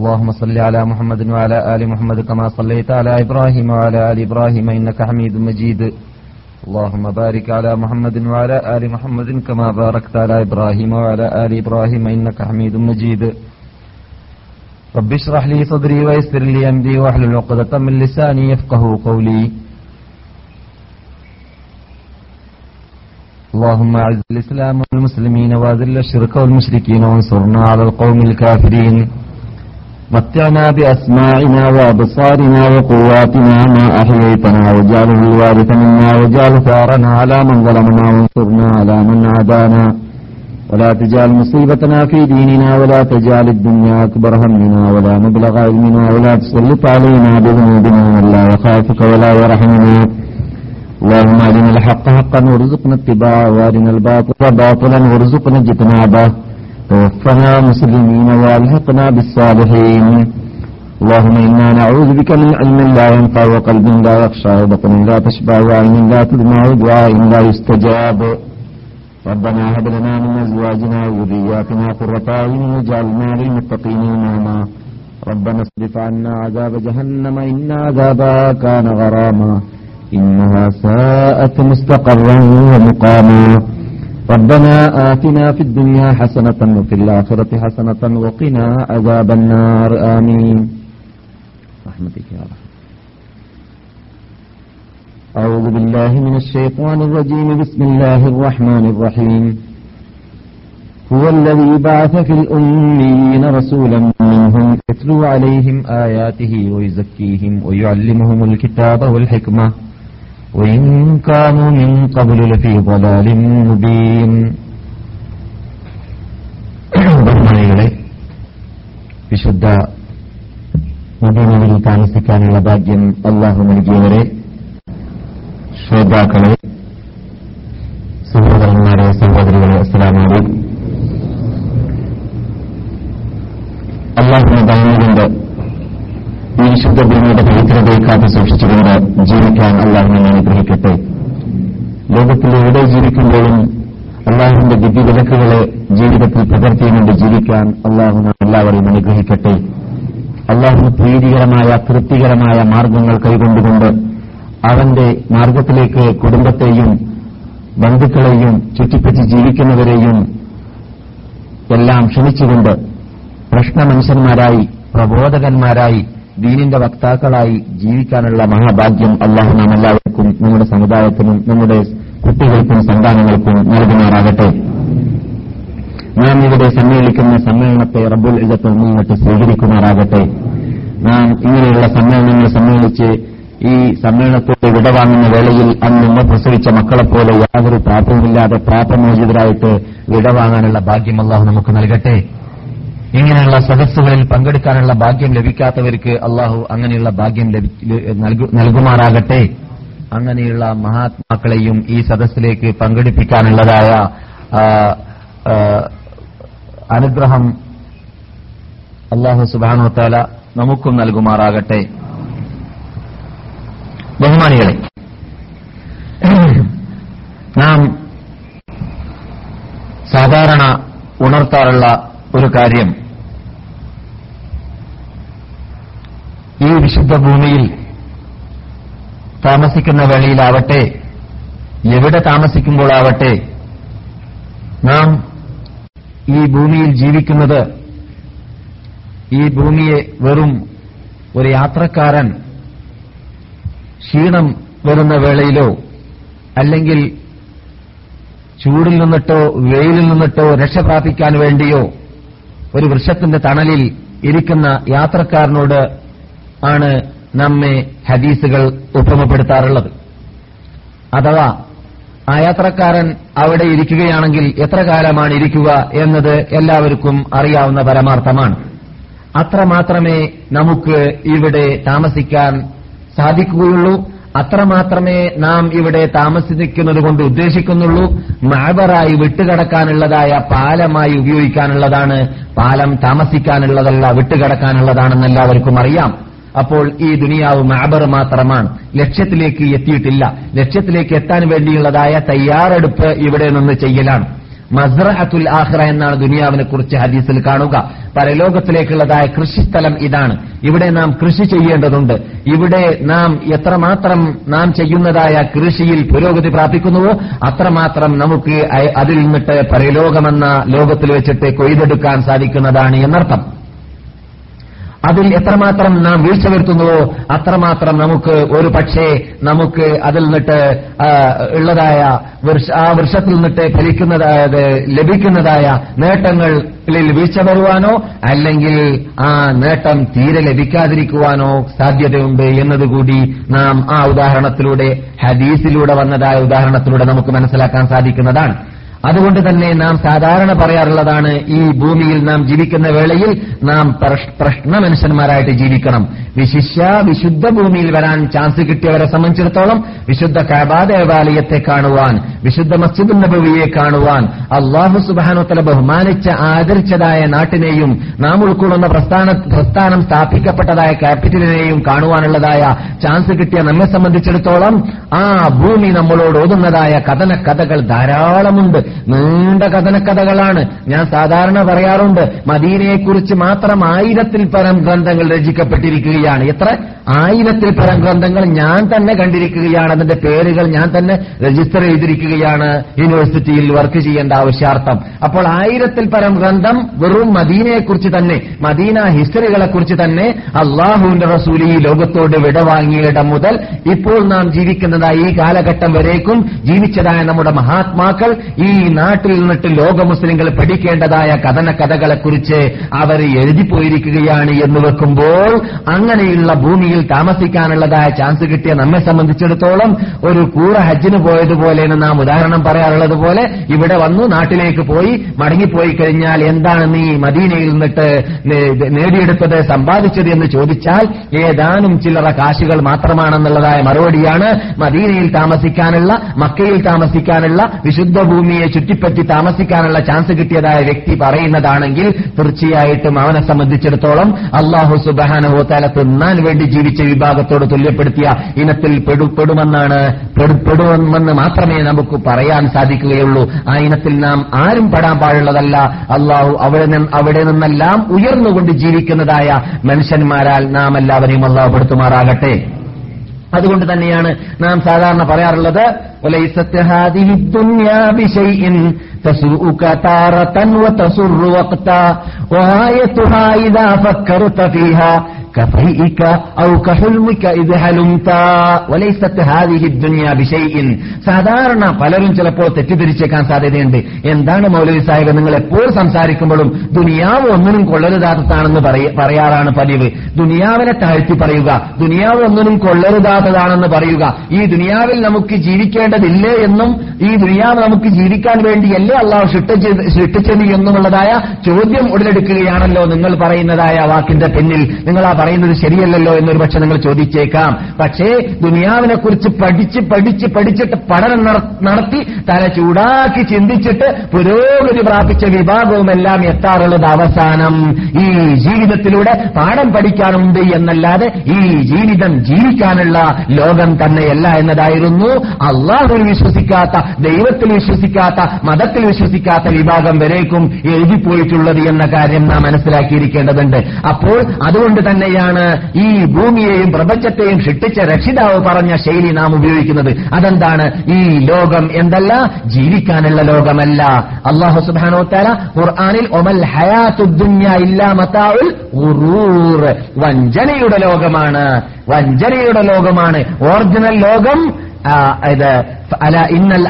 اللهم صل على محمد وعلى آل محمد كما صليت على إبراهيم وعلى آل إبراهيم إنك حميد مجيد. اللهم بارك على محمد وعلى آل محمد كما باركت على إبراهيم وعلى آل إبراهيم إنك حميد مجيد. رب اشرح لي صدري ويسر لي أمري واحلل عقدة من لساني يفقه قولي. اللهم أعز الإسلام والمسلمين وأذل الشرك والمشركين وانصرنا على القوم الكافرين. متعنا بأسماعنا وأبصارنا وقواتنا ما أحييتنا واجعله الوارث منا واجعل ثارنا على من ظلمنا وانصرنا على من عادانا. ولا تجعل مصيبتنا في ديننا ولا تجعل الدنيا أكبر همنا ولا مبلغ علمنا ولا تسلط علينا بذنوبنا من لا يخافك ولا يرحمنا. اللهم أرنا الحق حقا وارزقنا اتباعه وأرنا الباطل باطلا وارزقنا اجتنابه. توفنا مسلمين والحقنا بالصالحين. اللهم إنا نعوذ بك من علم لا ينفع وقلب لا يخشى وبطن لا تشبع وعين لا تدمع ودعاء لا يستجاب. ربنا هب لنا من أزواجنا وذرياتنا قرة أعين واجعلنا للمتقين إماما. ربنا اصرف عنا عذاب جهنم إن عذابها كان غراما. إنها ساءت مستقرا ومقاما. ربنا آتنا في الدنيا حسنة وفي الآخرة حسنة وقنا عذاب النار. آمين. رحمتك يا رب. أعوذ بالله من الشيطان الرجيم. بسم الله الرحمن الرحيم. هو الذي بعث في الأميين رسولا منهم يتلو عليهم آياته ويزكيهم ويعلمهم الكتاب والحكمة. وإن كانوا من قبل لفي ضلال مبين ബഹുമാനികളെ വിശുദ്ധ മദീനയിൽ താമസിക്കാനുള്ള ഭാഗ്യം അള്ളാഹു നൽകിയവരെ ശ്രോതാക്കളെ സഹോദരന്മാരെ സഹോദരികളെ അസ്സലാമലൈക്കും അള്ളാഹുവിനെ ഭയന്നുകൊണ്ട് ഈ വിശുദ്ധ ഭൂമിയുടെ പവിത്രതയെ കാത്തു സൂക്ഷിച്ചുകൊണ്ട് ജീവിക്കാൻ അള്ളാഹു നമ്മെ അനുഗ്രഹിക്കട്ടെ. ലോകത്തിൽ എവിടെ ജീവിക്കുമ്പോഴും അള്ളാഹുവിന്റെ വിധി വിലക്കുകളെ ജീവിതത്തിൽ പകർത്തിയുകൊണ്ട് ജീവിക്കാൻ അള്ളാഹു എല്ലാവരെയും അനുഗ്രഹിക്കട്ടെ. അള്ളാഹു പ്രീതികരമായ തൃപ്തികരമായ മാർഗങ്ങൾ കൈകൊണ്ടുകൊണ്ട് അവന്റെ മാർഗത്തിലേക്ക് കുടുംബത്തെയും ബന്ധുക്കളെയും ചുറ്റിപ്പറ്റി ജീവിക്കുന്നവരെയും എല്ലാം ക്ഷണിച്ചുകൊണ്ട് പ്രശ്നമനുഷ്യന്മാരായി പ്രബോധകന്മാരായി ദീനിന്റെ വക്താക്കളായി ജീവിക്കാനുള്ള മഹാഭാഗ്യം അള്ളാഹു നാം എല്ലാവർക്കും നമ്മുടെ സമുദായത്തിനും നമ്മുടെ കുട്ടികൾക്കും സന്താനങ്ങൾക്കും നൽകുമാറാകട്ടെ. നാം ഇവിടെ സമ്മേളിക്കുന്ന സമ്മേളനത്തെ റബ്ബുൽ ഇജത്ത് നിന്നിട്ട് സ്വീകരിക്കുമാറാകട്ടെ. നാം ഇങ്ങനെയുള്ള സമ്മേളനങ്ങൾ സമ്മേളിച്ച് ഈ സമ്മേളനത്തോട് വിടവാങ്ങുന്ന വേളയിൽ അന്ന് ഇന്ന് പ്രസവിച്ച മക്കളെപ്പോലെ യാതൊരു പ്രാപ്യവുമില്ലാതെ പ്രാപ്യമോചിതരായിട്ട് വിടവാങ്ങാനുള്ള ഭാഗ്യം അള്ളാഹു നമുക്ക് നൽകട്ടെ. ഇങ്ങനെയുള്ള സദസ്സുകളിൽ പങ്കെടുക്കാനുള്ള ഭാഗ്യം ലഭിക്കാത്തവർക്ക് അള്ളാഹു അങ്ങനെയുള്ള ഭാഗ്യം നൽകുമാറാകട്ടെ. അങ്ങനെയുള്ള മഹാത്മാക്കളെയും ഈ സദസ്സിലേക്ക് പങ്കെടുപ്പിക്കാനുള്ളതായ അനുഗ്രഹം അള്ളാഹു സുബാനുത്താല നമുക്കും നൽകുമാറാകട്ടെ. ബഹുമാനികളെ നാം സാധാരണ ഉണർത്താറുള്ള ഒരു കാര്യം. ഈ വിശുദ്ധ ഭൂമിയിൽ താമസിക്കുന്ന വേളയിലാവട്ടെ എവിടെ താമസിക്കുമ്പോഴാവട്ടെ നാം ഈ ഭൂമിയിൽ ജീവിക്കുന്നത് ഈ ഭൂമിയെ വെറും ഒരു യാത്രക്കാരൻ ക്ഷീണം വരുന്ന വേളയിലോ അല്ലെങ്കിൽ ചൂടിൽ നിന്നിട്ടോ വെയിലിൽ നിന്നിട്ടോ രക്ഷപ്രാപിക്കാൻ വേണ്ടിയോ ഒരു വൃക്ഷത്തിന്റെ തണലിൽ ഇരിക്കുന്ന യാത്രക്കാരനോട് ആണ് നമ്മെ ഹദീസുകൾ ഉപമപ്പെടുത്താറുള്ളത്. അഥവാ ആ യാത്രക്കാരൻ അവിടെ ഇരിക്കുകയാണെങ്കിൽ എത്ര കാലമാണ് ഇരിക്കുക എന്നത് എല്ലാവർക്കും അറിയാവുന്ന പരമാർത്ഥമാണ്. അത്രമാത്രമേ നമുക്ക് ഇവിടെ താമസിക്കാൻ സാധിക്കുകയുള്ളൂ. അത്രമാത്രമേ നാം ഇവിടെ താമസിക്കുന്നത് കൊണ്ട് ഉദ്ദേശിക്കുന്നുള്ളൂ. മഴവറായി വിട്ടുകടക്കാനുള്ളതായ പാലമായി ഉപയോഗിക്കാനുള്ളതാണ്. പാലം താമസിക്കാനുള്ളതല്ല വിട്ടുകടക്കാനുള്ളതാണെന്ന് എല്ലാവർക്കും അറിയാം. അപ്പോൾ ഈ ദുനിയാവ് മാബർ മാത്രമാണ്. ലക്ഷ്യത്തിലേക്ക് എത്തിയിട്ടില്ല. ലക്ഷ്യത്തിലേക്ക് എത്താൻ വേണ്ടിയുള്ളതായ തയ്യാറെടുപ്പ് ഇവിടെ നിന്ന് ചെയ്യലാണ്. മസ്റഅത്തുൽ ആഹ്റ എന്നാണ് ദുനിയാവിനെ കുറിച്ച് ഹദീസിൽ കാണുക. പരലോകത്തിലേക്കുള്ളതായ കൃഷിസ്ഥലം ഇതാണ്. ഇവിടെ നാം കൃഷി ചെയ്യേണ്ടതുണ്ട്. ഇവിടെ നാം എത്രമാത്രം നാം ചെയ്യുന്നതായ കൃഷിയിൽ പുരോഗതി പ്രാപിക്കുന്നുവോ അത്രമാത്രം നമുക്ക് അതിൽ നിന്നിട്ട് പരലോകമെന്ന ലോകത്തിൽ വെച്ചിട്ട് കൊയ്തെടുക്കാൻ സാധിക്കുന്നതാണ് എന്നർത്ഥം. അതിൽ എത്രമാത്രം നാം വീഴ്ച വരുത്തുന്നുവോ അത്രമാത്രം നമുക്ക് ഒരു പക്ഷേ നമുക്ക് അതിൽ നിന്നിട്ട് ഉള്ളതായ ആ വൃക്ഷത്തിൽ നിന്നിട്ട് ഫലിക്കുന്നതായത് ലഭിക്കുന്നതായ നേട്ടങ്ങളിൽ വീഴ്ച വരുവാനോ അല്ലെങ്കിൽ ആ നേട്ടം തീരെ ലഭിക്കാതിരിക്കുവാനോ സാധ്യതയുണ്ട് എന്നതുകൂടി നാം ആ ഉദാഹരണത്തിലൂടെ ഹദീസിലൂടെ വന്നതായ ഉദാഹരണത്തിലൂടെ നമുക്ക് മനസ്സിലാക്കാൻ സാധിക്കുന്നതാണ്. അതുകൊണ്ട് തന്നെ നാം സാധാരണ പറയാറുള്ളതാണ് ഈ ഭൂമിയിൽ നാം ജീവിക്കുന്ന വേളയിൽ നാം പ്രശ്- പ്രശ്ന മനുഷ്യന്മാരായിട്ട് ജീവിക്കണം. വിശിഷ്യ വിശുദ്ധ ഭൂമിയിൽ വരാൻ ചാൻസ് കിട്ടിയവരെ സംബന്ധിച്ചിടത്തോളം വിശുദ്ധ കബാ ദേവാലയത്തെ കാണുവാൻ വിശുദ്ധ മസ്ജിദ് നബവിയെ കാണുവാൻ അള്ളാഹു സുബാനോത്തല ബഹുമാനിച്ച ആദരിച്ചതായ നാട്ടിനെയും നാം ഉൾക്കൊള്ളുന്ന പ്രസ്ഥാന പ്രസ്ഥാനം സ്ഥാപിക്കപ്പെട്ടതായ ക്യാപിറ്റലിനെയും കാണുവാനുള്ളതായ ചാൻസ് കിട്ടിയ നമ്മെ സംബന്ധിച്ചിടത്തോളം ആ ഭൂമി നമ്മളോട് ഓതുന്നതായ കഥന കഥകൾ ധാരാളമുണ്ട്. നീണ്ട കഥനക്കഥകളാണ്. ഞാൻ സാധാരണ പറയാറുണ്ട് മദീനയെക്കുറിച്ച് മാത്രം ആയിരത്തിൽ പരം ഗ്രന്ഥങ്ങൾ രചിക്കപ്പെട്ടിരിക്കുകയാണ്. എത്ര? ആയിരത്തിൽ പരം ഗ്രന്ഥങ്ങൾ ഞാൻ തന്നെ കണ്ടിരിക്കുകയാണ്. അതിന്റെ പേരുകൾ ഞാൻ തന്നെ രജിസ്റ്റർ ചെയ്തിരിക്കുകയാണ്. യൂണിവേഴ്സിറ്റിയിൽ വർക്ക് ചെയ്യേണ്ട ആവശ്യാർത്ഥം. അപ്പോൾ ആയിരത്തിൽ പരം ഗ്രന്ഥം വെറും മദീനയെക്കുറിച്ച് തന്നെ മദീന ഹിസ്റ്ററികളെ കുറിച്ച് തന്നെ അള്ളാഹുവിന്റെ റസൂലി ലോകത്തോട് വിടവാങ്ങിയിടം മുതൽ ഇപ്പോൾ നാം ജീവിക്കുന്നതായി ഈ കാലഘട്ടം വരേക്കും. ജീവിച്ചതായ നമ്മുടെ മഹാത്മാക്കൾ ഈ നാട്ടിൽ നിന്നിട്ട് ലോക മുസ്ലിങ്ങൾ പഠിക്കേണ്ടതായ കഥന കഥകളെക്കുറിച്ച് അവർ എഴുതിപ്പോയിരിക്കുകയാണ് എന്ന് വെക്കുമ്പോൾ അങ്ങനെയുള്ള ഭൂമിയിൽ താമസിക്കാനുള്ളതായ ചാൻസ് കിട്ടിയ നമ്മെ സംബന്ധിച്ചിടത്തോളം ഒരു കൂറ ഹജ്ജിന് പോയതുപോലെയാണ് നാം ഉദാഹരണം പറയാറുള്ളത് പോലെ ഇവിടെ വന്നു നാട്ടിലേക്ക് പോയി മടങ്ങിപ്പോയി കഴിഞ്ഞാൽ എന്താണ് നീ മദീനയിൽ നിന്നിട്ട് നേടിയെടുത്തത് സമ്പാദിച്ചത് എന്ന് ചോദിച്ചാൽ ഏതാനും ചില്ലറ കാശുകൾ മാത്രമാണെന്നുള്ളതായ മറുപടിയാണ് മദീനയിൽ താമസിക്കാനുള്ള മക്കയിൽ താമസിക്കാനുള്ള വിശുദ്ധ ഭൂമിയെ ചുറ്റിപ്പറ്റി താമസിക്കാനുള്ള ചാൻസ് കിട്ടിയതായ വ്യക്തി പറയുന്നതാണെങ്കിൽ തീർച്ചയായിട്ടും അവനെ സംബന്ധിച്ചിടത്തോളം അള്ളാഹു സുബാനഹോത്താല തിന്നാൻ വേണ്ടി ജീവിച്ച വിഭാഗത്തോട് തുല്യപ്പെടുത്തിയ ഇനത്തിൽ പെടു- പെടുമെന്നാണ് പെടു- പെടുമെന്ന് മാത്രമേ നമുക്ക് പറയാൻ സാധിക്കുകയുള്ളൂ. ആ ഇനത്തിൽ നാം ആരും പെടാൻ പാടുള്ളതല്ല. അള്ളാഹു അവിടെ അവിടെ നിന്നെല്ലാം ഉയർന്നുകൊണ്ട് ജീവിക്കുന്നതായ മനുഷ്യന്മാരാൽ നാം എല്ലാവരെയും അള്ളാഹു അതുകൊണ്ട് തന്നെയാണ് നാം സാധാരണ പറയാറുള്ളത് ഒലൈസത്യഹാദിഹിത്തുന്യാഭിഷൻ هذه الدنيا بشيء تسوءك تارة وتسر وقتا وغايتها إذا فكرت فيها كفيئك أو كحلمك إذ حلمت وليست هذه الدنيا بشيء സാധാരണ പലരും ചിലപ്പോൾ തെറ്റിദ്ധരിച്ചേക്കാൻ സാധ്യതയുണ്ട് എന്താണ് മൗലവി സാഹിബ് നിങ്ങൾ എപ്പോൾ സംസാരിക്കുമ്പോഴും ദുനിയാവ് ഒന്നിനും കൊള്ളരുതാത്തതാണെന്ന് പറയ- പറയാറാണ് പതിവ് ദുനിയാവിനെ താഴ്ത്തി പറയുക ദുനിയാവ് ഒന്നിനും കൊള്ളരുതാത്തതാണെന്ന് പറയുക ഈ ദുനിയാവിൽ നമുക്ക് ജീവിക്കേണ്ടതില്ലേ എന്നും ഈ ദുനിയാവ് നമുക്ക് ജീവിക്കാൻ വേണ്ടിയല്ലേ അള്ളാഹു സൃഷ്ടിച്ചത് സൃഷ്ടിച്ചത് എന്നുള്ളതായ ചോദ്യം ഉടലെടുക്കുകയാണല്ലോ നിങ്ങൾ പറയുന്നതായ വാക്കിന്റെ പിന്നിൽ നിങ്ങൾ ആ പറയുന്നത് ശരിയല്ലല്ലോ എന്നൊരു പക്ഷെ നിങ്ങൾ ചോദിച്ചേക്കാം. പക്ഷേ ദുനിയാവിനെ കുറിച്ച് പഠിച്ച് പഠിച്ച് പഠിച്ചിട്ട് പഠനം നടത്തി തല ചൂടാക്കി ചിന്തിച്ചിട്ട് പുരോഗതി പ്രാപിച്ച വിഭാഗവുമെല്ലാം എത്താറുള്ളത് അവസാനം. ഈ ജീവിതത്തിലൂടെ പാഠം പഠിക്കാനുണ്ട് എന്നല്ലാതെ ഈ ജീവിതം ജീവിക്കാനുള്ള ലോകം തന്നെയല്ല എന്നതായിരുന്നു അള്ളാഹുവിൽ വിശ്വസിക്കാത്ത ദൈവത്തിൽ വിശ്വസിക്കാത്ത മതത്തിൽ വിശ്വസിക്കാത്ത വിഭാഗം വരേക്കും എഴുതിപ്പോയിട്ടുള്ളത് എന്ന കാര്യം നാം മനസ്സിലാക്കിയിരിക്കേണ്ടതുണ്ട്. അപ്പോൾ അതുകൊണ്ട് തന്നെയാണ് ഈ ഭൂമിയെയും പ്രപഞ്ചത്തെയും സൃഷ്ടിച്ച രക്ഷിതാവ് പറഞ്ഞ ശൈലി നാം ഉപയോഗിക്കുന്നത്? അതെന്താണ്? ഈ ലോകം എന്തല്ല? ജീവിക്കാനുള്ള ലോകമല്ല. അള്ളാഹു സുബാനോ തല ഖുർആാനിൽ ഒമൽ ഹയാത്തുദ്ദുന്യ ഇല്ലാ ഖുറൂർ വഞ്ചനയുടെ ലോകമാണ്. വഞ്ചനയുടെ ലോകമാണ്. ഒറിജിനൽ ലോകം ഇന്നൽ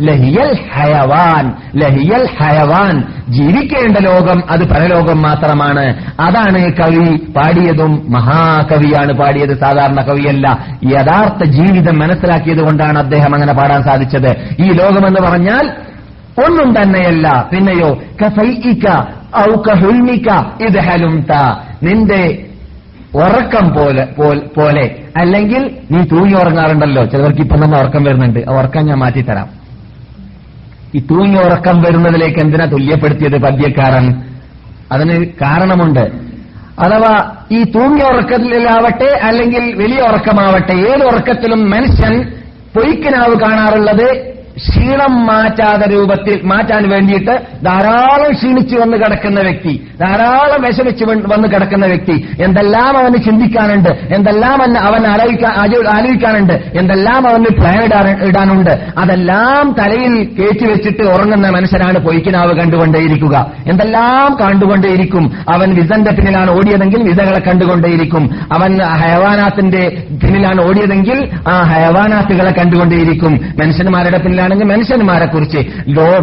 ലഹിയൽ ലഹിയൽ ജീവിക്കേണ്ട ലോകം അത് പരലോകം മാത്രമാണ്. അതാണ് കവി പാടിയതും മഹാകവിയാണ് പാടിയത് സാധാരണ കവിയല്ല. യഥാർത്ഥ ജീവിതം മനസ്സിലാക്കിയത് കൊണ്ടാണ് അദ്ദേഹം അങ്ങനെ പാടാൻ സാധിച്ചത്. ഈ ലോകമെന്ന് പറഞ്ഞാൽ ഒന്നും തന്നെയല്ല. പിന്നെയോ കഫൈഇക ഔ കഹുൽമിക്ക ഇത് ഹലുംത നിന്റെ ഉറക്കം പോലെ പോലെ. അല്ലെങ്കിൽ നീ തൂങ്ങി ഉറങ്ങാറുണ്ടല്ലോ. ചിലവർക്ക് ഇപ്പം തന്നെ ഉറക്കം വരുന്നുണ്ട്. ആ ഉറക്കം ഞാൻ മാറ്റിത്തരാം ഈ തൂങ്ങി ഉറക്കം വരുന്നതിലേക്ക് എന്തിനാ തുല്യപ്പെടുത്തിയത് പദ്യക്കാരൻ? അതിന് കാരണമുണ്ട്. അഥവാ ഈ തൂങ്ങിയ ഉറക്കത്തിലാവട്ടെ അല്ലെങ്കിൽ വലിയ ഉറക്കമാവട്ടെ ഏത് ഉറക്കത്തിലും മനുഷ്യൻ പൊയ്ക്കിനാവ് കാണാറുള്ളത് ക്ഷീണം മാറ്റാതെ രൂപത്തിൽ മാറ്റാൻ വേണ്ടിയിട്ട് ധാരാളം ക്ഷീണിച്ചു വന്ന് കിടക്കുന്ന വ്യക്തി ധാരാളം വിഷമിച്ച് വന്ന് കിടക്കുന്ന വ്യക്തി എന്തെല്ലാം അവന് ചിന്തിക്കാനുണ്ട് എന്തെല്ലാം അവൻ ആലോചിക്കാൻ ആലോ- ആലോചിക്കാനുണ്ട് എന്തെല്ലാം അവന് പ്ലാൻ ഇടാനുണ്ട് അതെല്ലാം തലയിൽ കയറ്റി വെച്ചിട്ട് ഉറങ്ങുന്ന മനുഷ്യനാണ് പൊയ്ക്കിനാവ് കണ്ടുകൊണ്ടേയിരിക്കുക. എന്തെല്ലാം കണ്ടുകൊണ്ടേയിരിക്കും? അവൻ വിസന്റെ പിന്നിലാണ് ഓടിയതെങ്കിൽ വിസകളെ കണ്ടുകൊണ്ടേയിരിക്കും. അവൻ ഹയവാനാത്തിന്റെ പിന്നിലാണ് ഓടിയതെങ്കിൽ ആ ഹയവാനാത്തുകളെ കണ്ടുകൊണ്ടേയിരിക്കും. മനുഷ്യന്മാരുടെ പിന്നിലാണെങ്കിൽ മനുഷ്യന്മാരെ കുറിച്ച്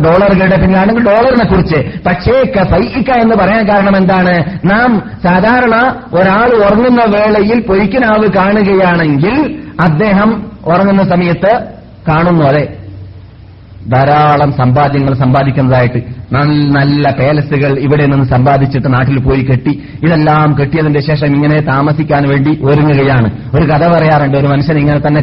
ഡോളറുകളുടെ പിന്നിലാണെങ്കിൽ ഡോളറിനെ കുറിച്ച് പക്ഷേ ഫൈക്ക എന്ന് പറയാൻ കാരണം എന്താണ്? നാം സാധാരണ ഒരാൾ ഉറങ്ങുന്ന വേളയിൽ പൊയ്ക്കിനാവ് കാണുകയാണെങ്കിൽ അദ്ദേഹം ഉറങ്ങുന്ന സമയത്ത് കാണുന്നു അതെ. ധാരാളം സമ്പാദ്യങ്ങൾ സമ്പാദിക്കുന്നതായിട്ട്. നല്ല നല്ല പേലസുകൾ ഇവിടെ നിന്ന് സമ്പാദിച്ചിട്ട് നാട്ടിൽ പോയി കെട്ടി ഇതെല്ലാം കെട്ടിയതിന്റെ ശേഷം ഇങ്ങനെ താമസിക്കാൻ വേണ്ടി ഒരുങ്ങുകയാണ്. ഒരു കഥ പറയാറുണ്ട് ഒരു മനുഷ്യൻ ഇങ്ങനെ തന്നെ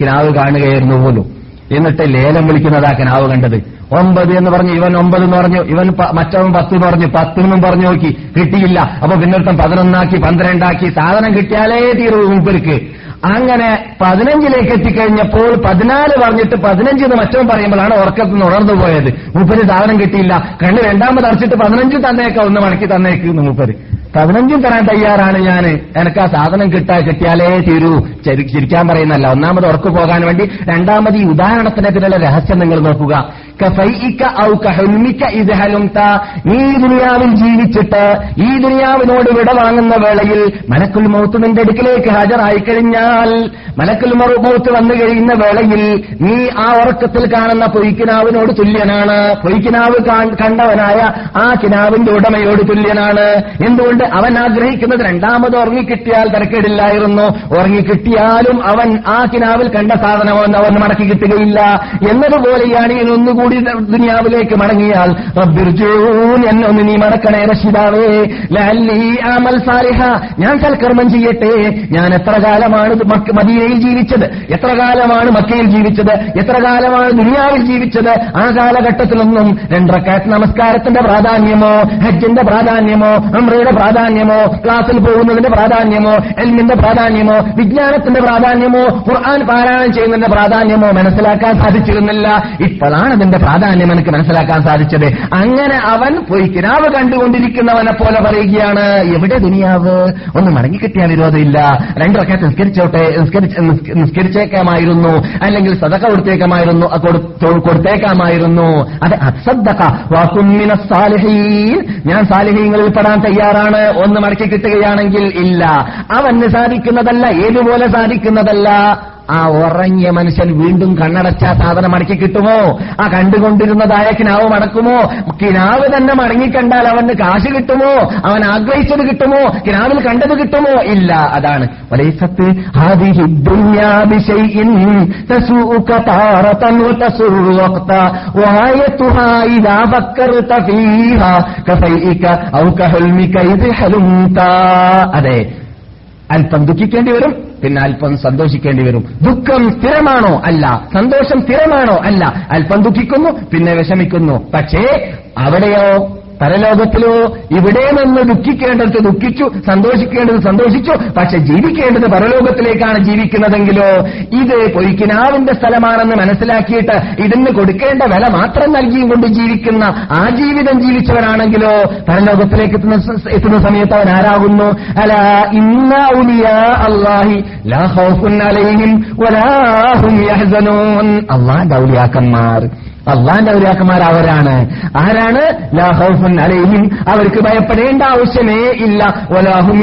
കിനാവ് കാണുകയായിരുന്നു പോലും. എന്നിട്ട് ലേലം വിളിക്കുന്നതാ കനാവ് കണ്ടത്. ഒമ്പത് എന്ന് പറഞ്ഞു ഇവൻ ഒമ്പത് എന്ന് പറഞ്ഞു ഇവൻ മറ്റവൻ പത്ത് എന്ന് പറഞ്ഞു എന്നും പറഞ്ഞു നോക്കി കിട്ടിയില്ല. അപ്പൊ പിന്നൊരുത്തം പതിനൊന്നാക്കി പന്ത്രണ്ടാക്കി സാധനം കിട്ടിയാലേ തീരൂ മൂപ്പർക്ക്. അങ്ങനെ പതിനഞ്ചിലേക്ക് എത്തിക്കഴിഞ്ഞപ്പോൾ പതിനാല് പറഞ്ഞിട്ട് പതിനഞ്ച് എന്ന് മറ്റവൻ പറയുമ്പോഴാണ് ഉറക്കത്തിൽ നിന്ന് ഉണർന്നു പോയത്. മൂപ്പര് സാധനം കിട്ടിയില്ല. കണ്ണ് രണ്ടാമത് അടച്ചിട്ട് പതിനഞ്ച് തന്നേക്കാം ഒന്ന് മടക്കി തന്നേക്ക് മൂപ്പര്. പതിനഞ്ചും തരാൻ തയ്യാറാണ് ഞാൻ എനിക്ക് ആ സാധനം കിട്ടാ കിട്ടിയാലേ തീരൂ. ചിരിക്കാൻ പറയുന്നല്ല ഒന്നാമത് ഉറക്കു പോകാൻ വേണ്ടി രണ്ടാമത് ഈ ഉദാഹരണത്തിന് പിന്നിലെ രഹസ്യം നിങ്ങൾ നോക്കുക. നീ ദുനിയാവിൽ ജീവിച്ചിട്ട് ഈ ദുനിയാവിനോട് വിട വാങ്ങുന്ന വേളയിൽ മലക്കുൽ മൗത്ത് നിന്റെ അടുക്കിലേക്ക് ഹാജരായി കഴിഞ്ഞാൽ മലക്കുൽ മൗത്ത് വന്നു കഴിയുന്ന വേളയിൽ നീ ആ ഉറക്കത്തിൽ കാണുന്ന പൊയ്ക്കിനാവിനോട് തുല്യനാണ്. പൊയ്ക്കിനാവ് കണ്ടവനായ ആ കിനാവിന്റെ ഉടമയോട് തുല്യനാണ്. എന്തുകൊണ്ട് അവൻ ആഗ്രഹിക്കുന്നത് രണ്ടാമത് ഉറങ്ങിക്കിട്ടിയാൽ തിരക്കേടില്ലായിരുന്നു. ഉറങ്ങിക്കിട്ടിയാലും അവൻ ആ കിനാവിൽ കണ്ട സാധനമോ അവൻ മടക്കി കിട്ടുകയില്ല. എന്നതുപോലെയാണ് ഒന്നുകൂടി ദുനിയാവിലേക്ക് മടങ്ങിയാൽ എന്നൊന്ന് നീ മടക്കണേ രക്ഷിതാവേ അമൽ സാലിഹ. ഞാൻ സൽക്കർമ്മം ചെയ്യട്ടെ. ഞാൻ എത്ര കാലമാണ് മദീനയിൽ ജീവിച്ചത്? എത്ര കാലമാണ് മക്കയിൽ ജീവിച്ചത്? എത്ര കാലമാണ് ദുനിയാവിൽ ജീവിച്ചത്? ആ കാലഘട്ടത്തിലൊന്നും രണ്ടരക്കാറ്റ് നമസ്കാരത്തിന്റെ പ്രാധാന്യമോ ഹജ്ജിന്റെ പ്രാധാന്യമോ അമ്രയുടെ പ്രാധാന്യമോ ക്ലാസ്സിൽ പോകുന്നതിന്റെ പ്രാധാന്യമോ എൽമിന്റെ പ്രാധാന്യമോ വിജ്ഞാനത്തിന്റെ പ്രാധാന്യമോ ഖുർആൻ പാരായണം ചെയ്യുന്നതിന്റെ പ്രാധാന്യമോ മനസ്സിലാക്കാൻ സാധിച്ചിരുന്നില്ല. ഇപ്പോഴാണ് അതിന്റെ പ്രാധാന്യം എനിക്ക് മനസ്സിലാക്കാൻ സാധിച്ചത്. അങ്ങനെ അവൻ പോയി കിനാവ് കണ്ടുകൊണ്ടിരിക്കുന്നവനെ പോലെ പറയുകയാണ് എവിടെ ദുനിയാവ്? ഒന്ന് മടങ്ങിക്കിട്ടിയാൽ വിരോധമില്ല. രണ്ടൊക്കെ നിസ്കരിച്ചോട്ടെ നിസ്കരിച്ച് നിസ്ക- നിസ്കരിച്ചേക്കാമായിരുന്നു. അല്ലെങ്കിൽ സദക കൊടുത്തേക്കാമായിരുന്നു കൊടുത്തേക്കാമായിരുന്നു. അത് സാലിഹീൻ. ഞാൻ സാലിഹീങ്ങളിൽ പെടാൻ തയ്യാറാണ്. ഒന്ന് മടക്കി കിട്ടുകയാണെങ്കിൽ ഇല്ല. അവന് സാധിക്കുന്നതല്ല ഏതുപോലെ സാധിക്കുന്നതല്ല. ആ ഉറങ്ങിയ മനുഷ്യൻ വീണ്ടും കണ്ണടച്ച സാധനം മടക്കി കിട്ടുമോ? ആ കണ്ടുകൊണ്ടിരുന്നതായ കിനാവ് മടക്കുമോ? കിനാവ് തന്നെ മടങ്ങിക്കണ്ടാൽ അവന് കാശ് കിട്ടുമോ? അവൻ ആഗ്രഹിച്ചത് കിട്ടുമോ? കിനാവിൽ കണ്ടത് കിട്ടുമോ? ഇല്ല അതാണ്. അതെ അല്പം ദുഃഖിക്കേണ്ടി വരും പിന്നെ അല്പം സന്തോഷിക്കേണ്ടി വരും. ദുഃഖം സ്ഥിരമാണോ? അല്ല. സന്തോഷം സ്ഥിരമാണോ? അല്ല. അല്പം ദുഃഖിക്കുന്നു പിന്നെ വിഷമിക്കുന്നു. പക്ഷേ അവിടെയോ പരലോകത്തിലോ ഇവിടെ നിന്ന് ദുഃഖിക്കേണ്ടത് ദുഃഖിച്ചു സന്തോഷിക്കേണ്ടത് സന്തോഷിച്ചു പക്ഷെ ജീവിക്കേണ്ടത് പരലോകത്തിലേക്കാണ് ജീവിക്കുന്നതെങ്കിലോ ഇത് പൊയ്ക്കിനാവിന്റെ സ്ഥലമാണെന്ന് മനസ്സിലാക്കിയിട്ട് ഇതിന് കൊടുക്കേണ്ട വില മാത്രം നൽകിയും കൊണ്ട് ജീവിക്കുന്ന ആ ജീവിതം ജീവിച്ചവരാണെങ്കിലോ പരലോകത്തിലേക്ക് എത്തുന്ന എത്തുന്ന സമയത്ത് അവൻ ആരാകുന്നു? അല ഇന്ന അള്ളാഹി അല്ലാഹി ലാ ഖൗഫുൻ അലൈഹിം വലാ ഹും യഹ്സനൂൻ. അല്ലാഹുവിന്റെ ഔലിയാക്കന്മാർ അള്ളാന്റെ ഔലിയാക്കന്മാർ അവരാണ് ആരാണ് അലൈഹിം. അവർക്ക് ഭയപ്പെടേണ്ട ആവശ്യമേ ഇല്ല.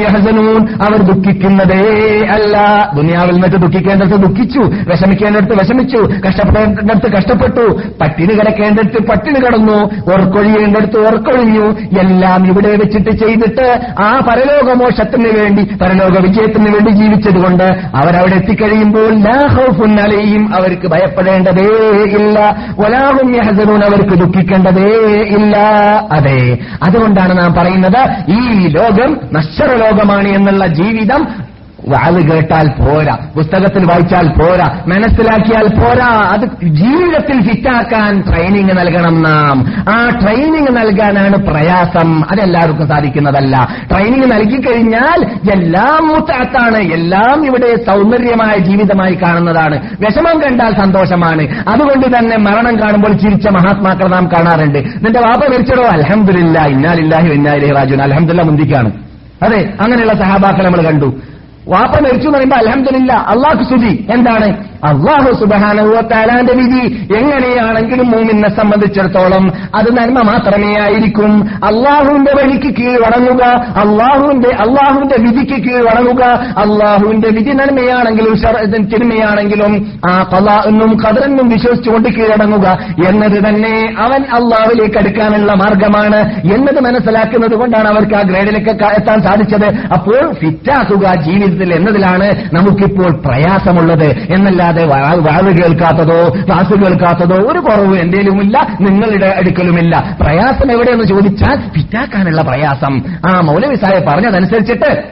യഹ്സനൂൻ. അവർ ദുഃഖിക്കുന്നതേ അല്ല. ദുനിയാവിൽ നിന്നിട്ട് ദുഃഖിക്കേണ്ടടുത്ത് ദുഃഖിച്ചു. വിഷമിക്കേണ്ടടുത്ത് വിഷമിച്ചു. കഷ്ടപ്പെടേണ്ടടുത്ത് കഷ്ടപ്പെട്ടു. പട്ടിണി കിടക്കേണ്ടടുത്ത് പട്ടിണി കിടന്നു. ഓർക്കൊഴിയേണ്ടടുത്ത് ഓർക്കൊഴിഞ്ഞു എല്ലാം ഇവിടെ വെച്ചിട്ട് ചെയ്തിട്ട് ആ പരലോകമോക്ഷത്തിന് വേണ്ടി പരലോക വിജയത്തിന് വേണ്ടി ജീവിച്ചതുകൊണ്ട് അവരവിടെ എത്തിക്കഴിയുമ്പോൾ ലാഹൌഫുൻ അലൈഹിം അവർക്ക് ഭയപ്പെടേണ്ടതേ ഇല്ല. യഹ്സനൂൻ അവർക്ക് ദുഃഖിക്കേണ്ടതേ ഇല്ല. അതെ. അതുകൊണ്ടാണ് നാം പറയുന്നത് ഈ ലോകം നശ്വര ലോകമാണ് എന്നുള്ള ജീവിതം വാത് കേട്ടാൽ പോരാ പുസ്തകത്തിൽ വായിച്ചാൽ പോരാ മനസ്സിലാക്കിയാൽ പോരാ. അത് ജീവിതത്തിൽ ഫിറ്റാക്കാൻ ട്രെയിനിങ് നൽകണം നാം. ആ ട്രെയിനിങ് നൽകാനാണ് പ്രയാസം. അതെല്ലാവർക്കും സാധിക്കുന്നതല്ല. ട്രെയിനിങ് നൽകിക്കഴിഞ്ഞാൽ എല്ലാം മുത്താത്താണ് എല്ലാം ഇവിടെ സൗന്ദര്യമായ ജീവിതമായി കാണുന്നതാണ്. വിഷമം കണ്ടാൽ സന്തോഷമാണ്. അതുകൊണ്ട് തന്നെ മരണം കാണുമ്പോൾ ചിരിച്ച മഹാത്മാക്കൾ നാം കാണാറുണ്ട്. നിന്റെ വാപ്പ മരിച്ചടോ? അലഹമില്ല ഇന്നാലില്ലാഹി ഇന്നാലി റാജുൻ അലഹമില്ല മുന്തിക്കാണ് അതെ അങ്ങനെയുള്ള സഹാബാക്കൾ നമ്മൾ കണ്ടു. വാപ്പ മരിച്ചു എന്ന് പറയുമ്പോൾ അലഹമില്ല അള്ളാഹു സ്തുതി. എന്താണ്? അള്ളാഹു സുബാനുവത്താലാന്റെ വിധി. എങ്ങനെയാണെങ്കിലും മൂമിനെ സംബന്ധിച്ചിടത്തോളം അത് നന്മ മാത്രമേ ആയിരിക്കും. അള്ളാഹുവിന്റെ വഴിക്ക് കീഴ്വണങ്ങുക അള്ളാഹുവിന്റെ അള്ളാഹുവിന്റെ വിധിക്ക് കീഴ്വണങ്ങുക അള്ളാഹുവിന്റെ വിധി നന്മയാണെങ്കിലും തിന്മയാണെങ്കിലും ആ കല എന്നും ഖദറെന്നും വിശ്വസിച്ചുകൊണ്ട് കീഴടങ്ങുക എന്നത് തന്നെ അവൻ അള്ളാഹുലേക്ക് അടുക്കാനുള്ള മാർഗമാണ് എന്നത് മനസ്സിലാക്കുന്നത് കൊണ്ടാണ് അവർക്ക് ആ ഗ്രേഡിലേക്ക് എത്താൻ സാധിച്ചത്. അപ്പോൾ ഫിറ്റാക്കുക ജീവിതത്തിൽ എന്നതിലാണ് നമുക്കിപ്പോൾ പ്രയാസമുള്ളത്. എന്നല്ലാതെ വാ- വാഴ് കേൾക്കാത്തതോ ക്ലാസ് കേൾക്കാത്തതോ ഒരു കുറവ് എന്തേലുമില്ല നിങ്ങളുടെ അടുക്കലുമില്ല. പ്രയാസം എവിടെയെന്ന് ചോദിച്ചാൽ ഫിറ്റാക്കാനുള്ള പ്രയാസം. ആ മൗലവി സാഹിബ് പറഞ്ഞതനുസരിച്ചിട്ട്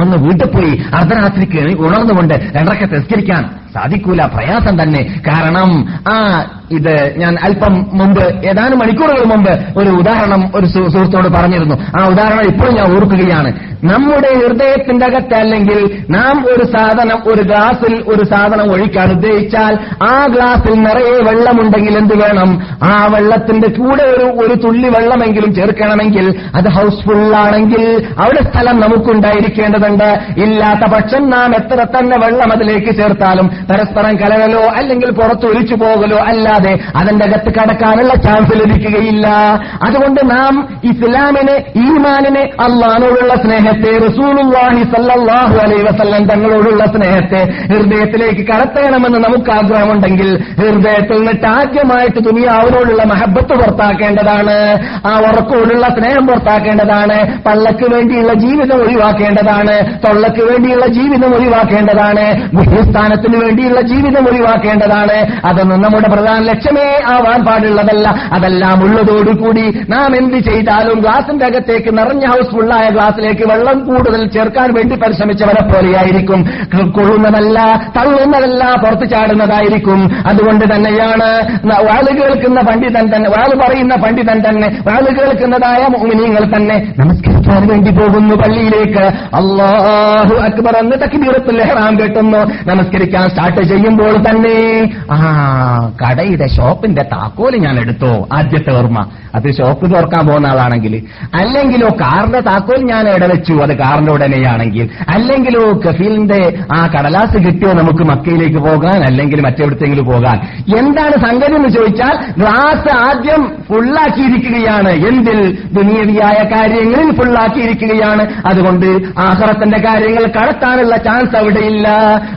ഒന്ന് വീട്ടിൽ പോയി അർദ്ധരാത്രിക്ക് ഉണർന്നുകൊണ്ട് രണ്ടക്കെ തിരസ്കരിക്കാൻ സാധിക്കൂല പ്രയാസം തന്നെ. കാരണം ആ ഇത് ഞാൻ അല്പം മുമ്പ് ഏതാനും മണിക്കൂറുകൾ മുമ്പ് ഒരു ഉദാഹരണം ഒരു സുഹൃത്തോട് പറഞ്ഞിരുന്നു. ആ ഉദാഹരണം ഇപ്പോഴും ഞാൻ ഓർക്കുകയാണ്. നമ്മുടെ ഹൃദയത്തിന്റെ അകത്തല്ലെങ്കിൽ നാം ഒരു സാധനം ഒരു ഗ്ലാസിൽ ഒരു സാധനം ഒഴിക്കാൻ ഉദ്ദേശിച്ചാൽ ആ ഗ്ലാസിൽ നിറയെ വെള്ളമുണ്ടെങ്കിൽ എന്ത് വേണം? ആ വെള്ളത്തിന്റെ കൂടെ ഒരു ഒരു തുള്ളി വെള്ളമെങ്കിലും ചേർക്കണമെങ്കിൽ അത് ഹൗസ്ഫുൾ ആണെങ്കിൽ അവിടെ സ്ഥലം നമുക്കുണ്ടായിരിക്കേണ്ടതുണ്ട്. ഇല്ലാത്ത പക്ഷം നാം എത്ര തന്നെ വെള്ളം അതിലേക്ക് ചേർത്താലും പരസ്പരം കലകലോ അല്ലെങ്കിൽ പുറത്ത് ഒലിച്ചു പോകലോ അല്ലാതെ അതിന്റെ അകത്ത് കടക്കാനുള്ള ചാൻസ് ലഭിക്കുകയില്ല. അതുകൊണ്ട് നാം ഇസ്ലാമിനെ ഈമാനിനെ അള്ളഹാനോടുള്ള സ്നേഹത്തെ റസൂലുള്ളാഹി സല്ലാഹു അലൈ വസല്ലം തങ്ങളോടുള്ള സ്നേഹത്തെ ഹൃദയത്തിലേക്ക് കടത്തേണമെന്ന് നമുക്ക് ആഗ്രഹമുണ്ടെങ്കിൽ ഹൃദയത്തിൽ നിന്നിട്ട് ആദ്യമായിട്ട് ദുനിയാവിനോടുള്ള മഹബത്ത് പുറത്താക്കേണ്ടതാണ്. ആ ഉറക്കോടുള്ള സ്നേഹം പുറത്താക്കേണ്ടതാണ്. പള്ളക്ക് വേണ്ടിയുള്ള ജീവിതം ഒഴിവാക്കേണ്ടതാണ്. തൊള്ളക്ക് വേണ്ടിയുള്ള ജീവിതം ഒഴിവാക്കേണ്ടതാണ്. ഗുഹ്യസ്ഥാനത്തിന് വേണ്ടിയുള്ള ജീവിതം ഒഴിവാക്കേണ്ടതാണ്. അതൊന്നും നമ്മുടെ പ്രധാന ലക്ഷ്യമേ ആവാൻ പാടുള്ളതല്ല. അതെല്ലാം ഉള്ളതോടുകൂടി നാം എന്ത് ചെയ്താലും ഗ്ലാസിന്റെ അകത്തേക്ക് നിറഞ്ഞ ഹൗസ് ഫുള്ളായ ഗ്ലാസിലേക്ക് വെള്ളം കൂടുതൽ ചേർക്കാൻ വേണ്ടി പരിശ്രമിച്ചവരെ പോലെയായിരിക്കും. കൊള്ളുന്നതല്ല തള്ളുന്നതല്ല പുറത്തു ചാടുന്നതായിരിക്കും. അതുകൊണ്ട് തന്നെയാണ് വാൾ കേൾക്കുന്ന പണ്ഡിതൻ തന്നെ വാൾ പറയുന്ന പണ്ഡിതൻ തന്നെ വാൾ കേൾക്കുന്നതായ മോമിനിയങ്ങൾ തന്നെ നമസ്കരിക്കാൻ വേണ്ടി പോകുന്നു പള്ളിയിലേക്ക്. അള്ളാഹു അക്ബർ എന്ന് തക്ബീറത്തുൽ ഇഹ്റാം കെട്ടുന്നു. നമസ്കരിക്കാൻ സ്റ്റാർട്ട് ചെയ്യുമ്പോൾ തന്നെ ആ കടയുടെ ഷോപ്പിന്റെ താക്കോൽ ഞാൻ എടുത്തോ ആദ്യത്തെ ഓർമ്മ. അത് ഷോപ്പ് തുറക്കാൻ പോകുന്ന ആളാണെങ്കിൽ. അല്ലെങ്കിലോ കാറിന്റെ താക്കോൽ ഞാൻ ഇടവെച്ചു വെച്ചു അത് കാറിന്റെ ഉടനെയാണെങ്കിൽ അല്ലെങ്കിലോ കഫീലിന്റെ ആ കടലാസ് കിട്ടിയോ നമുക്ക് മക്കയിലേക്ക് പോകാൻ അല്ലെങ്കിൽ മറ്റെവിടത്തെങ്കിലും പോകാൻ. എന്താണ് സംഗതി എന്ന് ചോദിച്ചാൽ ഗ്ലാസ് ആദ്യം ഫുള്ളാക്കിയിരിക്കുകയാണ് എന്തിൽ? ദുനിയവിയായ കാര്യങ്ങളിൽ ഫുള്ളാക്കിയിരിക്കുകയാണ് അതുകൊണ്ട് ആഹ്റത്തിന്റെ കാര്യങ്ങൾ കടത്താനുള്ള ചാൻസ് അവിടെയില്ല.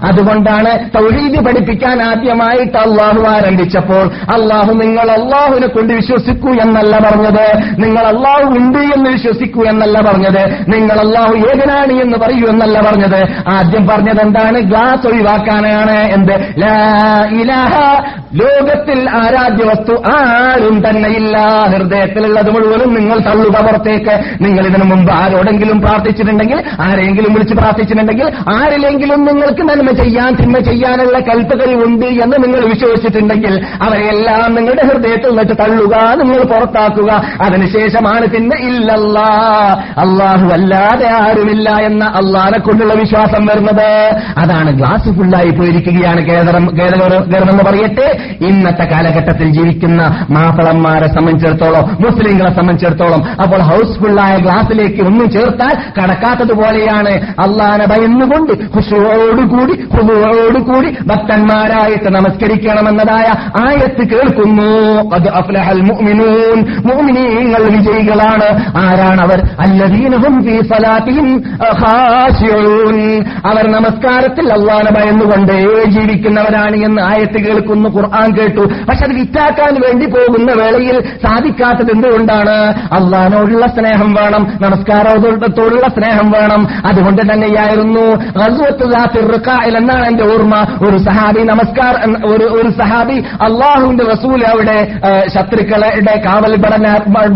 അതുകൊണ്ടാണ് തൗഹീദ് പഠിപ്പിക്കാൻ ആദ്യമായിട്ട് അള്ളാഹു ആരംഭിച്ചപ്പോൾ അള്ളാഹു നിങ്ങൾ അള്ളാഹുവിനെ കൊണ്ട് വിശ്വസിക്കൂ എന്നല്ല പറഞ്ഞത്. നിങ്ങൾ അള്ളാഹു ഉണ്ട് എന്ന് വിശ്വസിക്കൂ എന്നല്ല പറഞ്ഞത്. നിങ്ങൾ അള്ളാഹു ഏകനാണ് എന്ന് പറയൂ എന്നല്ല പറഞ്ഞത്. ആദ്യം പറഞ്ഞത് എന്താണ്? ഗ്ലാസ് ഒഴിവാക്കാനാണ് എന്ത്? ഇലാഹ. ലോകത്തിൽ ആരാധ്യ വസ്തു ആരും തന്നെയില്ല. ഹൃദയത്തിലുള്ളത് മുഴുവനും നിങ്ങൾ തള്ളുക പുറത്തേക്ക്. നിങ്ങൾ ഇതിനു മുമ്പ് ആരോടെങ്കിലും പ്രാർത്ഥിച്ചിട്ടുണ്ടെങ്കിൽ ആരെങ്കിലും വിളിച്ച് പ്രാർത്ഥിച്ചിട്ടുണ്ടെങ്കിൽ ആരിലെങ്കിലും നിങ്ങൾക്ക് നന്മ ചെയ്യാൻ തിന്മ ചെയ്യാനുള്ള ഉണ്ട് എന്ന് നിങ്ങൾ വിശ്വസിച്ചിട്ടുണ്ടെങ്കിൽ അവരെല്ലാം നിങ്ങളുടെ ഹൃദയത്തിൽ നിന്നിട്ട് തള്ളുക നിങ്ങൾ പുറത്താക്കുക. അതിനുശേഷമാണ് പിന്നെ ഇല്ലല്ലാ അള്ളാഹു അല്ലാതെ ആരുമില്ല എന്ന അള്ളാഹിനെ കൊണ്ടുള്ള വിശ്വാസം വരുന്നത്. അതാണ് ഗ്ലാസ് ഫുള്ളായി പോയിരിക്കുകയാണ് കേരളം കേരളമെന്ന് പറയട്ടെ. ഇന്നത്തെ കാലഘട്ടത്തിൽ ജീവിക്കുന്ന മാപ്പിളന്മാരെ സംബന്ധിച്ചിടത്തോളം മുസ്ലിങ്ങളെ സംബന്ധിച്ചിടത്തോളം അപ്പോൾ ഹൗസ്ഫുള്ളായ ഗ്ലാസിലേക്ക് ഒന്നും ചേർത്താൽ കടക്കാത്തതുപോലെയാണ് അള്ളാനെ ഭയന്നുകൊണ്ട് ഹുഷുവോടുകൂടി ഹുദുവോടുകൂടി കൂടി ഭക്തന്മാരായിട്ട് നമസ്കരിക്കണമെന്നതായ ആയത്ത് കേൾക്കുന്നു. അത് അഫ്ലഹൽ മുഅ്മിനൂൻ. വിജയികളാണ്. ആരാണ് അവർ അല്ലദീനഹും അവർ നമസ്കാരത്തിൽ അള്ളാഹനെ ഭയന്നുകൊണ്ട് ജീവിക്കുന്നവരാണ് എന്ന് ആയത്ത് കേൾക്കുന്നു ഖുർആൻ കേട്ടു. പക്ഷെ അത് വിറ്റാക്കാൻ വേണ്ടി പോകുന്ന വേളയിൽ സാധിക്കാത്തത് എന്തുകൊണ്ടാണ്? അള്ളഹാനോടുള്ള സ്നേഹം വേണം നമസ്കാരത്തോടുള്ള സ്നേഹം വേണം. അതുകൊണ്ട് തന്നെയായിരുന്നു എന്നാണ് എന്റെ ഓർമ്മ. ഒരു സഹാബി നമസ്കാർ ഒരു ഒരു സഹാബി അള്ളാഹുവിന്റെ റസൂൽ അവിടെ ശത്രുക്കളുടെ കാവൽ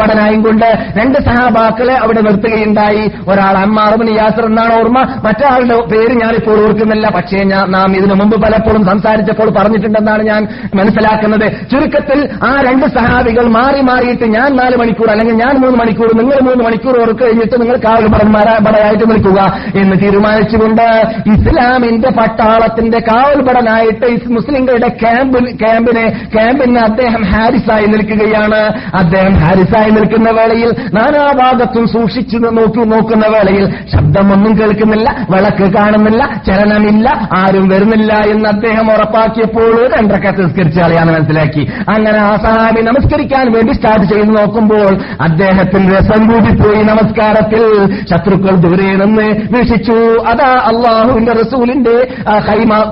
ഭടനായും കൊണ്ട് രണ്ട് സഹാബാക്കളെ അവിടെ നിർത്തുകയുണ്ടായി. ഒരാൾ അമ്മാറുബിന് യാസർ എന്നാണ് ഓർമ്മ. മറ്റാളുടെ പേര് ഞാനിപ്പോൾ ഓർക്കുന്നില്ല. പക്ഷേ നാം ഇതിനു മുമ്പ് പലപ്പോഴും സംസാരിച്ചപ്പോൾ പറഞ്ഞിട്ടുണ്ടെന്നാണ് ഞാൻ മനസ്സിലാക്കുന്നത്. ചുരുക്കത്തിൽ ആ രണ്ട് സഹാബികൾ മാറി മാറിയിട്ട് ഞാൻ നാല് മണിക്കൂർ അല്ലെങ്കിൽ ഞാൻ മൂന്ന് മണിക്കൂർ നിങ്ങൾ മൂന്ന് മണിക്കൂർ ഓർക്ക് കഴിഞ്ഞിട്ട് നിങ്ങൾ കാവൽ ഭടന്മാരാ ഭടനായിട്ട് നിൽക്കുക എന്ന് തീരുമാനിച്ചുകൊണ്ട് ഇസ്ലാമിന്റെ പട്ടാളത്തിന്റെ കാവൽ ഭടനായിട്ട് ഇസ് മുസ്ലിങ്ങളുടെ ക്യാമ്പ് ക്യാമ്പിനെ ക്യാമ്പിന് അദ്ദേഹം ഹാരിസായി നിൽക്കുകയാണ്. അദ്ദേഹം ഹാരിസായി നിൽക്കുന്ന വേളയിൽ നാനാഭാഗത്തും സൂക്ഷിച്ചു നോക്കി നോക്കുന്ന വേളയിൽ ശബ്ദമൊന്നും കേൾക്കുന്നില്ല വിളക്ക് കാണുന്നില്ല ചലനമില്ല ആരും വരുന്നില്ല എന്ന് അദ്ദേഹം ഉറപ്പാക്കിയപ്പോൾ രണ്ടരക്ക സംസ്കരിച്ച ആളെയാണ് മനസ്സിലാക്കി. അങ്ങനെ ആ സഹാബി നമസ്കരിക്കാൻ വേണ്ടി സ്റ്റാർട്ട് ചെയ്ത് നോക്കുമ്പോൾ അദ്ദേഹത്തിന് രസം കൂടിപ്പോയി നമസ്കാരത്തിൽ. ശത്രുക്കൾ ദൂരെ നിന്ന് വീക്ഷിച്ചു. അതാ അള്ളാഹുവിന്റെ റസൂലിന്റെ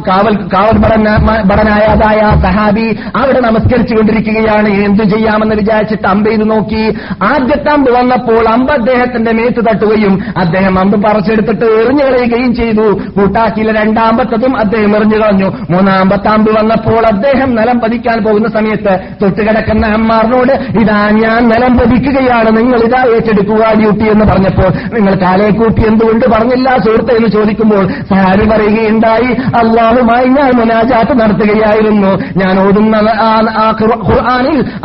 കാവൽ കാവൽ ഭടനായതായ ഭടനായ സഹാബി അവിടെ നമസ്കരിച്ചു കൊണ്ടിരിക്കുകയാണ് എന്തു ചെയ്യാമെന്ന് വിചാരിച്ചിട്ട് അമ്പ് ചെയ്ത് നോക്കി. ആദ്യത്തെ അമ്പ് വന്നപ്പോൾ അമ്പ് അദ്ദേഹത്തിന്റെ മേത്ത് തട്ടുകയും അദ്ദേഹം അമ്പ് പറിച്ചെടുത്തിട്ട് എറിഞ്ഞു കളയുകയും ചെയ്തു. കൂട്ടാക്കിയില്ല രണ്ടാമ്പത്തതും അദ്ദേഹം എറിഞ്ഞു കളഞ്ഞു. മൂന്നാമ്പത്തെ അമ്പ് വന്നപ്പോൾ അദ്ദേഹം നിലം പതിക്കാൻ പോകുന്ന സമയത്ത് തൊട്ടുകിടക്കുന്ന അമ്മാറിനോട് ഇതാ ഞാൻ നിലം പതിക്കുകയാണ്. നിങ്ങൾ ഇതാ ഏറ്റെടുക്കുക ഡ്യൂട്ടി എന്ന് പറഞ്ഞപ്പോൾ നിങ്ങൾ കാലയെ കൂട്ടി എന്തുകൊണ്ട് പറഞ്ഞില്ല? സുഹൃത്ത് എന്ന് ചോദിക്കുമ്പോൾ സാരി പറയുകയുണ്ടായി. അള്ളാഹുമായി ഞാൻ മുനാജാത്ത് നടത്തുകയായിരുന്നു. ഞാൻ ഓടുന്ന ആ- ആ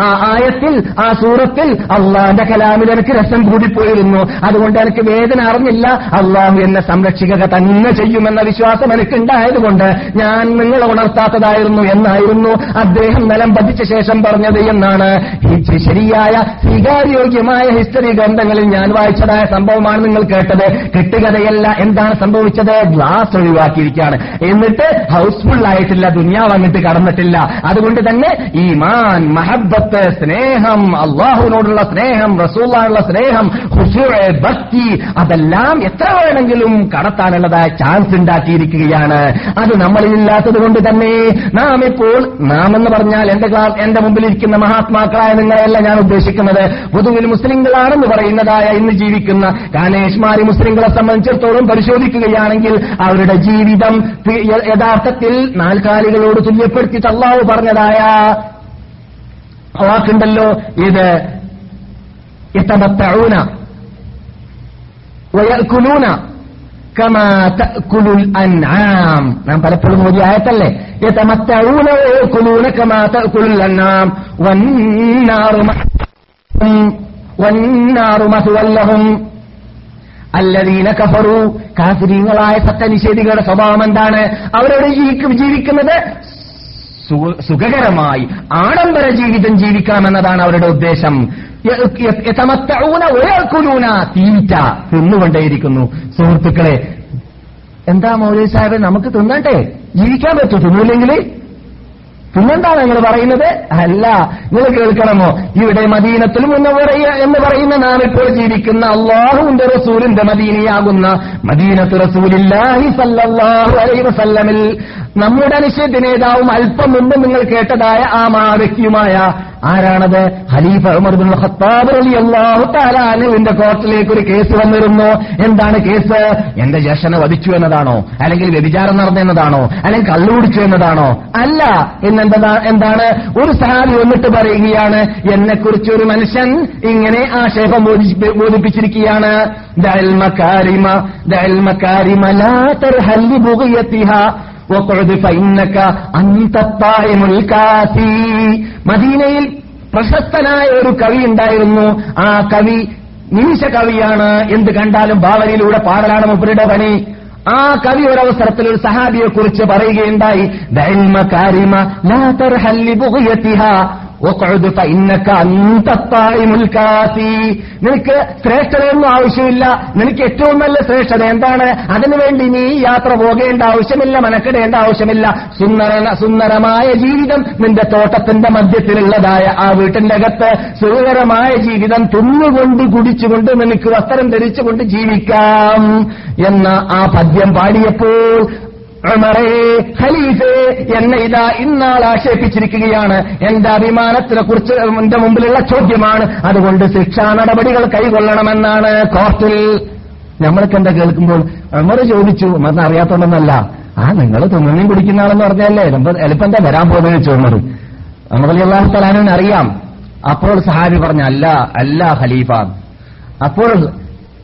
ആ ആയത്തിൽ ആ സൂറത്തിൽ അള്ളാന്റെ കലാമിൽ എനിക്ക് രസം കൂടിപ്പോയിരുന്നു. അതുകൊണ്ട് എനിക്ക് വേദന അറിഞ്ഞില്ല. അള്ളാഹു എന്നെ സംരക്ഷിക്കുക തന്നെ ചെയ്യുമെന്ന വിശ്വാസം എനിക്കുണ്ടായതുകൊണ്ട് ഞാൻ നിങ്ങളെ ഉണർത്താത്തതായിരുന്നു എന്നായിരുന്നു അദ്ദേഹം നിലം പതിച്ച ശേഷം പറഞ്ഞത് എന്നാണ്. ശരിയായ സ്വീകാര്യോഗ്യമായ ഹിസ്റ്ററി ഗ്രന്ഥങ്ങളിൽ ഞാൻ വായിച്ചതായ സംഭവമാണ് നിങ്ങൾ കേട്ടത്. കെട്ടുകഥയല്ല എന്താണ് സംഭവിച്ചത്? ഗ്ലാസ് ഒഴിവാക്കിയിരിക്കുകയാണ്. എന്നിട്ട് ഹൗസ്ഫുൾ ആയിട്ടില്ല ദുനിയാ അങ്ങോട്ട് കടന്നിട്ടില്ല. അതുകൊണ്ട് തന്നെ ഈമാൻ മഹബത്ത് സ്നേഹം അള്ളാഹുവിനോടുള്ള സ്നേഹം റസൂള്ള സ്നേഹം ഭക്തി അതെല്ലാം എത്ര വേണമെങ്കിലും കടത്താനുള്ളതായ ചാൻസ് ഉണ്ടാക്കിയിരിക്കുകയാണ്. അത് നമ്മളിലില്ലാത്തത് കൊണ്ട് തന്നെ നാം ഇപ്പോൾ നാം എന്ന് പറഞ്ഞാൽ എന്റെ ക്ലാസ് എന്റെ മുമ്പിലിരിക്കുന്ന മഹാത്മാക്കളായ നിങ്ങളെയല്ല ഞാൻ ഉദ്ദേശിക്കുന്നത്. പൊതുവിൽ മുസ്ലിങ്ങളാണെന്ന് പറയുന്നതായ ഇന്ന് ജീവിക്കുന്ന കാനേഷ്മാരി മുസ്ലിങ്ങളെ സംബന്ധിച്ചിടത്തോളം പരിശോധിക്കുകയാണെങ്കിൽ അവരുടെ ജീവിതം യഥാർത്ഥത്തിൽ നാൽക്കാലികളോട് തുല്യപ്പെടുത്തിയിട്ട് അള്ളാഹു പറഞ്ഞതായ വാക്കുണ്ടല്ലോ ഇത് ഇത്തമത്തഊന അൻആം. നാം പലപ്പോഴും ഒരു ആയത്തല്ലേ? വന്നാറു മഹ്വം വന്നാറു മഹ്വൽ ലഹും അല്ലദീന കഫറു. കാഫിരീങ്ങളായ സത്യനിഷേധികളുടെ സ്വഭാവം എന്താണ്? അവരോട് ജീവിക്കും ജീവിക്കുന്നത് സുഖകരമായി ആഡംബര ജീവിതം ജീവിക്കാമെന്നതാണ് അവരുടെ ഉദ്ദേശം. യതമത്തഊന വയഅ്കുലൂന തീറ്റ തിന്നുകൊണ്ടേയിരിക്കുന്നു. സുഹൃത്തുക്കളെ എന്താ മൗലവി സാഹിബ് നമുക്ക് തിന്നട്ടെ ജീവിക്കാൻ പറ്റൂ തിന്നില്ലെങ്കിൽ പിന്നെന്താണ് നിങ്ങൾ പറയുന്നത്? അല്ല നിങ്ങൾ കേൾക്കണമോ? ഇവിടെ മദീനത്തിൽ മുന്നവറയ എന്ന് പറയുന്ന നാം ഇപ്പോൾ ജീവിക്കുന്ന അള്ളാഹുവിന്റെ റസൂലിന്റെ മദീനയാകുന്ന മദീനത്ത് റസൂലില്ലാഹി സല്ലാഹു അലൈഹി വസല്ലമിൽ നമ്മുടെ നിഷേധ നേതാവും അല്പം മുമ്പ് നിങ്ങൾ കേട്ടതായ ആ മഹാവ്യക്തിയുമായ ആരാണത്? ഖലീഫ ഉമർ ബിൻ ഖത്താബ് റളിയല്ലാഹു തആല അൻഹുവിന്റെ കോർട്ടിലേക്ക് ഒരു കേസ് വന്നിരുന്നു. എന്താണ് കേസ്? എന്റെ ജഷനെ വധിച്ചു എന്നതാണോ? അല്ലെങ്കിൽ വ്യഭിചാരം നടന്നു എന്നതാണോ? അല്ലെങ്കിൽ കള്ളുകുടിച്ചു എന്നതാണോ? അല്ല. എന്നെന്താ എന്താണ്? ഒരു സഹാബി വന്നിട്ട് പറയുകയാണ് എന്നെക്കുറിച്ച് ഒരു മനുഷ്യൻ ഇങ്ങനെ ആക്ഷേപം ബോധിപ്പി- ബോധിപ്പിച്ചിരിക്കുകയാണ്. ദൽമ കാരിമ ദൽമ മകാരിമ ലാ തർഹൽ ലിബുഗിയതിഹാ മദീനയിൽ പ്രശസ്തനായ ഒരു കവി ഉണ്ടായിരുന്നു. ആ കവി നിമിഷ കവിയാണ്. എന്ത് കണ്ടാലും ഭാവനയിലൂടെ പാടലാണ് മുപ്പരുടെ പണി. ആ കവി ഒരവസരത്തിൽ ഒരു സഹാബിയെ കുറിച്ച് പറയുകയുണ്ടായി നിനക്ക് ശ്രേഷ്ഠതയൊന്നും ആവശ്യമില്ല. നിനക്ക് ഏറ്റവും നല്ല ശ്രേഷ്ഠത എന്താണ്? അതിനുവേണ്ടി നീ യാത്ര പോകേണ്ട ആവശ്യമില്ല മനക്കിടേണ്ട ആവശ്യമില്ല. സുന്ദര സുന്ദരമായ ജീവിതം നിന്റെ തോട്ടത്തിന്റെ മധ്യത്തിലുള്ളതായ ആ വീട്ടിന്റെ അകത്ത് സുഖകരമായ ജീവിതം തിന്നുകൊണ്ട് കുടിച്ചുകൊണ്ട് നിനക്ക് വസ്ത്രം ധരിച്ചുകൊണ്ട് ജീവിക്കാം എന്ന ആ പദ്യം പാടിയപ്പോൾ എന്നെ ഇതാ ഇന്നാൾ ആക്ഷേപിച്ചിരിക്കുകയാണ്. എന്റെ അഭിമാനത്തിനെ കുറിച്ച് എന്റെ മുമ്പിലുള്ള ചോദ്യമാണ്. അതുകൊണ്ട് ശിക്ഷാ നടപടികൾ കൈകൊള്ളണമെന്നാണ് കോർട്ടിൽ. നമ്മൾക്ക് എന്താ കേൾക്കുമ്പോൾ? ഉമർ ചോദിച്ചു ഉമറിനെ അറിയാത്തോണ്ടെന്നല്ല. ആ നിങ്ങൾ തിന്നുന്നേം കുടിക്കുന്ന ആളെന്ന് പറഞ്ഞല്ലേ? എളുപ്പം എന്താ വരാൻ പോകുന്നത് ചോദിച്ചു ഉമർ. ഉമർ അള്ളാഹു അറിയാം. അപ്പോൾ സഹാബി പറഞ്ഞ അല്ല അല്ല ഖലീഫ. അപ്പോൾ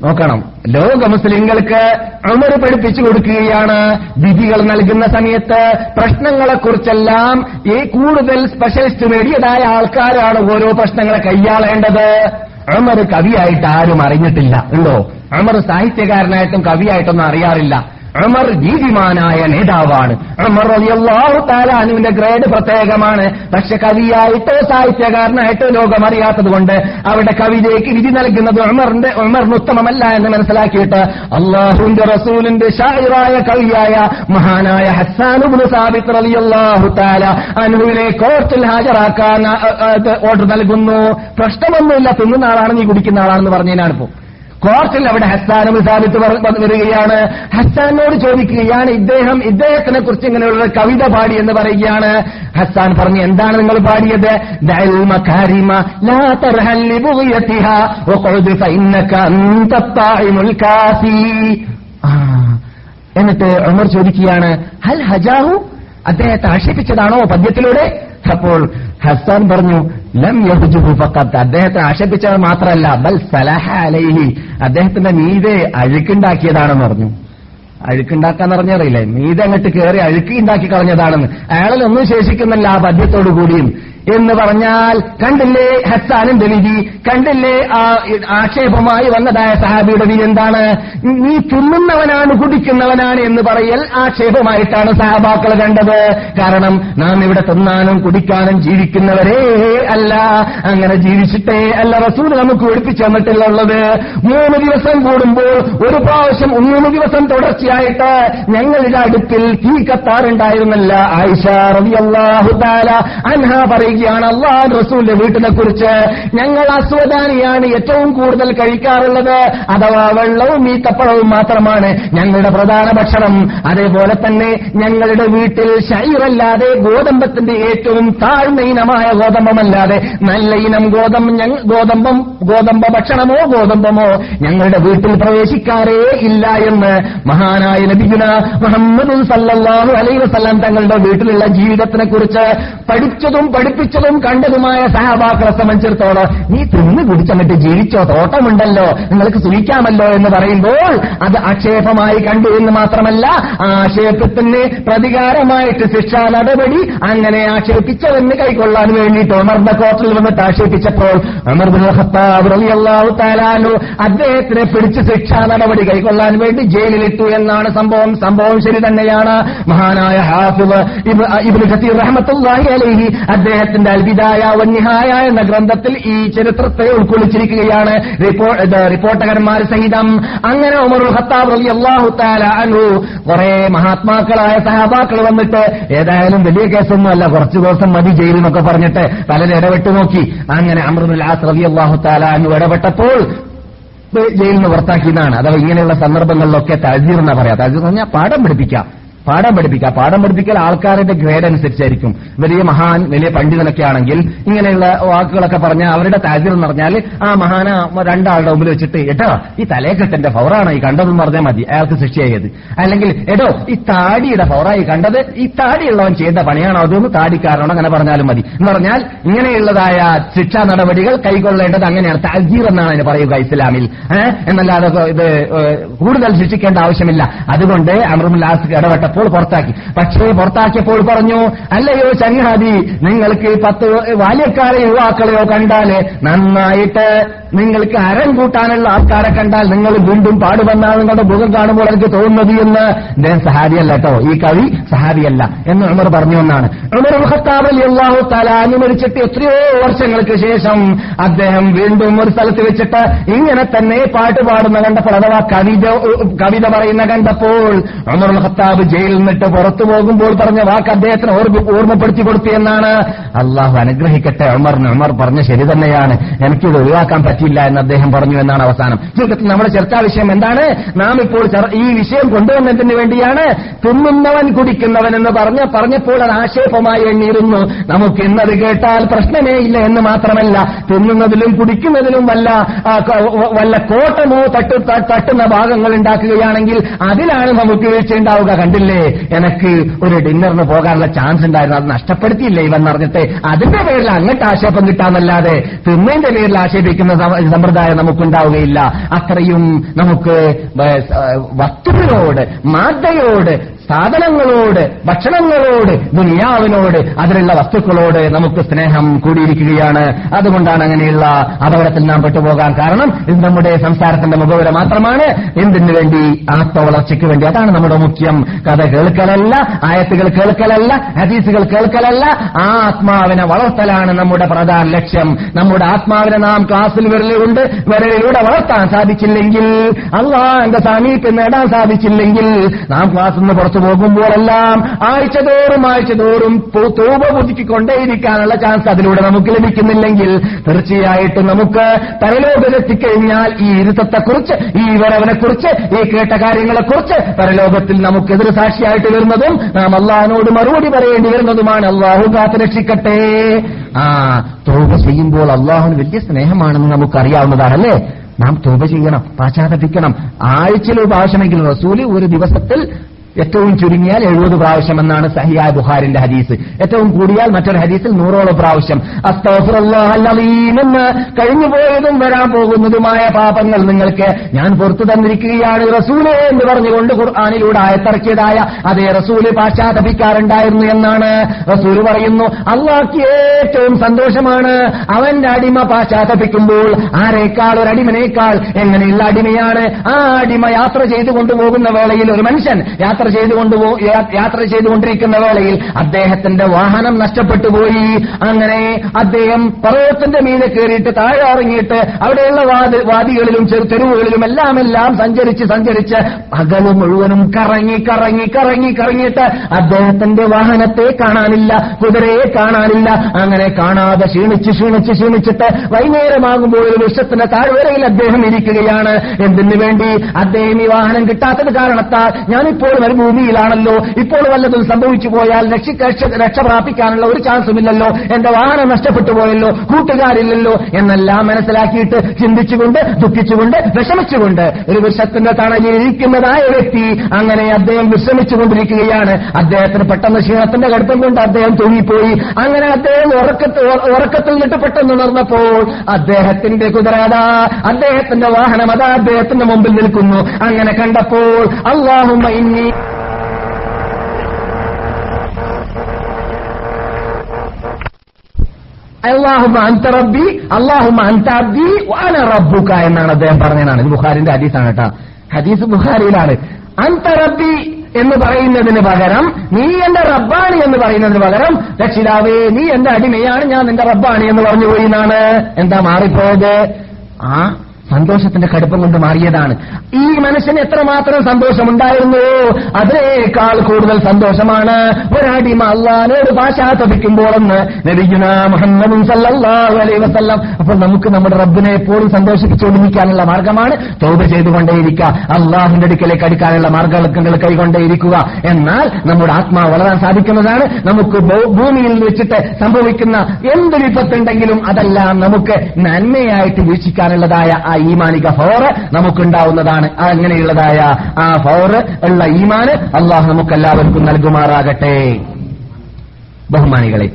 നോക്കണം. ലോക മുസ്ലിങ്ങൾക്ക് ഉമർ പഠിപ്പിച്ചു കൊടുക്കുകയാണ്. വിധികൾ നൽകുന്ന സമയത്ത് പ്രശ്നങ്ങളെക്കുറിച്ചെല്ലാം ഈ കൂടുതൽ സ്പെഷ്യലിസ്റ്റ് നേടിയതായ ആൾക്കാരാണ് ഓരോ പ്രശ്നങ്ങളെ കൈയാളേണ്ടത്. ഉമർ കവിയായിട്ട് ആരും അറിഞ്ഞിട്ടില്ല. ഉണ്ടോ? അമർ സാഹിത്യകാരനായിട്ടും കവിയായിട്ടൊന്നും അറിയാറില്ല. ഉമർ നീതിമാനായ നേതാവാണ്. റളിയല്ലാഹു തആല അനുവിന്റെ ഗ്രേഡ് പ്രത്യേകമാണ്. പക്ഷെ കവിയായിട്ടോ സാഹിത്യകാരനായിട്ടോ ലോകം അറിയാത്തത് കൊണ്ട് അവിടെ കവിതയ്ക്ക് വിധി നൽകുന്നത് ഉമറിന്റെ ഉമറിന് ഉത്തമമല്ല എന്ന് മനസ്സിലാക്കിയിട്ട് അള്ളാഹുവിന്റെ റസൂലിന്റെ ഷായിറായ കവിയായ മഹാനായ ഹസാനുബുൽ സാബിത്ത് റളിയല്ലാഹു തആല അനുവിനെ കോർട്ടിൽ ഹാജരാക്കാൻ ഓർഡർ നൽകുന്നു. പ്രശ്നമൊന്നുമില്ല. തിന്നുന്ന ആളാണ് നീ കുടിക്കുന്ന ആളാണെന്ന് പറഞ്ഞതിനാണ് ഇപ്പോ കോർട്ടിൽ അവിടെ ഹസ്താനും സാബിത്ത് വരികയാണ് ഹസ്സാനോട് ചോദിക്കുകയാണ് ഇദ്ദേഹം ഇദ്ദേഹത്തിനെ കുറിച്ച് ഇങ്ങനെയുള്ള കവിത പാടി എന്ന് പറയുകയാണ്. ഹസ്സാൻ പറഞ്ഞു എന്താണ് നിങ്ങൾ പാടിയത്? എന്നിട്ട് അമർ ചോദിക്കുകയാണ് ഹൽ ഹജാഹു? അദ്ദേഹത്തെ ആക്ഷേപിച്ചതാണോ പദ്യത്തിലൂടെ? അപ്പോൾ ഹസ്സാൻ പറഞ്ഞു ലം അദ്ദേഹത്തെ ആക്ഷേപിച്ചത് മാത്രമല്ല ബൽ സലഹ അലൈഹി. അദ്ദേഹത്തിന്റെ മീതെ അഴുക്കുണ്ടാക്കിയതാണെന്ന് പറഞ്ഞു. അഴുക്കുണ്ടാക്കാന്ന് പറഞ്ഞറിയില്ലേ? മീതെ അങ്ങോട്ട് കയറി അഴുക്കി ഉണ്ടാക്കി കളഞ്ഞതാണെന്ന്. അയാളിൽ ഒന്നും ശേഷിക്കുന്നില്ല ആ പദ്യത്തോടു കൂടിയും എന്ന് പറഞ്ഞാൽ കണ്ടില്ലേ ഹസ്സാനും വിധി കണ്ടില്ലേ ആ ആക്ഷേപമായി വന്നതായ സഹാബിയുടെ വിധി എന്താണ്? നീ തിന്നുന്നവനാണ് കുടിക്കുന്നവനാണ് എന്ന് പറയൽ ആക്ഷേപമായിട്ടാണ് സഹാബാക്കൾ കണ്ടത്. കാരണം നാം ഇവിടെ തിന്നാനും കുടിക്കാനും ജീവിക്കുന്നവരേ അല്ല. അങ്ങനെ ജീവിച്ചിട്ടേ അല്ല റസൂൽ നമുക്ക് ഒഴിപ്പിച്ചു തന്നിട്ടുള്ളത് മൂന്ന് ദിവസം കൂടുമ്പോൾ ഒരു പ്രാവശ്യം മൂന്ന് ദിവസം തുടർച്ചയായിട്ട് ഞങ്ങളുടെ അടുപ്പിൽ തീ കത്താറുണ്ടായിരുന്നല്ല ആയിഷ റളിയല്ലാഹു തആല അൻഹ പറയുകയാണ് അള്ളാഹ് റസൂലിന്റെ വീട്ടിനെ കുറിച്ച് ഞങ്ങൾ അസ്വദാനിയാണ് ഏറ്റവും കൂടുതൽ കഴിക്കാറുള്ളത്. അഥവാ വെള്ളവും ഈത്തപ്പഴവും മാത്രമാണ് ഞങ്ങളുടെ പ്രധാന ഭക്ഷണം. അതേപോലെ തന്നെ ഞങ്ങളുടെ വീട്ടിൽ ശൈറല്ലാതെ ഗോതമ്പത്തിന്റെ ഏറ്റവും താഴ്ന്ന ഇനമായ ഗോതമ്പമല്ലാതെ നല്ല ഇനം ഗോതമ്പ് ഗോതമ്പം ഗോതമ്പ ഭക്ഷണമോ ഗോതമ്പമോ ഞങ്ങളുടെ വീട്ടിൽ പ്രവേശിക്കാറേ ഇല്ല എന്ന് മഹാനായ നബിഗുന മുഹമ്മദ് സല്ലാഹു അലൈഹി വസല്ലം തങ്ങളുടെ വീട്ടിലുള്ള ജീവിതത്തിനെ കുറിച്ച് പഠിച്ചതും പഠിപ്പിച്ചതും കണ്ടതുമായ സഹാബാക്കളെ സംബന്ധിച്ചിടത്തോളം നീ തിന്ന് കുടിച്ചെന്നിട്ട് ജീവിച്ചോ? തോട്ടമുണ്ടല്ലോ. നിങ്ങൾക്ക് സുഖിക്കാമല്ലോ എന്ന് പറയുമ്പോൾ അത് ആക്ഷേപമായി കണ്ടു എന്ന് മാത്രമല്ല ആക്ഷേപത്തിന് പ്രതികാരമായിട്ട് ശിക്ഷാ നടപടി അങ്ങനെ ആക്ഷേപിച്ചതെന്ന് കൈക്കൊള്ളാൻ വേണ്ടിയിട്ട് അമർന്ന കോർട്ടിൽ വന്നിട്ട് ആക്ഷേപിച്ചപ്പോൾ അൻഹു അദ്ദേഹത്തിനെ പിടിച്ച് ശിക്ഷാ നടപടി കൈക്കൊള്ളാൻ വേണ്ടി ജയിലിലിട്ടു എന്നാണ് സംഭവം. സംഭവം ശരി തന്നെയാണ്. മഹാനായ ഹാഫിബ് കസീർ റഹ്മത്തുള്ളാഹി അലൈഹി അദ്ദേഹത്തിന്റെ അൽബിദായ വന്യഹായ എന്ന ഗ്രന്ഥത്തിൽ ഈ ചരിത്രത്തെ ഉൾക്കൊള്ളിച്ചിരിക്കുകയാണ്. റിപ്പോ- റിപ്പോർട്ടകന്മാർ സഹിതം. അങ്ങനെ ഉമറുൽ ഖത്താബ് റബി അള്ളാഹു അൻഹു കുറെ മഹാത്മാക്കളായ സഹാബാക്കൾ വന്നിട്ട് ഏതായാലും വലിയ കേസൊന്നും അല്ല കുറച്ചു ദിവസം മതി ജയിലിൽ എന്നൊക്കെ പറഞ്ഞിട്ട് പലരും ഇടപെട്ട് നോക്കി. അങ്ങനെ അമൃതുല്ലാസ് ആസ് റളിയല്ലാഹു തആല അൻഹു ഇടപെട്ടപ്പോൾ ജയിലിൽ നിന്ന് പുറത്താക്കിയതാണ്. അഥവാ ഇങ്ങനെയുള്ള സന്ദർഭങ്ങളിലൊക്കെ തജീർ പറയാം. തജീർ പറഞ്ഞാൽ പാഠം പഠിപ്പിക്കാം. പാഠം പഠിപ്പിക്കുക. പാഠം പഠിപ്പിക്കൽ ആൾക്കാരുടെ ഗ്രേഡ് അനുസരിച്ചായിരിക്കും വലിയ മഹാൻ വലിയ പണ്ഡിതനൊക്കെ ആണെങ്കിൽ ഇങ്ങനെയുള്ള വാക്കുകളൊക്കെ പറഞ്ഞാൽ അവരുടെ താജീർ എന്ന് പറഞ്ഞാൽ ആ മഹാന രണ്ടാളുടെ മുമ്പിൽ വെച്ചിട്ട് എട്ടോ ഈ തലേക്കെട്ടന്റെ ഫൗറാണ്? ഈ കണ്ടതെന്ന് പറഞ്ഞാൽ മതി. അയാൾക്ക് ശിക്ഷയായത്. അല്ലെങ്കിൽ എടോ ഈ താടിയുടെ ഫൗറായി കണ്ടത് ഈ താടിയുള്ളവൻ ചെയ്ത പണിയാണോ? അതൊന്ന് താടിക്കാരനോ അങ്ങനെ പറഞ്ഞാലും മതി. എന്ന് പറഞ്ഞാൽ ഇങ്ങനെയുള്ളതായ ശിക്ഷാ നടപടികൾ കൈക്കൊള്ളേണ്ടത് അങ്ങനെയാണ്. താജീർ എന്നാണ് അതിന് പറയുക ഇസ്ലാമിൽ. എന്നല്ലാതെ ഇത് കൂടുതൽ ശിക്ഷിക്കേണ്ട ആവശ്യമില്ല. അതുകൊണ്ട് അമറുൽ ആസ് ഇടപെട്ടപ്പോൾ അപ്പോൾ പുറത്താക്കി. പക്ഷേ പുറത്താക്കിയപ്പോൾ പറഞ്ഞു അല്ലയോ ചങ്ങാതി നിങ്ങൾക്ക് പത്ത് ബാല്യക്കാരെ യുവാക്കളെയോ കണ്ടാൽ നന്നായിട്ട് നിങ്ങൾക്ക് അരം കൂട്ടാനുള്ള ആൾക്കാരെ കണ്ടാൽ നിങ്ങൾ വീണ്ടും പാടുവന്നാണ് നിങ്ങളുടെ മുഖം കാണുമ്പോൾ എനിക്ക് തോന്നുന്നത് എന്ന്. ഞാൻ സഹാബിയല്ല കേട്ടോ. ഈ കവി സഹാബിയല്ല എന്ന് ഉമർ പറഞ്ഞു എന്നാണ്. ഉമർ ഖത്താബ് അള്ളാഹു തലാനി മരിച്ചിട്ട് എത്രയോ വർഷങ്ങൾക്ക് ശേഷം അദ്ദേഹം വീണ്ടും ഒരു സ്ഥലത്ത് വെച്ചിട്ട് ഇങ്ങനെ തന്നെ പാട്ട് പാടുന്ന കണ്ടപ്പോൾ അഥവാ കവിത കവിത പറയുന്ന കണ്ടപ്പോൾ ഉമർ ഖത്താബ് ജയിലിൽ നിന്നിട്ട് പുറത്തു പോകുമ്പോൾ പറഞ്ഞ വാക്ക് അദ്ദേഹത്തിന് ഓർമ്മപ്പെടുത്തി കൊടുത്തു എന്നാണ്. അള്ളാഹു അനുഗ്രഹിക്കട്ടെ ഉമറിന് ഉമർ പറഞ്ഞ ശരി തന്നെയാണ്. എനിക്കിത് ഒഴിവാക്കാൻ പറ്റില്ല എന്ന് അദ്ദേഹം പറഞ്ഞു എന്നാണ് അവസാനം. ചുരുക്കത്തിൽ നമ്മുടെ ചർച്ചാ വിഷയം എന്താണ്? നാം ഇപ്പോൾ ഈ വിഷയം കൊണ്ടുവന്നതിന് വേണ്ടിയാണ് തിന്നുന്നവൻ കുടിക്കുന്നവൻ എന്ന് പറഞ്ഞ പറഞ്ഞപ്പോൾ അത് ആക്ഷേപമായി എണ്ണിയിരുന്നു. നമുക്ക് ഇന്നത് കേട്ടാൽ പ്രശ്നമേ ഇല്ല എന്ന് മാത്രമല്ല തിന്നുന്നതിലും കുടിക്കുന്നതിലും വല്ല വല്ല കോട്ടമോ തട്ടു തട്ടുന്ന ഭാഗങ്ങൾ ഉണ്ടാക്കുകയാണെങ്കിൽ അതിലാണ് നമുക്ക് വീഴ്ച ഉണ്ടാവുക കണ്ടില്ലേ? എനിക്ക് ഒരു ഡിന്നറിന് പോകാനുള്ള ചാൻസ് ഉണ്ടായിരുന്നു. അത് നഷ്ടപ്പെടുത്തിയില്ലേ ഇവൻ പറഞ്ഞിട്ട് അതിന്റെ പേരിൽ അങ്ങോട്ട് ആക്ഷേപം കിട്ടാന്നല്ലാതെ തിന്നതിന്റെ പേരിൽ ആക്ഷേപിക്കുന്ന സമ- സമ്പ്രദായം നമുക്കുണ്ടാവുകയില്ല. അത്രയും നമുക്ക് വസ്തുക്കളോട് മാതയോട് സാധനങ്ങളോട് ഭക്ഷണങ്ങളോട് ദുനിയാവിനോട് അതിലുള്ള വസ്തുക്കളോട് നമുക്ക് സ്നേഹം കൂടിയിരിക്കുകയാണ്. അതുകൊണ്ടാണ് അങ്ങനെയുള്ള അപകടത്തിൽ നാം പെട്ടുപോകാൻ കാരണം ഇത് നമ്മുടെ സംസാരത്തിന്റെ മുഖവര മാത്രമാണ്. എന്തിനു വേണ്ടി? ആത്മവളർച്ചയ്ക്ക് വേണ്ടി. അതാണ് നമ്മുടെ മുഖ്യം. കഥ കേൾക്കലല്ല ആയത്തുകൾ കേൾക്കലല്ല ഹദീസുകൾ കേൾക്കലല്ല. ആ ആത്മാവിനെ വളർത്തലാണ് നമ്മുടെ പ്രധാന ലക്ഷ്യം. നമ്മുടെ ആത്മാവിനെ നാം ക്ലാസ്സിൽ വിരലുകൊണ്ട് വിരലിലൂടെ വളർത്താൻ സാധിച്ചില്ലെങ്കിൽ അള്ളാന്റെ സാമീപ്യം നേടാൻ സാധിച്ചില്ലെങ്കിൽ നാം ക്ലാസ്സിൽ നിന്ന് പുറത്തു പോകുമ്പോഴെല്ലാം ആഴ്ചതോറും ആഴ്ചതോറും തൂപ പുതുക്കിക്കൊണ്ടേയിരിക്കാനുള്ള ചാൻസ് അതിലൂടെ നമുക്ക് ലഭിക്കുന്നില്ലെങ്കിൽ തീർച്ചയായിട്ടും നമുക്ക് പരലോകത്തെത്തിക്കഴിഞ്ഞാൽ ഈ ഇരുത്തത്തെക്കുറിച്ച് ഈ വരവനെക്കുറിച്ച് ഈ കേട്ട കാര്യങ്ങളെക്കുറിച്ച് പരലോകത്തിൽ നമുക്ക് എതിർ സാക്ഷിയായിട്ട് വരുന്നതും നാം അള്ളാഹിനോട് മറുപടി പറയേണ്ടി വരുന്നതുമാണ്. അള്ളാഹു കാത്തു രക്ഷിക്കട്ടെ. ആ തോപ ചെയ്യുമ്പോൾ അള്ളാഹുന് വലിയ സ്നേഹമാണെന്ന് നമുക്കറിയാവുന്നതാണല്ലേ? നാം തോപ ചെയ്യണം പാശ്ചാത്തപിക്കണം. ആഴ്ചയിൽ ഒരു റസൂൽ ഒരു ദിവസത്തിൽ ഏറ്റവും ചുരുങ്ങിയാൽ എഴുപത് പ്രാവശ്യം എന്നാണ് സഹിയായ ബുഹാരിന്റെ ഹദീസ്. ഏറ്റവും കൂടിയാൽ മറ്റൊരു ഹദീസിൽ നൂറോളം പ്രാവശ്യം. എന്ന് കഴിഞ്ഞു പോയതും വരാൻ പോകുന്നതുമായ പാപങ്ങൾ നിങ്ങൾക്ക് ഞാൻ പുറത്തു തന്നിരിക്കുകയാണ്. റസൂലെ എന്ന് പറഞ്ഞുകൊണ്ട് ഖുർആാനിലൂടെ ആയത്തിറക്കിയതായ അതേ റസൂൽ പാശ്ചാത്തപിക്കാറുണ്ടായിരുന്നു എന്നാണ് റസൂൽ പറയുന്നു. അള്ളാഹ്ക്ക് ഏറ്റവും സന്തോഷമാണ് അവന്റെ അടിമ പാശ്ചാത്തപിക്കുമ്പോൾ ആരേക്കാൾ ഒരു അടിമനേക്കാൾ എങ്ങനെയുള്ള അടിമയാണ്? ആ അടിമ യാത്ര ചെയ്തു കൊണ്ടുപോകുന്ന വേളയിൽ ഒരു മനുഷ്യൻ യാത്ര ചെയ്തു ചെയ്തുകൊണ്ട് യാത്ര ചെയ്തുകൊണ്ടിരിക്കുന്ന വേളയിൽ അദ്ദേഹത്തിന്റെ വാഹനം നഷ്ടപ്പെട്ടു പോയി. അങ്ങനെ അദ്ദേഹം പർവതത്തിന്റെ മീനെ കയറിയിട്ട് താഴെ ഇറങ്ങിയിട്ട് അവിടെയുള്ള വാദികളിലും തെരുവുകളിലും എല്ലാം എല്ലാം സഞ്ചരിച്ച് സഞ്ചരിച്ച് പകൽ മുഴുവനും കറങ്ങി കറങ്ങി കറങ്ങി കറങ്ങിയിട്ട് അദ്ദേഹത്തിന്റെ വാഹനത്തെ കാണാനില്ല കുതിരയെ കാണാനില്ല. അങ്ങനെ കാണാതെ ക്ഷീണിച്ച് ക്ഷീണിച്ച് ക്ഷീണിച്ചിട്ട് വൈകുന്നേരമാകുമ്പോൾ ഒരു വൃക്ഷത്തിന്റെ താഴ്വരയിൽ അദ്ദേഹം ഇരിക്കുകയാണ്. എന്തിനു വേണ്ടി? അദ്ദേഹം ഈ വാഹനം കിട്ടാത്തത് കാരണത്താൽ ഞാനിപ്പോൾ മരുഭൂമിയിലാണല്ലോ ഇപ്പോൾ വല്ലതും സംഭവിച്ചു പോയാൽ രക്ഷ- പ്രാപിക്കാനുള്ള ഒരു ചാൻസും ഇല്ലല്ലോ എന്റെ വാഹനം നഷ്ടപ്പെട്ടു പോയല്ലോ. കൂട്ടുകാരില്ലല്ലോ. എന്നെല്ലാം മനസ്സിലാക്കിയിട്ട് ചിന്തിച്ചുകൊണ്ട് ദുഃഖിച്ചുകൊണ്ട് വിഷമിച്ചുകൊണ്ട് ഒരു വൃക്ഷത്തിന്റെ തണലിൽ ഇരിക്കുന്നതായ വ്യക്തി അങ്ങനെ അദ്ദേഹം വിശ്രമിച്ചുകൊണ്ടിരിക്കുകയാണ്. അദ്ദേഹത്തിന് പെട്ടെന്ന് ക്ഷീണത്തിന്റെ കടുപ്പം കൊണ്ട് അദ്ദേഹം തൂങ്ങിപ്പോയി. അങ്ങനെ അദ്ദേഹം ഉറക്കത്ത് ഉറക്കത്തിൽ നിന്നിട്ട് പെട്ടെന്ന് ഉണർന്നപ്പോൾ അദ്ദേഹത്തിന്റെ കുതിരത അദ്ദേഹത്തിന്റെ വാഹനം അതാ അദ്ദേഹത്തിന്റെ മുമ്പിൽ നിൽക്കുന്നു. അങ്ങനെ കണ്ടപ്പോൾ അള്ളാഹുമ്മ ഇന്നി അള്ളാഹുമ അന്ത റബ്ബി അള്ളാഹുമ അന്ത അബ്ദി വാന റബ്ബുക എന്നാണ് അദ്ദേഹം പറഞ്ഞതാണ്. ഇത് ബുഖാരിന്റെ ഹദീസാണ് കേട്ടോ. ഹദീസ് ബുഖാരിയിലാണ്. അന്ത റബ്ബി എന്ന് പറയുന്നതിന് പകരം നീ എന്റെ റബ്ബാണ് എന്ന് പറയുന്നതിന് പകരം രക്ഷിതാവേ നീ എന്റെ അടിമയാണ് ഞാൻ നിന്റെ റബ്ബാണ് എന്ന് പറഞ്ഞു പോയി എന്നാണ്. എന്താ മാറിപ്പോയത്? ആ സന്തോഷത്തിന്റെ കടുപ്പം കൊണ്ട് മാറിയതാണ്. ഈ മനുഷ്യന് എത്രമാത്രം സന്തോഷമുണ്ടായിരുന്നുവോ അതിനേക്കാൾ കൂടുതൽ സന്തോഷമാണ് ഒരടിമ അള്ളഹാനോട് പാശ്ചാത്തപിക്കുമ്പോഴെന്ന് നബിഗുന മുഹമ്മദും സല്ലാഹു അലൈഹി വസല്ലം. അപ്പോൾ നമുക്ക് നമ്മുടെ റബ്ബിനെ എപ്പോഴും സന്തോഷിപ്പിച്ചുകൊണ്ടിരിക്കാനുള്ള മാർഗമാണ് തോപ ചെയ്തുകൊണ്ടേയിരിക്കുക. അള്ളാഹിന്റെ അടുക്കലേക്ക് അടുക്കാനുള്ള മാർഗങ്ങൾ കൈകൊണ്ടേയിരിക്കുക. എന്നാൽ നമ്മുടെ ആത്മാവ് വളരാൻ സാധിക്കുന്നതാണ്. നമുക്ക് ഭൂമിയിൽ വെച്ചിട്ട് സംഭവിക്കുന്ന എന്ത് വിപത്തുണ്ടെങ്കിലും അതെല്ലാം നമുക്ക് നന്മയായിട്ട് വീക്ഷിക്കാനുള്ളതായ ആ ഈമാനിക ഫോറ് നമുക്കുണ്ടാവുന്നതാണ്. അങ്ങനെയുള്ളതായ ആ ഫോറ് ഉള്ള ഈമാന് അള്ളാഹു നമുക്കെല്ലാവർക്കും നൽകുമാറാകട്ടെ. ബഹുമാനികളെ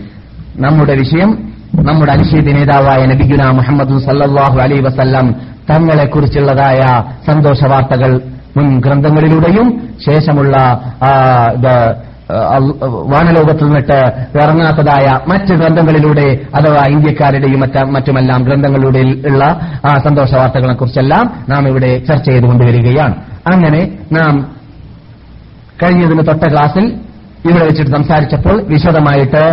നമ്മുടെ വിഷയം നമ്മുടെ അനുശീത നേതാവായ നബിഗുന മുഹമ്മദ് സല്ലാഹു അലൈ വസല്ലം തങ്ങളെക്കുറിച്ചുള്ളതായ സന്തോഷ വാർത്തകൾ മുൻ ഗ്രന്ഥങ്ങളിലൂടെയും ശേഷമുള്ള വാനലോകത്തിൽ നിന്നിട്ട് ഇറങ്ങാത്തതായ മറ്റ് ഗ്രന്ഥങ്ങളിലൂടെ അഥവാ ഇന്ത്യക്കാരുടെയും മറ്റ മറ്റുമെല്ലാം ഗ്രന്ഥങ്ങളിലൂടെ ഉള്ള സന്തോഷ വാർത്തകളെ കുറിച്ചെല്ലാം നാം ഇവിടെ ചർച്ച ചെയ്തുകൊണ്ടുവരികയാണ്. അങ്ങനെ നാം കഴിഞ്ഞതിന് തൊട്ട ക്ലാസ്സിൽ ഇവിടെ വെച്ചിട്ട് സംസാരിച്ചപ്പോൾ വിശദമായിട്ട്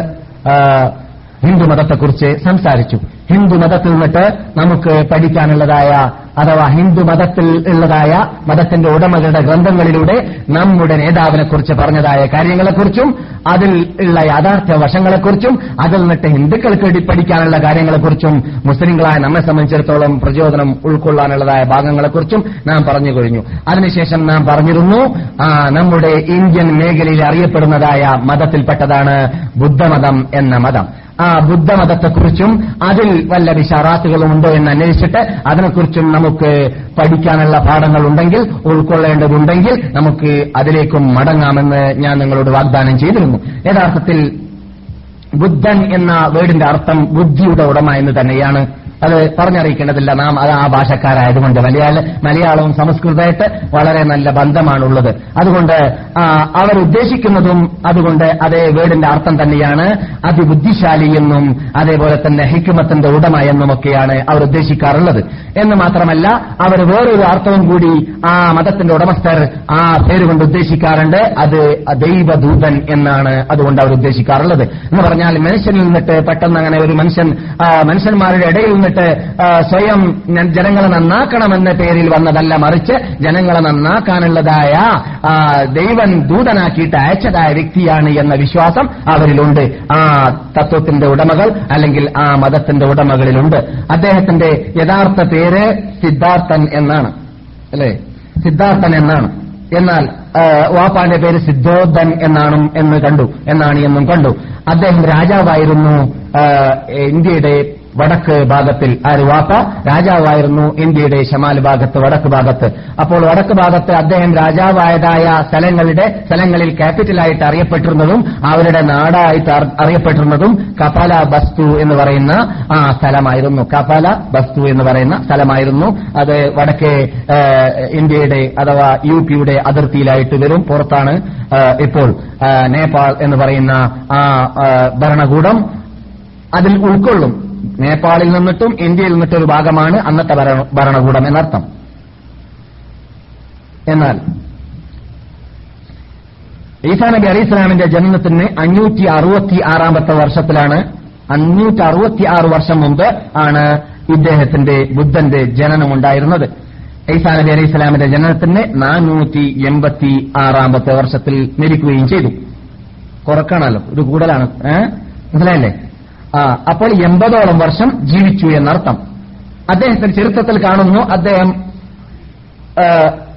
ഹിന്ദുമതത്തെക്കുറിച്ച് സംസാരിച്ചു. ഹിന്ദുമതത്തിൽ നിന്നിട്ട് നമുക്ക് പഠിക്കാനുള്ളതായ അഥവാ ഹിന്ദു മതത്തിൽ ഉള്ളതായ മതത്തിന്റെ ഉടമകളുടെ ഗ്രന്ഥങ്ങളിലൂടെ നമ്മുടെ നേതാവിനെ കുറിച്ച് പറഞ്ഞതായ കാര്യങ്ങളെക്കുറിച്ചും അതിൽ ഉള്ള യാഥാർത്ഥ്യ വശങ്ങളെക്കുറിച്ചും അതിൽ നിന്നിട്ട് ഹിന്ദുക്കൾക്ക് പഠിക്കാനുള്ള കാര്യങ്ങളെക്കുറിച്ചും മുസ്ലിങ്ങളായ നമ്മെ സംബന്ധിച്ചിടത്തോളം പ്രചോദനം ഉൾക്കൊള്ളാനുള്ളതായ ഭാഗങ്ങളെക്കുറിച്ചും നാം പറഞ്ഞു കഴിഞ്ഞു. അതിനുശേഷം നാം പറഞ്ഞിരുന്നു നമ്മുടെ ഇന്ത്യൻ മേഖലയിൽ അറിയപ്പെടുന്നതായ മതത്തിൽപ്പെട്ടതാണ് ബുദ്ധമതം എന്ന മതം. ആ ബുദ്ധമതത്തെക്കുറിച്ചും അതിൽ വല്ല വിശാറാത്തുകളും ഉണ്ടോ എന്ന് അന്വേഷിച്ചിട്ട് അതിനെക്കുറിച്ചും നമുക്ക് പഠിക്കാനുള്ള പാഠങ്ങൾ ഉണ്ടെങ്കിൽ ഉൾക്കൊള്ളേണ്ടതുണ്ടെങ്കിൽ നമുക്ക് അതിലേക്കും മടങ്ങാമെന്ന് ഞാൻ നിങ്ങളോട് വാഗ്ദാനം ചെയ്തിരുന്നു. യഥാർത്ഥത്തിൽ ബുദ്ധൻ എന്ന വേർഡിന്റെ അർത്ഥം ബുദ്ധിയുടെ ഉടമ എന്ന് തന്നെയാണ്. അത് പറഞ്ഞറിയിക്കേണ്ടതില്ല. നാം അത് ആ ഭാഷക്കാരായതുകൊണ്ട് മലയാള മലയാളവും സംസ്കൃതമായിട്ട് വളരെ നല്ല ബന്ധമാണുള്ളത്. അതുകൊണ്ട് അവരുദ്ദേശിക്കുന്നതും അതുകൊണ്ട് അതേ വേടിന്റെ അർത്ഥം തന്നെയാണ് അതിബുദ്ധിശാലി എന്നും അതേപോലെ തന്നെ ഹിക്കുമത്തിന്റെ ഉടമ എന്നുമൊക്കെയാണ് അവർ ഉദ്ദേശിക്കാറുള്ളത് എന്ന് മാത്രമല്ല അവർ വേറൊരു അർത്ഥവും കൂടി ആ മതത്തിന്റെ ഉടമസ്ഥർ ആ പേരുകൊണ്ട് ഉദ്ദേശിക്കാറുണ്ട്. അത് ദൈവദൂതൻ എന്നാണ് അതുകൊണ്ട് അവർ ഉദ്ദേശിക്കാറുള്ളത് എന്ന് പറഞ്ഞാൽ മനുഷ്യനിൽ നിന്നിട്ട് പെട്ടെന്ന് അങ്ങനെ ഒരു മനുഷ്യൻ മനുഷ്യന്മാരുടെ ഇടയിൽ നിന്നിട്ട് ആ, സ്വയം ജനങ്ങളെ നന്നാക്കണമെന്ന പേരിൽ വന്നതല്ല മറിച്ച് ജനങ്ങളെ നന്നാക്കാനുള്ളതായ ദൈവൻ ദൂതനാക്കിയിട്ട് അയച്ചതായ വ്യക്തിയാണ് എന്ന വിശ്വാസം അവരിലുണ്ട്. ആ തത്വത്തിന്റെ ഉടമകൾ അല്ലെങ്കിൽ ആ മതത്തിന്റെ ഉടമകളിലുണ്ട്. അദ്ദേഹത്തിന്റെ യഥാർത്ഥ പേര് സിദ്ധാർത്ഥൻ എന്നാണ്. അല്ലേ? സിദ്ധാർത്ഥൻ എന്നാണ്. എന്നാൽ വാപ്പാന്റെ പേര് സിദ്ധോദ്ധൻ എന്നാണ് എന്ന് കണ്ടു എന്നാണ് എന്നും കണ്ടു. അദ്ദേഹം രാജാവായിരുന്നു ഇന്ത്യയുടെ വടക്ക് ഭാഗത്തിൽ ആര്? വാപ്പ. രാജാവായിരുന്നു ഇന്ത്യയുടെ ശമാൽ ഭാഗത്ത് വടക്ക് ഭാഗത്ത്. അപ്പോൾ വടക്ക് ഭാഗത്ത് അദ്ദേഹം രാജാവായതായ സ്ഥലങ്ങളുടെ സ്ഥലങ്ങളിൽ ക്യാപിറ്റലായിട്ട് അറിയപ്പെട്ടിരുന്നതും അവരുടെ നാടായിട്ട് അറിയപ്പെട്ടിരുന്നതും കപാല ബസ്തു എന്ന് പറയുന്ന ആ സ്ഥലമായിരുന്നു. കപാല ബസ്തു എന്ന് പറയുന്ന സ്ഥലമായിരുന്നു. അത് വടക്കേ ഇന്ത്യയുടെ അഥവാ യു പിയുടെ അതിർത്തിയിലായിട്ട് വരും. പുറത്താണ് ഇപ്പോൾ നേപ്പാൾ എന്ന് പറയുന്ന ആ, ഭരണകൂടം അതിൽ ഉൾക്കൊള്ളും. നേപ്പാളിൽ നിന്നിട്ടും ഇന്ത്യയിൽ നിന്നിട്ടും ഒരു ഭാഗമാണ് അന്നത്തെ ഭരണ- ഭരണകൂടം എന്നർത്ഥം. എന്നാൽ ഈസാ നബി അലി ഇസ്ലാമിന്റെ ജനനത്തിന് അഞ്ഞൂറ്റി അറുപത്തി ആറാമത്തെ വർഷത്തിലാണ് അഞ്ഞൂറ്റി അറുപത്തി ആറ് വർഷം മുമ്പ് ആണ് ഇദ്ദേഹത്തിന്റെ ബുദ്ധന്റെ ജനനമുണ്ടായിരുന്നത്. ഈസാ നബി അലി ഇസ്ലാമിന്റെ ജനനത്തിന് നാനൂറ്റി എൺപത്തി ആറാമത്തെ വർഷത്തിൽ മരിക്കുകയും ചെയ്തു. കുറക്കാണല്ലോ ഒരു കൂടുതലാണ് മനസ്സിലായില്ലേ? അപ്പോൾ എൺപതോളം വർഷം ജീവിച്ചു എന്നർത്ഥം. അദ്ദേഹത്തിന്റെ ചരിത്രത്തിൽ കാണുന്നു. അദ്ദേഹം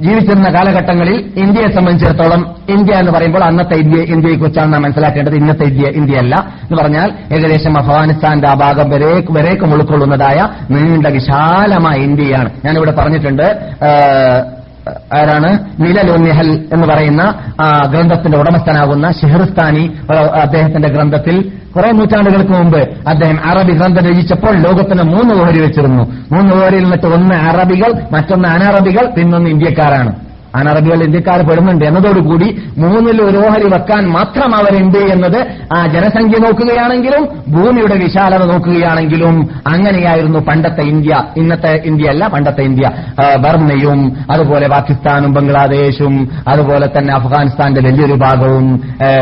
ജീവിച്ചിരുന്ന കാലഘട്ടങ്ങളിൽ ഇന്ത്യയെ സംബന്ധിച്ചിടത്തോളം ഇന്ത്യ എന്ന് പറയുമ്പോൾ അന്നത്തെ ഇന്ത്യ ഇന്ത്യയെക്കുറിച്ചാണ് നാം മനസ്സിലാക്കേണ്ടത്. ഇന്നത്തെ ഇന്ത്യ ഇന്ത്യയല്ല എന്ന് പറഞ്ഞാൽ ഏകദേശം അഫ്ഗാനിസ്ഥാന്റെ ആ ഭാഗം വരെ വരേക്കും ഉൾക്കൊള്ളുന്നതായ നീണ്ട വിശാലമായ ഇന്ത്യയാണ്. ഞാനിവിടെ പറഞ്ഞിട്ടുണ്ട് ആരാണ്? നിലലോന്യഹൽ എന്ന് പറയുന്ന ആ ഗ്രന്ഥത്തിന്റെ ഉടമസ്ഥനാകുന്ന ഷെഹർസ്ഥാനി അദ്ദേഹത്തിന്റെ ഗ്രന്ഥത്തിൽ കുറെ നൂറ്റാണ്ടുകൾക്ക് മുമ്പ് അദ്ദേഹം അറബി ഗ്രന്ഥം രചിച്ചപ്പോൾ ലോകത്തിന് മൂന്ന് ഓഹരി വെച്ചിരുന്നു. മൂന്ന് ഓഹരിയിൽ നിന്നിട്ട് ഒന്ന് അറബികൾ മറ്റൊന്ന് അനറബികൾ പിന്നൊന്ന് ഇന്ത്യക്കാരാണ്. അനറബികൾ ഇന്ത്യക്കാർ പെടുന്നുണ്ട് എന്നതോടുകൂടി മൂന്നിൽ ഒരു ഓഹരി വെക്കാൻ മാത്രം അവരുണ്ട് എന്നത് ആ ജനസംഖ്യ നോക്കുകയാണെങ്കിലും ഭൂമിയുടെ വിശാലത നോക്കുകയാണെങ്കിലും അങ്ങനെയായിരുന്നു പണ്ടത്തെ ഇന്ത്യ. ഇന്നത്തെ ഇന്ത്യ അല്ല പണ്ടത്തെ ഇന്ത്യ. ബർമയും അതുപോലെ പാകിസ്ഥാനും ബംഗ്ലാദേശും അതുപോലെ തന്നെ അഫ്ഗാനിസ്ഥാന്റെ വലിയൊരു ഭാഗവും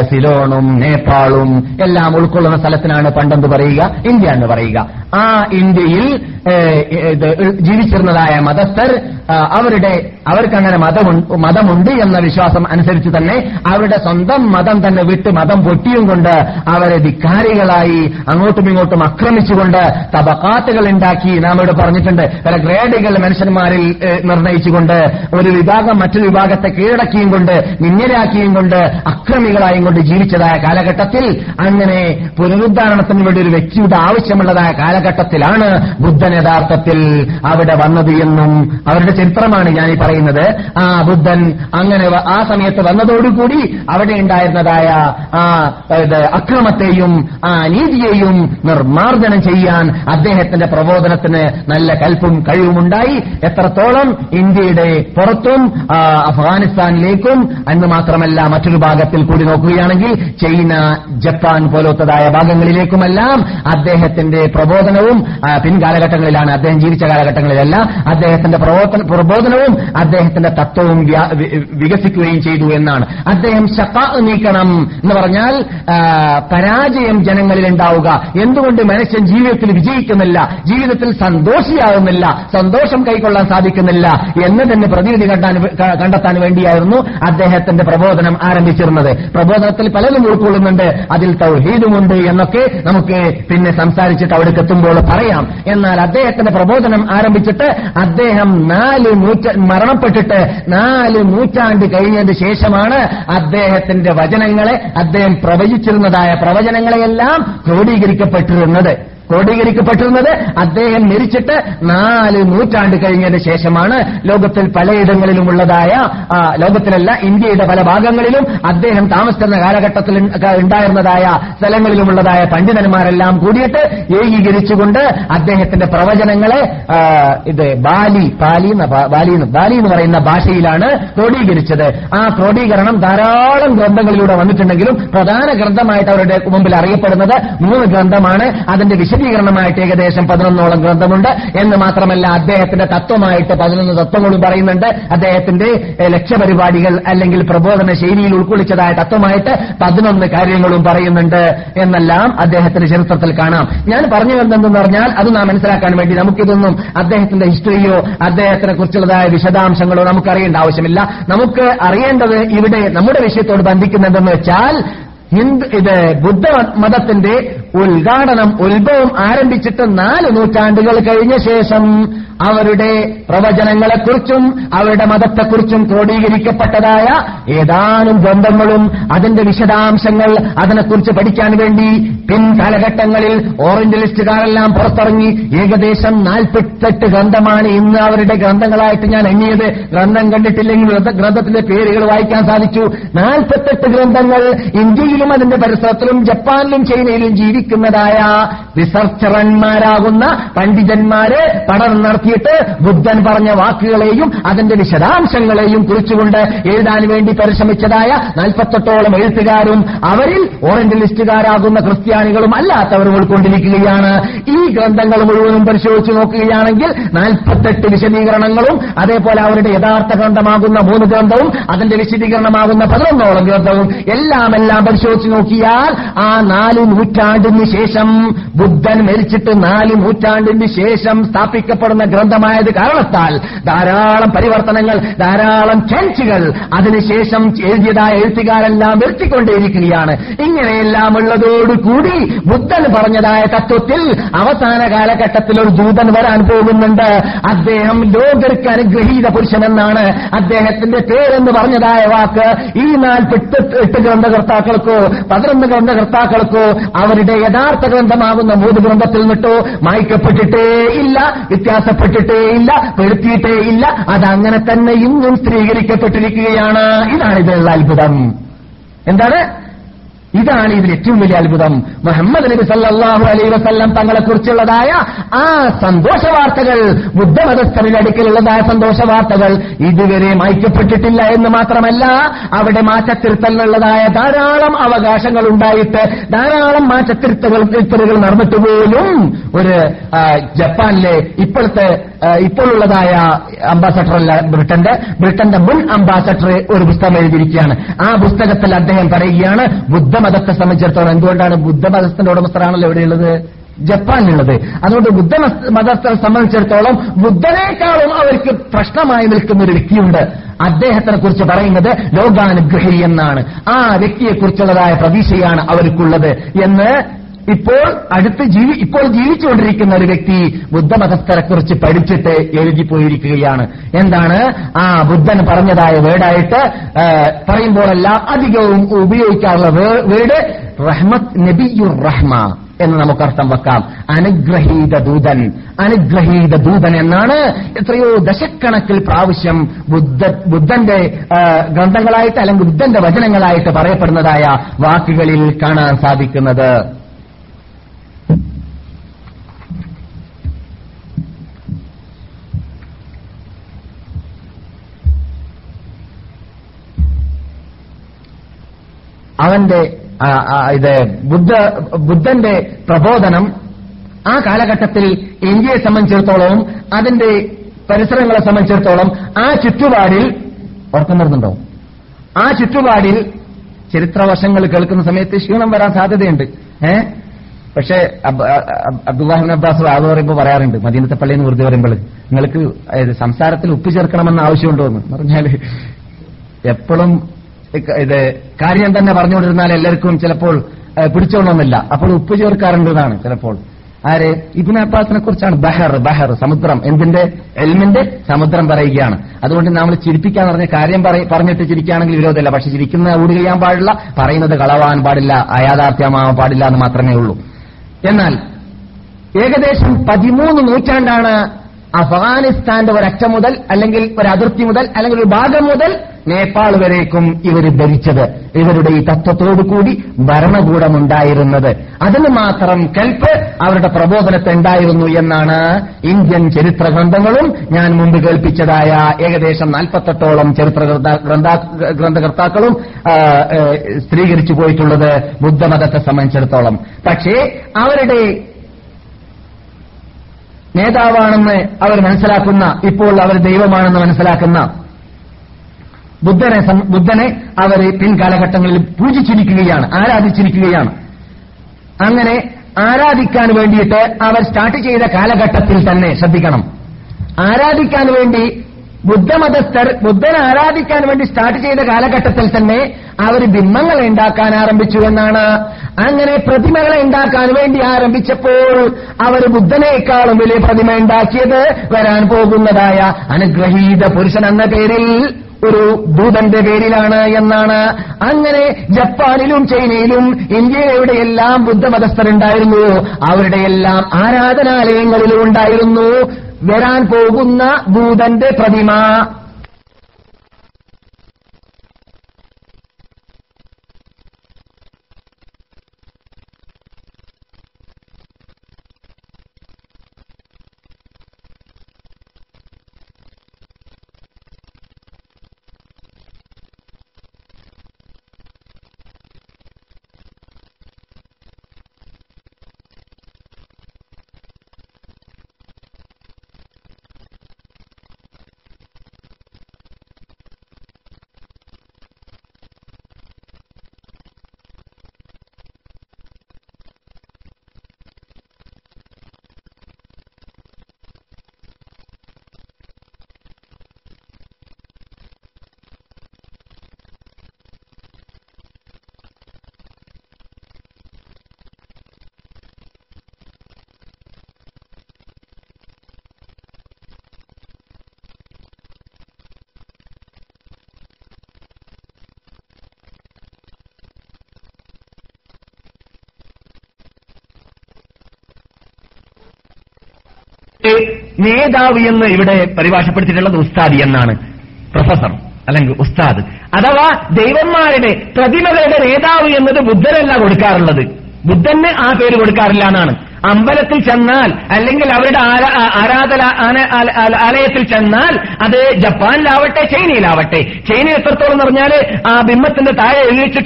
സിലോണും നേപ്പാളും എല്ലാം ഉൾക്കൊള്ളുന്ന സ്ഥലത്തിനാണ് പണ്ടെന്ന് പറയുക ഇന്ത്യ എന്ന് പറയുക. ആ ഇന്ത്യയിൽ ജീവിച്ചിരുന്നതായ മതസ്ഥർ അവരുടെ അവർക്കങ്ങനെ മതമുണ്ട് മതമുണ്ട് എന്ന വിശ്വാസം അനുസരിച്ച് തന്നെ അവരുടെ സ്വന്തം മതം തന്നെ വിട്ട് മതം പൊട്ടിയും കൊണ്ട് അവരെ ധിക്കാരികളായി അങ്ങോട്ടും ഇങ്ങോട്ടും ആക്രമിച്ചുകൊണ്ട് തബക്കാത്തുകൾ ഉണ്ടാക്കി നാം ഇവിടെ പറഞ്ഞിട്ടുണ്ട്. പല ഗ്രേഡുകൾ മനുഷ്യന്മാരിൽ നിർണയിച്ചുകൊണ്ട് ഒരു വിഭാഗം മറ്റൊരു വിഭാഗത്തെ കീഴടക്കിയും കൊണ്ട് നിന്യരാക്കിയും കൊണ്ട് അക്രമികളായും കൊണ്ട് ജീവിച്ചതായ കാലഘട്ടത്തിൽ അങ്ങനെ പുനരുദ്ധാരണത്തിന് വേണ്ടി ഒരു വ്യക്തിയുടെ ആവശ്യമുള്ളതായ കാലഘട്ടത്തിലാണ് ബുദ്ധൻ യഥാർത്ഥത്തിൽ അവിടെ വന്നത് എന്നും അവരുടെ ചരിത്രമാണ് ഞാൻ ഈ പറയുന്നത്. ആ ബുദ്ധൻ അങ്ങനെ ആ സമയത്ത് വന്നതോടുകൂടി അവിടെ ഉണ്ടായിരുന്നതായ ആ അക്രമത്തെയും ആ നീതിയെയും നിർമാർജനം ചെയ്യാൻ അദ്ദേഹത്തിന്റെ പ്രബോധനത്തിന് നല്ല കൽപ്പും കഴിവുമുണ്ടായി. എത്രത്തോളം ഇന്ത്യയുടെ പുറത്തും അഫ്ഗാനിസ്ഥാനിലേക്കും അന്ന് മാത്രമല്ല മറ്റൊരു ഭാഗത്തിൽ കൂടി നോക്കുകയാണെങ്കിൽ ചൈന ജപ്പാൻ പോലത്തതായ ഭാഗങ്ങളിലേക്കുമെല്ലാം അദ്ദേഹത്തിന്റെ പ്രബോധനവും പിൻകാലഘട്ടങ്ങളിലാണ് അദ്ദേഹം ജീവിച്ച കാലഘട്ടങ്ങളിലല്ല അദ്ദേഹത്തിന്റെ പ്രബോധന- പ്രബോധനവും അദ്ദേഹത്തിന്റെ തത്വവും വ്യാ- വി- വികസിക്കുകയും ചെയ്തു എന്നാണ്. അദ്ദേഹം ശക്ക നീക്കണം എന്ന് പറഞ്ഞാൽ പരാജയം ജനങ്ങളിൽ ഉണ്ടാവുക. എന്തുകൊണ്ട് മനുഷ്യൻ ജീവിതത്തിൽ വിജയിക്കുന്നില്ല? ജീവിതത്തിൽ സന്തോഷിയാകുന്നില്ല സന്തോഷം കൈക്കൊള്ളാൻ സാധിക്കുന്നില്ല എന്ന് തന്നെ ക- കണ്ടെത്താൻ വേണ്ടിയായിരുന്നു അദ്ദേഹത്തിന്റെ പ്രബോധനം ആരംഭിച്ചിരുന്നത്. പ്രബോധനത്തിൽ പലരും ഉൾക്കൊള്ളുന്നുണ്ട്. അതിൽ തൗഹീദുമുണ്ട് എന്നൊക്കെ നമുക്ക് പിന്നെ സംസാരിച്ചിട്ട് അവിടേക്ക് എത്തുമ്പോൾ പറയാം. എന്നാൽ അദ്ദേഹത്തിന്റെ പ്രബോധനം ആരംഭിച്ചിട്ട് അദ്ദേഹം നാല് നൂറ്റ മരണപ്പെട്ടിട്ട് നാല് നൂറ്റാണ്ട് കഴിഞ്ഞതിന് ശേഷമാണ് അദ്ദേഹത്തിന്റെ വചനങ്ങളെ അദ്ദേഹം പ്രവചിച്ചിരുന്നതായ പ്രവചനങ്ങളെയെല്ലാം ക്രോഡീകരിക്കപ്പെട്ടിരുന്നത്. ക്രോഡീകരിക്കപ്പെട്ടിരുന്നത്. അദ്ദേഹം മരിച്ചിട്ട് നാല് നൂറ്റാണ്ട് കഴിഞ്ഞതിന് ശേഷമാണ് ലോകത്തിൽ പലയിടങ്ങളിലുമുള്ളതായ ലോകത്തിലല്ല ഇന്ത്യയുടെ പല ഭാഗങ്ങളിലും അദ്ദേഹം താമസിക്കുന്ന കാലഘട്ടത്തിൽ ഉണ്ട- ഉണ്ടായിരുന്നതായ സ്ഥലങ്ങളിലുമുള്ളതായ പണ്ഡിതന്മാരെല്ലാം കൂടിയിട്ട് ഏകീകരിച്ചുകൊണ്ട് അദ്ദേഹത്തിന്റെ പ്രവചനങ്ങളെ ഇത് ബാലി പാലി ബാലി ബാലി എന്ന് പറയുന്ന ഭാഷയിലാണ് ക്രോഡീകരിച്ചത്. ആ ക്രോഡീകരണം ധാരാളം ഗ്രന്ഥങ്ങളിലൂടെ വന്നിട്ടുണ്ടെങ്കിലും പ്രധാന ഗ്രന്ഥമായിട്ട് അവരുടെ മുമ്പിൽ അറിയപ്പെടുന്നത് മൂന്ന് ഗ്രന്ഥമാണ്. അതിന്റെ വിശദീകരണമായിട്ട് ഏകദേശം പതിനൊന്നോളം ഗ്രന്ഥമുണ്ട്. എന്ന് മാത്രമല്ല അദ്ദേഹത്തിന്റെ തത്വമായിട്ട് പതിനൊന്ന് തത്വങ്ങളും പറയുന്നുണ്ട്. അദ്ദേഹത്തിന്റെ ലക്ഷ്യപരിപാടികൾ അല്ലെങ്കിൽ പ്രബോധന ശൈലിയിൽ ഉൾക്കൊള്ളിച്ചതായ തത്വമായിട്ട് പതിനൊന്ന് കാര്യങ്ങളും പറയുന്നുണ്ട്. എന്നെല്ലാം അദ്ദേഹത്തിന്റെ ചരിത്രത്തിൽ കാണാം. ഞാൻ പറഞ്ഞു വരുന്നതെന്ന് പറഞ്ഞാൽ അത് നാം മനസ്സിലാക്കാൻ വേണ്ടി നമുക്കിതൊന്നും അദ്ദേഹത്തിന്റെ ഹിസ്റ്ററിയോ അദ്ദേഹത്തിനെ കുറിച്ചുള്ളതായ വിശദാംശങ്ങളോ നമുക്ക് അറിയേണ്ട ആവശ്യമില്ല. നമുക്ക് അറിയേണ്ടത് ഇവിടെ നമ്മുടെ വിഷയത്തോട് ബന്ധിക്കുന്നതെന്ന് വെച്ചാൽ ഹിന്ദു ഇത് ബുദ്ധ മതത്തിന്റെ ഉദ്ഘാടനം ഉത്ഭവം ആരംഭിച്ചിട്ട് നാല് നൂറ്റാണ്ടുകൾ കഴിഞ്ഞ ശേഷം അവരുടെ പ്രവചനങ്ങളെക്കുറിച്ചും അവരുടെ മതത്തെക്കുറിച്ചും ക്രോഡീകരിക്കപ്പെട്ടതായ ഏതാനും ഗ്രന്ഥങ്ങളും അതിന്റെ വിശദാംശങ്ങൾ അതിനെക്കുറിച്ച് പഠിക്കാൻ വേണ്ടി പിൻ പിൻകാലഘട്ടങ്ങളിൽ ഓറിയന്റലിസ്റ്റുകാരെല്ലാം പുറത്തിറങ്ങി ഏകദേശം നാൽപ്പത്തെട്ട് ഗ്രന്ഥമാണ് ഇന്ന് അവരുടെ ഗ്രന്ഥങ്ങളായിട്ട് ഞാൻ എണ്ണിയത്. ഗ്രന്ഥം കണ്ടിട്ടില്ലെങ്കിൽ ഗ്രന്ഥ- ഗ്രന്ഥത്തിന്റെ പേരുകൾ വായിക്കാൻ സാധിച്ചു. നാൽപ്പത്തെട്ട് ഗ്രന്ഥങ്ങൾ ഇന്ത്യയിലും അതിന്റെ പരിസരത്തിലും ജപ്പാനിലും ചൈനയിലും ജീവിക്കുന്നതായ റിസർച്ചറന്മാരാകുന്ന പണ്ഡിതന്മാര് പഠനം നടത്തിയിട്ട് ബുദ്ധൻ പറഞ്ഞ വാക്കുകളെയും അതിന്റെ വിശദാംശങ്ങളെയും കുറിച്ചുകൊണ്ട് എഴുതാൻ വേണ്ടി പരിശ്രമിച്ചതായ നാൽപ്പത്തെട്ടോളം എഴുത്തുകാരും അവരിൽ ഓറിയന്റലിസ്റ്റുകാരാകുന്ന ക്രിസ്ത്യാനികളും അല്ലാത്തവരും ഉൾക്കൊണ്ടിരിക്കുകയാണ്. ഈ ഗ്രന്ഥങ്ങൾ മുഴുവനും പരിശോധിച്ചു നോക്കുകയാണെങ്കിൽ നാൽപ്പത്തെട്ട് വിശദീകരണങ്ങളും അതേപോലെ അവരുടെ യഥാർത്ഥ ഗ്രന്ഥമാകുന്ന മൂന്ന് ഗ്രന്ഥവും അതിന്റെ വിശദീകരണമാകുന്ന പതിനൊന്നോളം ഗ്രന്ഥവും എല്ലാം എല്ലാം പരിശോധിച്ച് നോക്കിയാൽ ആ നാല് നൂറ്റാണ്ടിന് ശേഷം ബുദ്ധൻ മരിച്ചിട്ട് നാല് നൂറ്റാണ്ടിന് ശേഷം സ്ഥാപിക്കപ്പെടുന്ന ഗ്രന്ഥമായത് കാരണത്താൽ ധാരാളം പരിവർത്തനങ്ങൾ ധാരാളം ചേഞ്ചുകൾ അതിനുശേഷം എഴുതിയതായ എഴുത്തുകാരെല്ലാം വരുത്തിക്കൊണ്ടേയിരിക്കുകയാണ്. ഇങ്ങനെയെല്ലാം ഉള്ളതോടുകൂടി ബുദ്ധൻ പറഞ്ഞതായ തത്വത്തിൽ അവസാന കാലഘട്ടത്തിൽ ഒരു ദൂതൻ വരാൻ പോകുന്നുണ്ട്. അദ്ദേഹം ലോകർക്ക് അനുഗ്രഹീത പുരുഷനെന്നാണ് അദ്ദേഹത്തിന്റെ പേരെന്ന് പറഞ്ഞതായ വാക്ക് ഈ നാൽപ്പെട്ട് എട്ട് ഗ്രന്ഥകർത്താക്കൾക്കോ പതിനൊന്ന് ഗ്രന്ഥകർത്താക്കൾക്കോ അവരുടെ യഥാർത്ഥ ഗ്രന്ഥമാകുന്ന മൂന്ന് ഗ്രന്ഥത്തിൽ നിട്ടോ മായ്ക്കപ്പെട്ടിട്ടേ ഇല്ല വ്യത്യാസപ്പെട്ടിട്ടേ ഇല്ല പെടുത്തിയിട്ടേ ഇല്ല. അതങ്ങനെ തന്നെ ഇന്നും സ്ത്രീകരിക്കപ്പെട്ടിരിക്കുകയാണ് ഇതാണ് ഇതിലുള്ള അത്ഭുതം. എന്താണ്? ഇതാണ് ഇതിൽ ഏറ്റവും വലിയ അത്ഭുതം. മുഹമ്മദ് നബി സല്ലാഹു അലൈ വസല്ലം തങ്ങളെക്കുറിച്ചുള്ളതായ ആ സന്തോഷ വാർത്തകൾ ബുദ്ധമതസ്ഥരുടെ അടുക്കലുള്ളതായ സന്തോഷ വാർത്തകൾ ഇതുവരെ മായ്ക്കപ്പെട്ടിട്ടില്ല എന്ന് മാത്രമല്ല അവിടെ മാറ്റത്തിരുത്തലിനുള്ളതായ ധാരാളം അവകാശങ്ങൾ ഉണ്ടായിട്ട് ധാരാളം മാറ്റത്തിരുത്തലുകൾ നടന്നിട്ടുപോലും നടന്നിട്ട് പോലും ഒരു ജപ്പാനിലെ ഇപ്പോഴത്തെ ഇപ്പോഴുള്ളതായ അംബാസഡർ അല്ല ബ്രിട്ടന്റെ. ബ്രിട്ടന്റെ മുൻ അംബാസഡർ ഒരു പുസ്തകം എഴുതിയിരിക്കുകയാണ്. ആ പുസ്തകത്തിൽ അദ്ദേഹം പറയുകയാണ് ബുദ്ധമതത്തെ സംബന്ധിച്ചിടത്തോളം എന്തുകൊണ്ടാണ് ബുദ്ധമതത്തിന്റെ ഉടമസ്ഥരാണല്ലോ എവിടെയുള്ളത് ജപ്പാനിലുള്ളത്. അതുകൊണ്ട് ബുദ്ധ മതത്തെ സംബന്ധിച്ചിടത്തോളം ബുദ്ധനേക്കാളും അവർക്ക് പ്രശ്നമായി നിൽക്കുന്ന ഒരു വ്യക്തിയുണ്ട്. അദ്ദേഹത്തിനെ കുറിച്ച് പറയുന്നത് ലോകാനുഗ്രഹി എന്നാണ്. ആ വ്യക്തിയെക്കുറിച്ചുള്ളതായ പ്രതീക്ഷയാണ് അവർക്കുള്ളത് എന്ന് ഇപ്പോൾ അടുത്ത് ജീവി ഇപ്പോൾ ജീവിച്ചുകൊണ്ടിരിക്കുന്ന ഒരു വ്യക്തി ബുദ്ധമതസ്ഥരെ കുറിച്ച് പഠിച്ചിട്ട് എഴുതിപ്പോയിരിക്കുകയാണ്. എന്താണ്? ആ ബുദ്ധൻ പറഞ്ഞതായ വേർഡായിട്ട് പറയുമ്പോഴെല്ലാം അധികവും ഉപയോഗിക്കാറുള്ള വേർഡ് റഹ്മത്ത് നബിയുർ റഹ്മ എന്ന് നമുക്ക് അർത്ഥം വെക്കാം. അനുഗ്രഹീത ദൂതൻ. അനുഗ്രഹീത ദൂതൻ എന്നാണ് എത്രയോ ദശക്കണക്കിൽ പ്രാവശ്യം ബുദ്ധ ബുദ്ധന്റെ ഗ്രന്ഥങ്ങളായിട്ട് അല്ലെങ്കിൽ ബുദ്ധന്റെ വചനങ്ങളായിട്ട് പറയപ്പെടുന്നതായ വാക്കുകളിൽ കാണാൻ സാധിക്കുന്നത്. അവന്റെ ഇത് ബുദ്ധ ബുദ്ധന്റെ പ്രബോധനം ആ കാലഘട്ടത്തിൽ ഇന്ത്യയെ സംബന്ധിച്ചിടത്തോളവും അതിന്റെ പരിസരങ്ങളെ സംബന്ധിച്ചിടത്തോളം ആ ചുറ്റുപാടിൽ വരുന്നുണ്ടോ ആ ചുറ്റുപാടിൽ ചരിത്രവശങ്ങൾ കേൾക്കുന്ന സമയത്ത് ക്ഷീണം വരാൻ സാധ്യതയുണ്ട്. ഏ? പക്ഷേ അബ്ദുല്ലാഹിൻ അബ്ബാസ് അത് പറയുമ്പോൾ പറയാറുണ്ട് മദീനത്തെ പള്ളിയിൽ നിന്ന് വെറുതെ പറയുമ്പോൾ നിങ്ങൾക്ക് സംസാരത്തിൽ ഉപ്പ് ചേർക്കണമെന്ന് ആവശ്യമുണ്ടോ എന്ന് പറഞ്ഞാൽ എപ്പോഴും ഇത് കാര്യം തന്നെ പറഞ്ഞുകൊണ്ടിരുന്നാൽ എല്ലാവർക്കും ചിലപ്പോൾ പിടിച്ചോളണമെന്നില്ല. അപ്പോൾ ഉപ്പ് ചേർക്കാറുണ്ടെന്നാണ് ചിലപ്പോൾ. ആര്? ഇബിന് അബ്ബാസിനെ കുറിച്ചാണ് ബഹർ ബഹർ സമുദ്രം എന്തിന്റെ? എൽമിന്റെ സമുദ്രം പറയുകയാണ്. അതുകൊണ്ട് നമ്മൾ ചിരിപ്പിക്കാൻ പറഞ്ഞ കാര്യം പറഞ്ഞിട്ട് ചിരിക്കുകയാണെങ്കിൽ വിരോധമില്ല. പക്ഷെ ചിരിക്കുന്ന ഊട് ചെയ്യാൻ പാടില്ല പറയുന്നത് കളവാൻ പാടില്ല അയാഥാർത്ഥ്യമാവാൻ പാടില്ല എന്ന് മാത്രമേ ഉള്ളൂ. എന്നാൽ ഏകദേശം പതിമൂന്ന് നൂറ്റാണ്ടാണ് അഫ്ഗാനിസ്ഥാന്റെ ഒരറ്റം മുതൽ അല്ലെങ്കിൽ ഒരു അതിർത്തി മുതൽ അല്ലെങ്കിൽ ഒരു ഭാഗം മുതൽ നേപ്പാൾ വരേക്കും ഇവർ ഭരിച്ചത്. ഇവരുടെ ഈ തത്വത്തോടു കൂടി ഭരണകൂടമുണ്ടായിരുന്നത്. അതിന് മാത്രം കൽപ്പ് അവരുടെ പ്രബോധനത്തെ ഉണ്ടായിരുന്നു എന്നാണ് ഇന്ത്യൻ ചരിത്ര ഗ്രന്ഥങ്ങളും ഞാൻ മുമ്പ് കേൾപ്പിച്ചതായ ഏകദേശം നാൽപ്പത്തെട്ടോളം ചരിത്ര ഗ്രന്ഥ- ഗ്രന്ഥ- ഗ്രന്ഥകർത്താക്കളും സ്ഥിരീകരിച്ചു പോയിട്ടുള്ളത് ബുദ്ധമതത്തെ സംബന്ധിച്ചിടത്തോളം. പക്ഷേ അവരുടെ നേതാവാണെന്ന് അവർ മനസ്സിലാക്കുന്ന ഇപ്പോൾ അവർ ദൈവമാണെന്ന് മനസ്സിലാക്കുന്ന ബുദ്ധനെ ബുദ്ധനെ അവർ പിൻകാലഘട്ടങ്ങളിൽ പൂജിച്ചിരിക്കുകയാണ് ആരാധിച്ചിരിക്കുകയാണ്. അങ്ങനെ ആരാധിക്കാൻ വേണ്ടിയിട്ട് അവർ സ്റ്റാർട്ട് ചെയ്ത കാലഘട്ടത്തിൽ തന്നെ ശ്രദ്ധിക്കണം. ആരാധിക്കാൻ വേണ്ടി ബുദ്ധമതസ്ഥർ ബുദ്ധനെ ആരാധിക്കാൻ വേണ്ടി സ്റ്റാർട്ട് ചെയ്ത കാലഘട്ടത്തിൽ തന്നെ അവർ ബിംബങ്ങളെ ഉണ്ടാക്കാൻ ആരംഭിച്ചു എന്നാണ്. അങ്ങനെ പ്രതിമകളെ ഉണ്ടാക്കാൻ വേണ്ടി ആരംഭിച്ചപ്പോൾ അവർ ബുദ്ധനേക്കാളും വലിയ പ്രതിമ ഉണ്ടാക്കിയത് വരാൻ പോകുന്നതായ അനുഗ്രഹീത പുരുഷൻ എന്ന പേരിൽ ഒരു ദൂതന്റെ പേരിലാണ് എന്നാണ്. അങ്ങനെ ജപ്പാനിലും ചൈനയിലും ഇന്ത്യയിലെവിടെയെല്ലാം ബുദ്ധമതസ്ഥരുണ്ടായിരുന്നു. അവരുടെ എല്ലാം ആരാധനാലയങ്ങളിലും ഉണ്ടായിരുന്നു. വരാൻ പോകുന്ന ദൂതന്റെ പ്രതിമ. നേതാവ് എന്ന് ഇവിടെ പരിഭാഷപ്പെടുത്തിയിട്ടുള്ളത് ഉസ്താദി എന്നാണ്. പ്രൊഫസർ അല്ലെങ്കിൽ ഉസ്താദ്. അഥവാ ദൈവന്മാരുടെ പ്രതിമകളുടെ നേതാവ് എന്നത് ബുദ്ധനല്ല കൊടുക്കാറുള്ളത്. ബുദ്ധന് ആ പേര് കൊടുക്കാറില്ല എന്നാണ്. അമ്പലത്തിൽ ചെന്നാൽ അല്ലെങ്കിൽ അവരുടെ ആരാധന ആലയത്തിൽ ചെന്നാൽ അത് ജപ്പാനിലാവട്ടെ ചൈനയിലാവട്ടെ. ചൈന എത്രത്തോളം പറഞ്ഞാൽ ആ ബിംബത്തിന്റെ താഴെ എഴുതി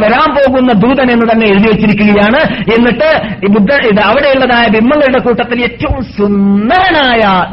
വരാൻ പോകുന്ന ദൂതൻ എന്ന് തന്നെ എഴുതി വെച്ചിരിക്കുകയാണ്. എന്നിട്ട് ബുദ്ധ ഇത് അവിടെയുള്ളതായ ബിംബങ്ങളുടെ കൂട്ടത്തിൽ ഏറ്റവും സുന്ദരനായ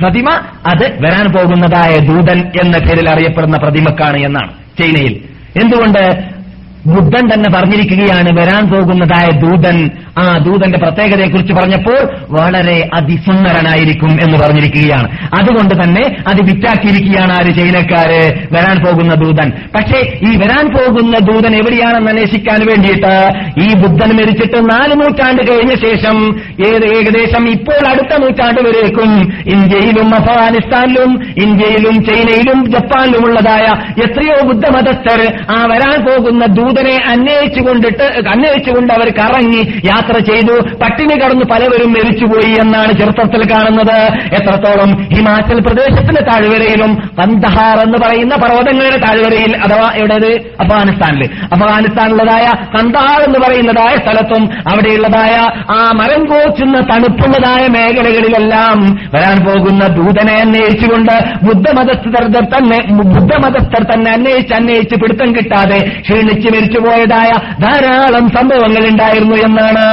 പ്രതിമ അത് വരാൻ പോകുന്നതായ ദൂതൻ എന്ന പേരിൽ അറിയപ്പെടുന്ന പ്രതിമക്കാണ് എന്നാണ് ചൈനയിൽ. എന്തുകൊണ്ട്? ബുദ്ധൻ തന്നെ പറഞ്ഞിരിക്കുകയാണ് വരാൻ പോകുന്നതായ ദൂതൻ. ആ ദൂതന്റെ പ്രത്യേകതയെക്കുറിച്ച് പറഞ്ഞപ്പോൾ വളരെ അതിസുന്ദരനായിരിക്കും എന്ന് പറഞ്ഞിരിക്കുകയാണ്. അതുകൊണ്ട് തന്നെ അത് വിറ്റാക്കിയിരിക്കുകയാണ് ആര്? ചൈനക്കാര് വരാൻ പോകുന്ന ദൂതൻ. പക്ഷേ ഈ വരാൻ പോകുന്ന ദൂതൻ എവിടെയാണെന്ന് അന്വേഷിക്കാൻ വേണ്ടിയിട്ട് ഈ ബുദ്ധൻ മരിച്ചിട്ട് നാല് നൂറ്റാണ്ട് കഴിഞ്ഞ ശേഷം ഏത് ഏകദേശം ഇപ്പോൾ അടുത്ത നൂറ്റാണ്ട് വരേക്കും ഇന്ത്യയിലും അഫ്ഗാനിസ്ഥാനിലും ഇന്ത്യയിലും ചൈനയിലും ജപ്പാനിലും ഉള്ളതായ എത്രയോ ബുദ്ധമതസ്ഥർ ആ വരാൻ പോകുന്ന ദൂതനെ അന്വേഷിച്ചു കൊണ്ടിട്ട് അന്വേഷിച്ചുകൊണ്ട് അവർ കറങ്ങി യാത്ര ചെയ്തു. പട്ടിണി കടന്ന് പലവരും മരിച്ചുപോയി എന്നാണ് ചരിത്രത്തിൽ കാണുന്നത്. എത്രത്തോളം ഹിമാചൽ പ്രദേശത്തിന്റെ താഴ്വരയിലും കന്ദഹാർ എന്ന് പറയുന്ന പർവതങ്ങളുടെ താഴ്വരയിൽ അഥവാ എവിടേത് അഫ്ഗാനിസ്ഥാനിൽ അഫ്ഗാനിസ്ഥാനിലുള്ളതായ കന്ദഹാർ എന്ന് പറയുന്നതായ സ്ഥലത്തും അവിടെയുള്ളതായ ആ മരം കോച്ചുന്ന തണുപ്പുള്ളതായ മേഖലകളിലെല്ലാം വരാൻ പോകുന്ന ദൂതനെ അന്വേഷിച്ചുകൊണ്ട് ബുദ്ധമതസ്ഥർ തന്നെ ബുദ്ധമതസ്ഥർ തന്നെ അന്വേഷിച്ച് അന്വേഷിച്ച് പിടുത്തം കിട്ടാതെ ക്ഷീണിച്ച് മരിച്ചുപോയതായ ധാരാളം സംഭവങ്ങൾ ഉണ്ടായിരുന്നു എന്നാണ്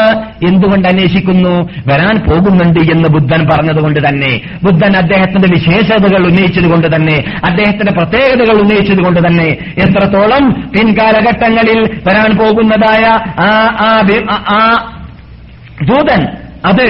എന്തുകൊണ്ട് അന്വേഷിക്കുന്നു വരാൻ പോകുന്നുണ്ട് എന്ന് ബുദ്ധൻ പറഞ്ഞതുകൊണ്ട് തന്നെ ബുദ്ധൻ അദ്ദേഹത്തിന്റെ വിശേഷതകൾ ഉന്നയിച്ചതുകൊണ്ട് തന്നെ അദ്ദേഹത്തിന്റെ പ്രത്യേകതകൾ ഉന്നയിച്ചതുകൊണ്ട് തന്നെ എത്രത്തോളം പിൻകാലഘട്ടങ്ങളിൽ വരാൻ പോകുന്നതായ ആ ദൂതൻ അത്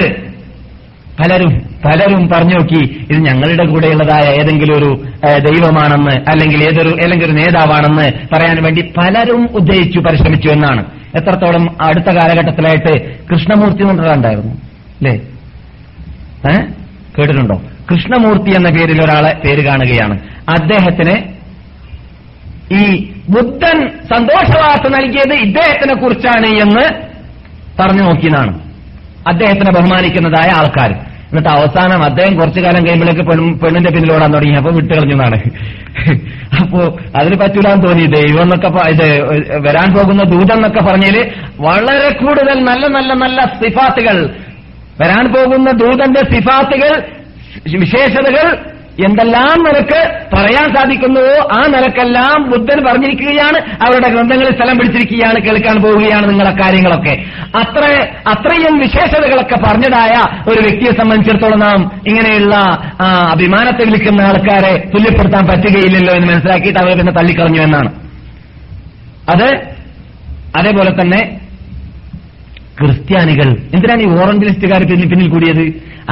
പലരും പലരും പറഞ്ഞു നോക്കി ഇത് ഞങ്ങളുടെ കൂടെയുള്ളതായ ഏതെങ്കിലും ഒരു ദൈവമാണെന്ന് അല്ലെങ്കിൽ ഏതൊരു അല്ലെങ്കിൽ ഒരു നേതാവാണെന്ന് പറയാൻ വേണ്ടി പലരും ഉദ്ദേശിച്ചു പരിശ്രമിച്ചു എന്നാണ്. എത്രത്തോളം അടുത്ത കാലഘട്ടത്തിലായിട്ട് കൃഷ്ണമൂർത്തി എന്നുണ്ടായിരുന്നു അല്ലേ? കേട്ടിട്ടുണ്ടോ? കൃഷ്ണമൂർത്തി എന്ന പേരിൽ ഒരാളെ പേര് കാണുകയാണ്. അദ്ദേഹത്തിന് ഈ ബുദ്ധൻ സന്തോഷവാർത്ത നൽകിയത് ഇദ്ദേഹത്തിനെ കുറിച്ചാണ് എന്ന് പറഞ്ഞു നോക്കിയതാണ് അദ്ദേഹത്തിനെ ബഹുമാനിക്കുന്നതായ ആൾക്കാർ. എന്നിട്ട് അവസാനം അദ്ദേഹം കുറച്ചു കാലം കഴിയുമ്പോഴേക്ക് പെണ്ണും പെണ്ണിന്റെ പിന്നിലോടാൻ തുടങ്ങി. അപ്പൊ വിട്ടുകളഞ്ഞതാണ് അപ്പോ അതിന് പറ്റൂലാന്ന് തോന്നി. ദൈവം എന്നൊക്കെ ഇത് വരാൻ പോകുന്ന ദൂതം എന്നൊക്കെ പറഞ്ഞാൽ വളരെ കൂടുതൽ നല്ല നല്ല നല്ല സിഫാത്തുകൾ. വരാൻ പോകുന്ന ദൂതന്റെ സിഫാത്തുകൾ വിശേഷതകൾ എന്തെല്ലാം നിനക്ക് പറയാൻ സാധിക്കുന്നുവോ ആ നിലക്കെല്ലാം ബുദ്ധൻ പറഞ്ഞിരിക്കുകയാണ്. അവരുടെ ഗ്രന്ഥങ്ങളിൽ സ്ഥലം പിടിച്ചിരിക്കുകയാണ് കേൾക്കാൻ പോവുകയാണ് നിങ്ങളെ കാര്യങ്ങളൊക്കെ. അത്ര അത്രയും വിശേഷതകളൊക്കെ പറഞ്ഞതായ ഒരു വ്യക്തിയെ സംബന്ധിച്ചിടത്തോളം നാം ഇങ്ങനെയുള്ള അഭിമാനത്തെ വിളിക്കുന്ന ആൾക്കാരെ തുല്യപ്പെടുത്താൻ പറ്റുകയില്ലല്ലോ എന്ന് മനസ്സിലാക്കിയിട്ട് അവർ പിന്നെ തള്ളിക്കളഞ്ഞു എന്നാണ്. അത് അതേപോലെ തന്നെ ക്രിസ്ത്യാനികൾ. എന്തിനാണ് ഈ ഓറഞ്ച് ലിസ്റ്റുകാർ പിന്നിൽ പിന്നിൽ കൂടിയത്?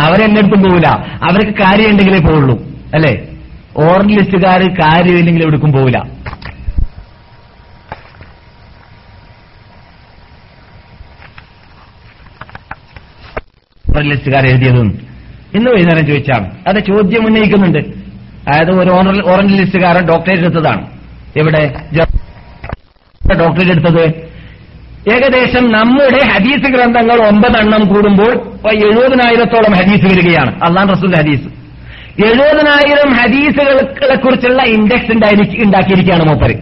അവരെന്നെടുത്തും പോകില്ല അവർക്ക് കാര്യമുണ്ടെങ്കിലേ പോവുള്ളൂ. അല്ലേ? ഓറഞ്ച് ലിസ്റ്റുകാർ കാര്യമില്ലെങ്കിൽ എവിടേക്കും പോവില്ല. ഓറഞ്ച് ലിസ്റ്റുകാർ എഴുതിയതും ഇന്ന് വൈകുന്നേരം ചോദിച്ചാണ് അത് ചോദ്യം ഉന്നയിക്കുന്നുണ്ട്. അതായത് ഒരു ഓറഞ്ച് ഓറഞ്ച് ലിസ്റ്റുകാരൻ ഡോക്ടറേറ്റ് എടുത്തതാണ് ഇവിടെ ഡോക്ടറേറ്റ് എടുത്തത്. ഏകദേശം നമ്മുടെ ഹദീസ് ഗ്രന്ഥങ്ങൾ ഒമ്പതെണ്ണം കൂടുമ്പോൾ എഴുപതിനായിരത്തോളം ഹദീസ് വരികയാണ്. അള്ളാൻ റസൂൽ ഹദീസ്. എഴുപതിനായിരം ഹദീസുകളെ കുറിച്ചുള്ള ഇൻഡെക്സ് ഉണ്ടാക്കിയിരിക്കുകയാണ് മൂപ്പര്.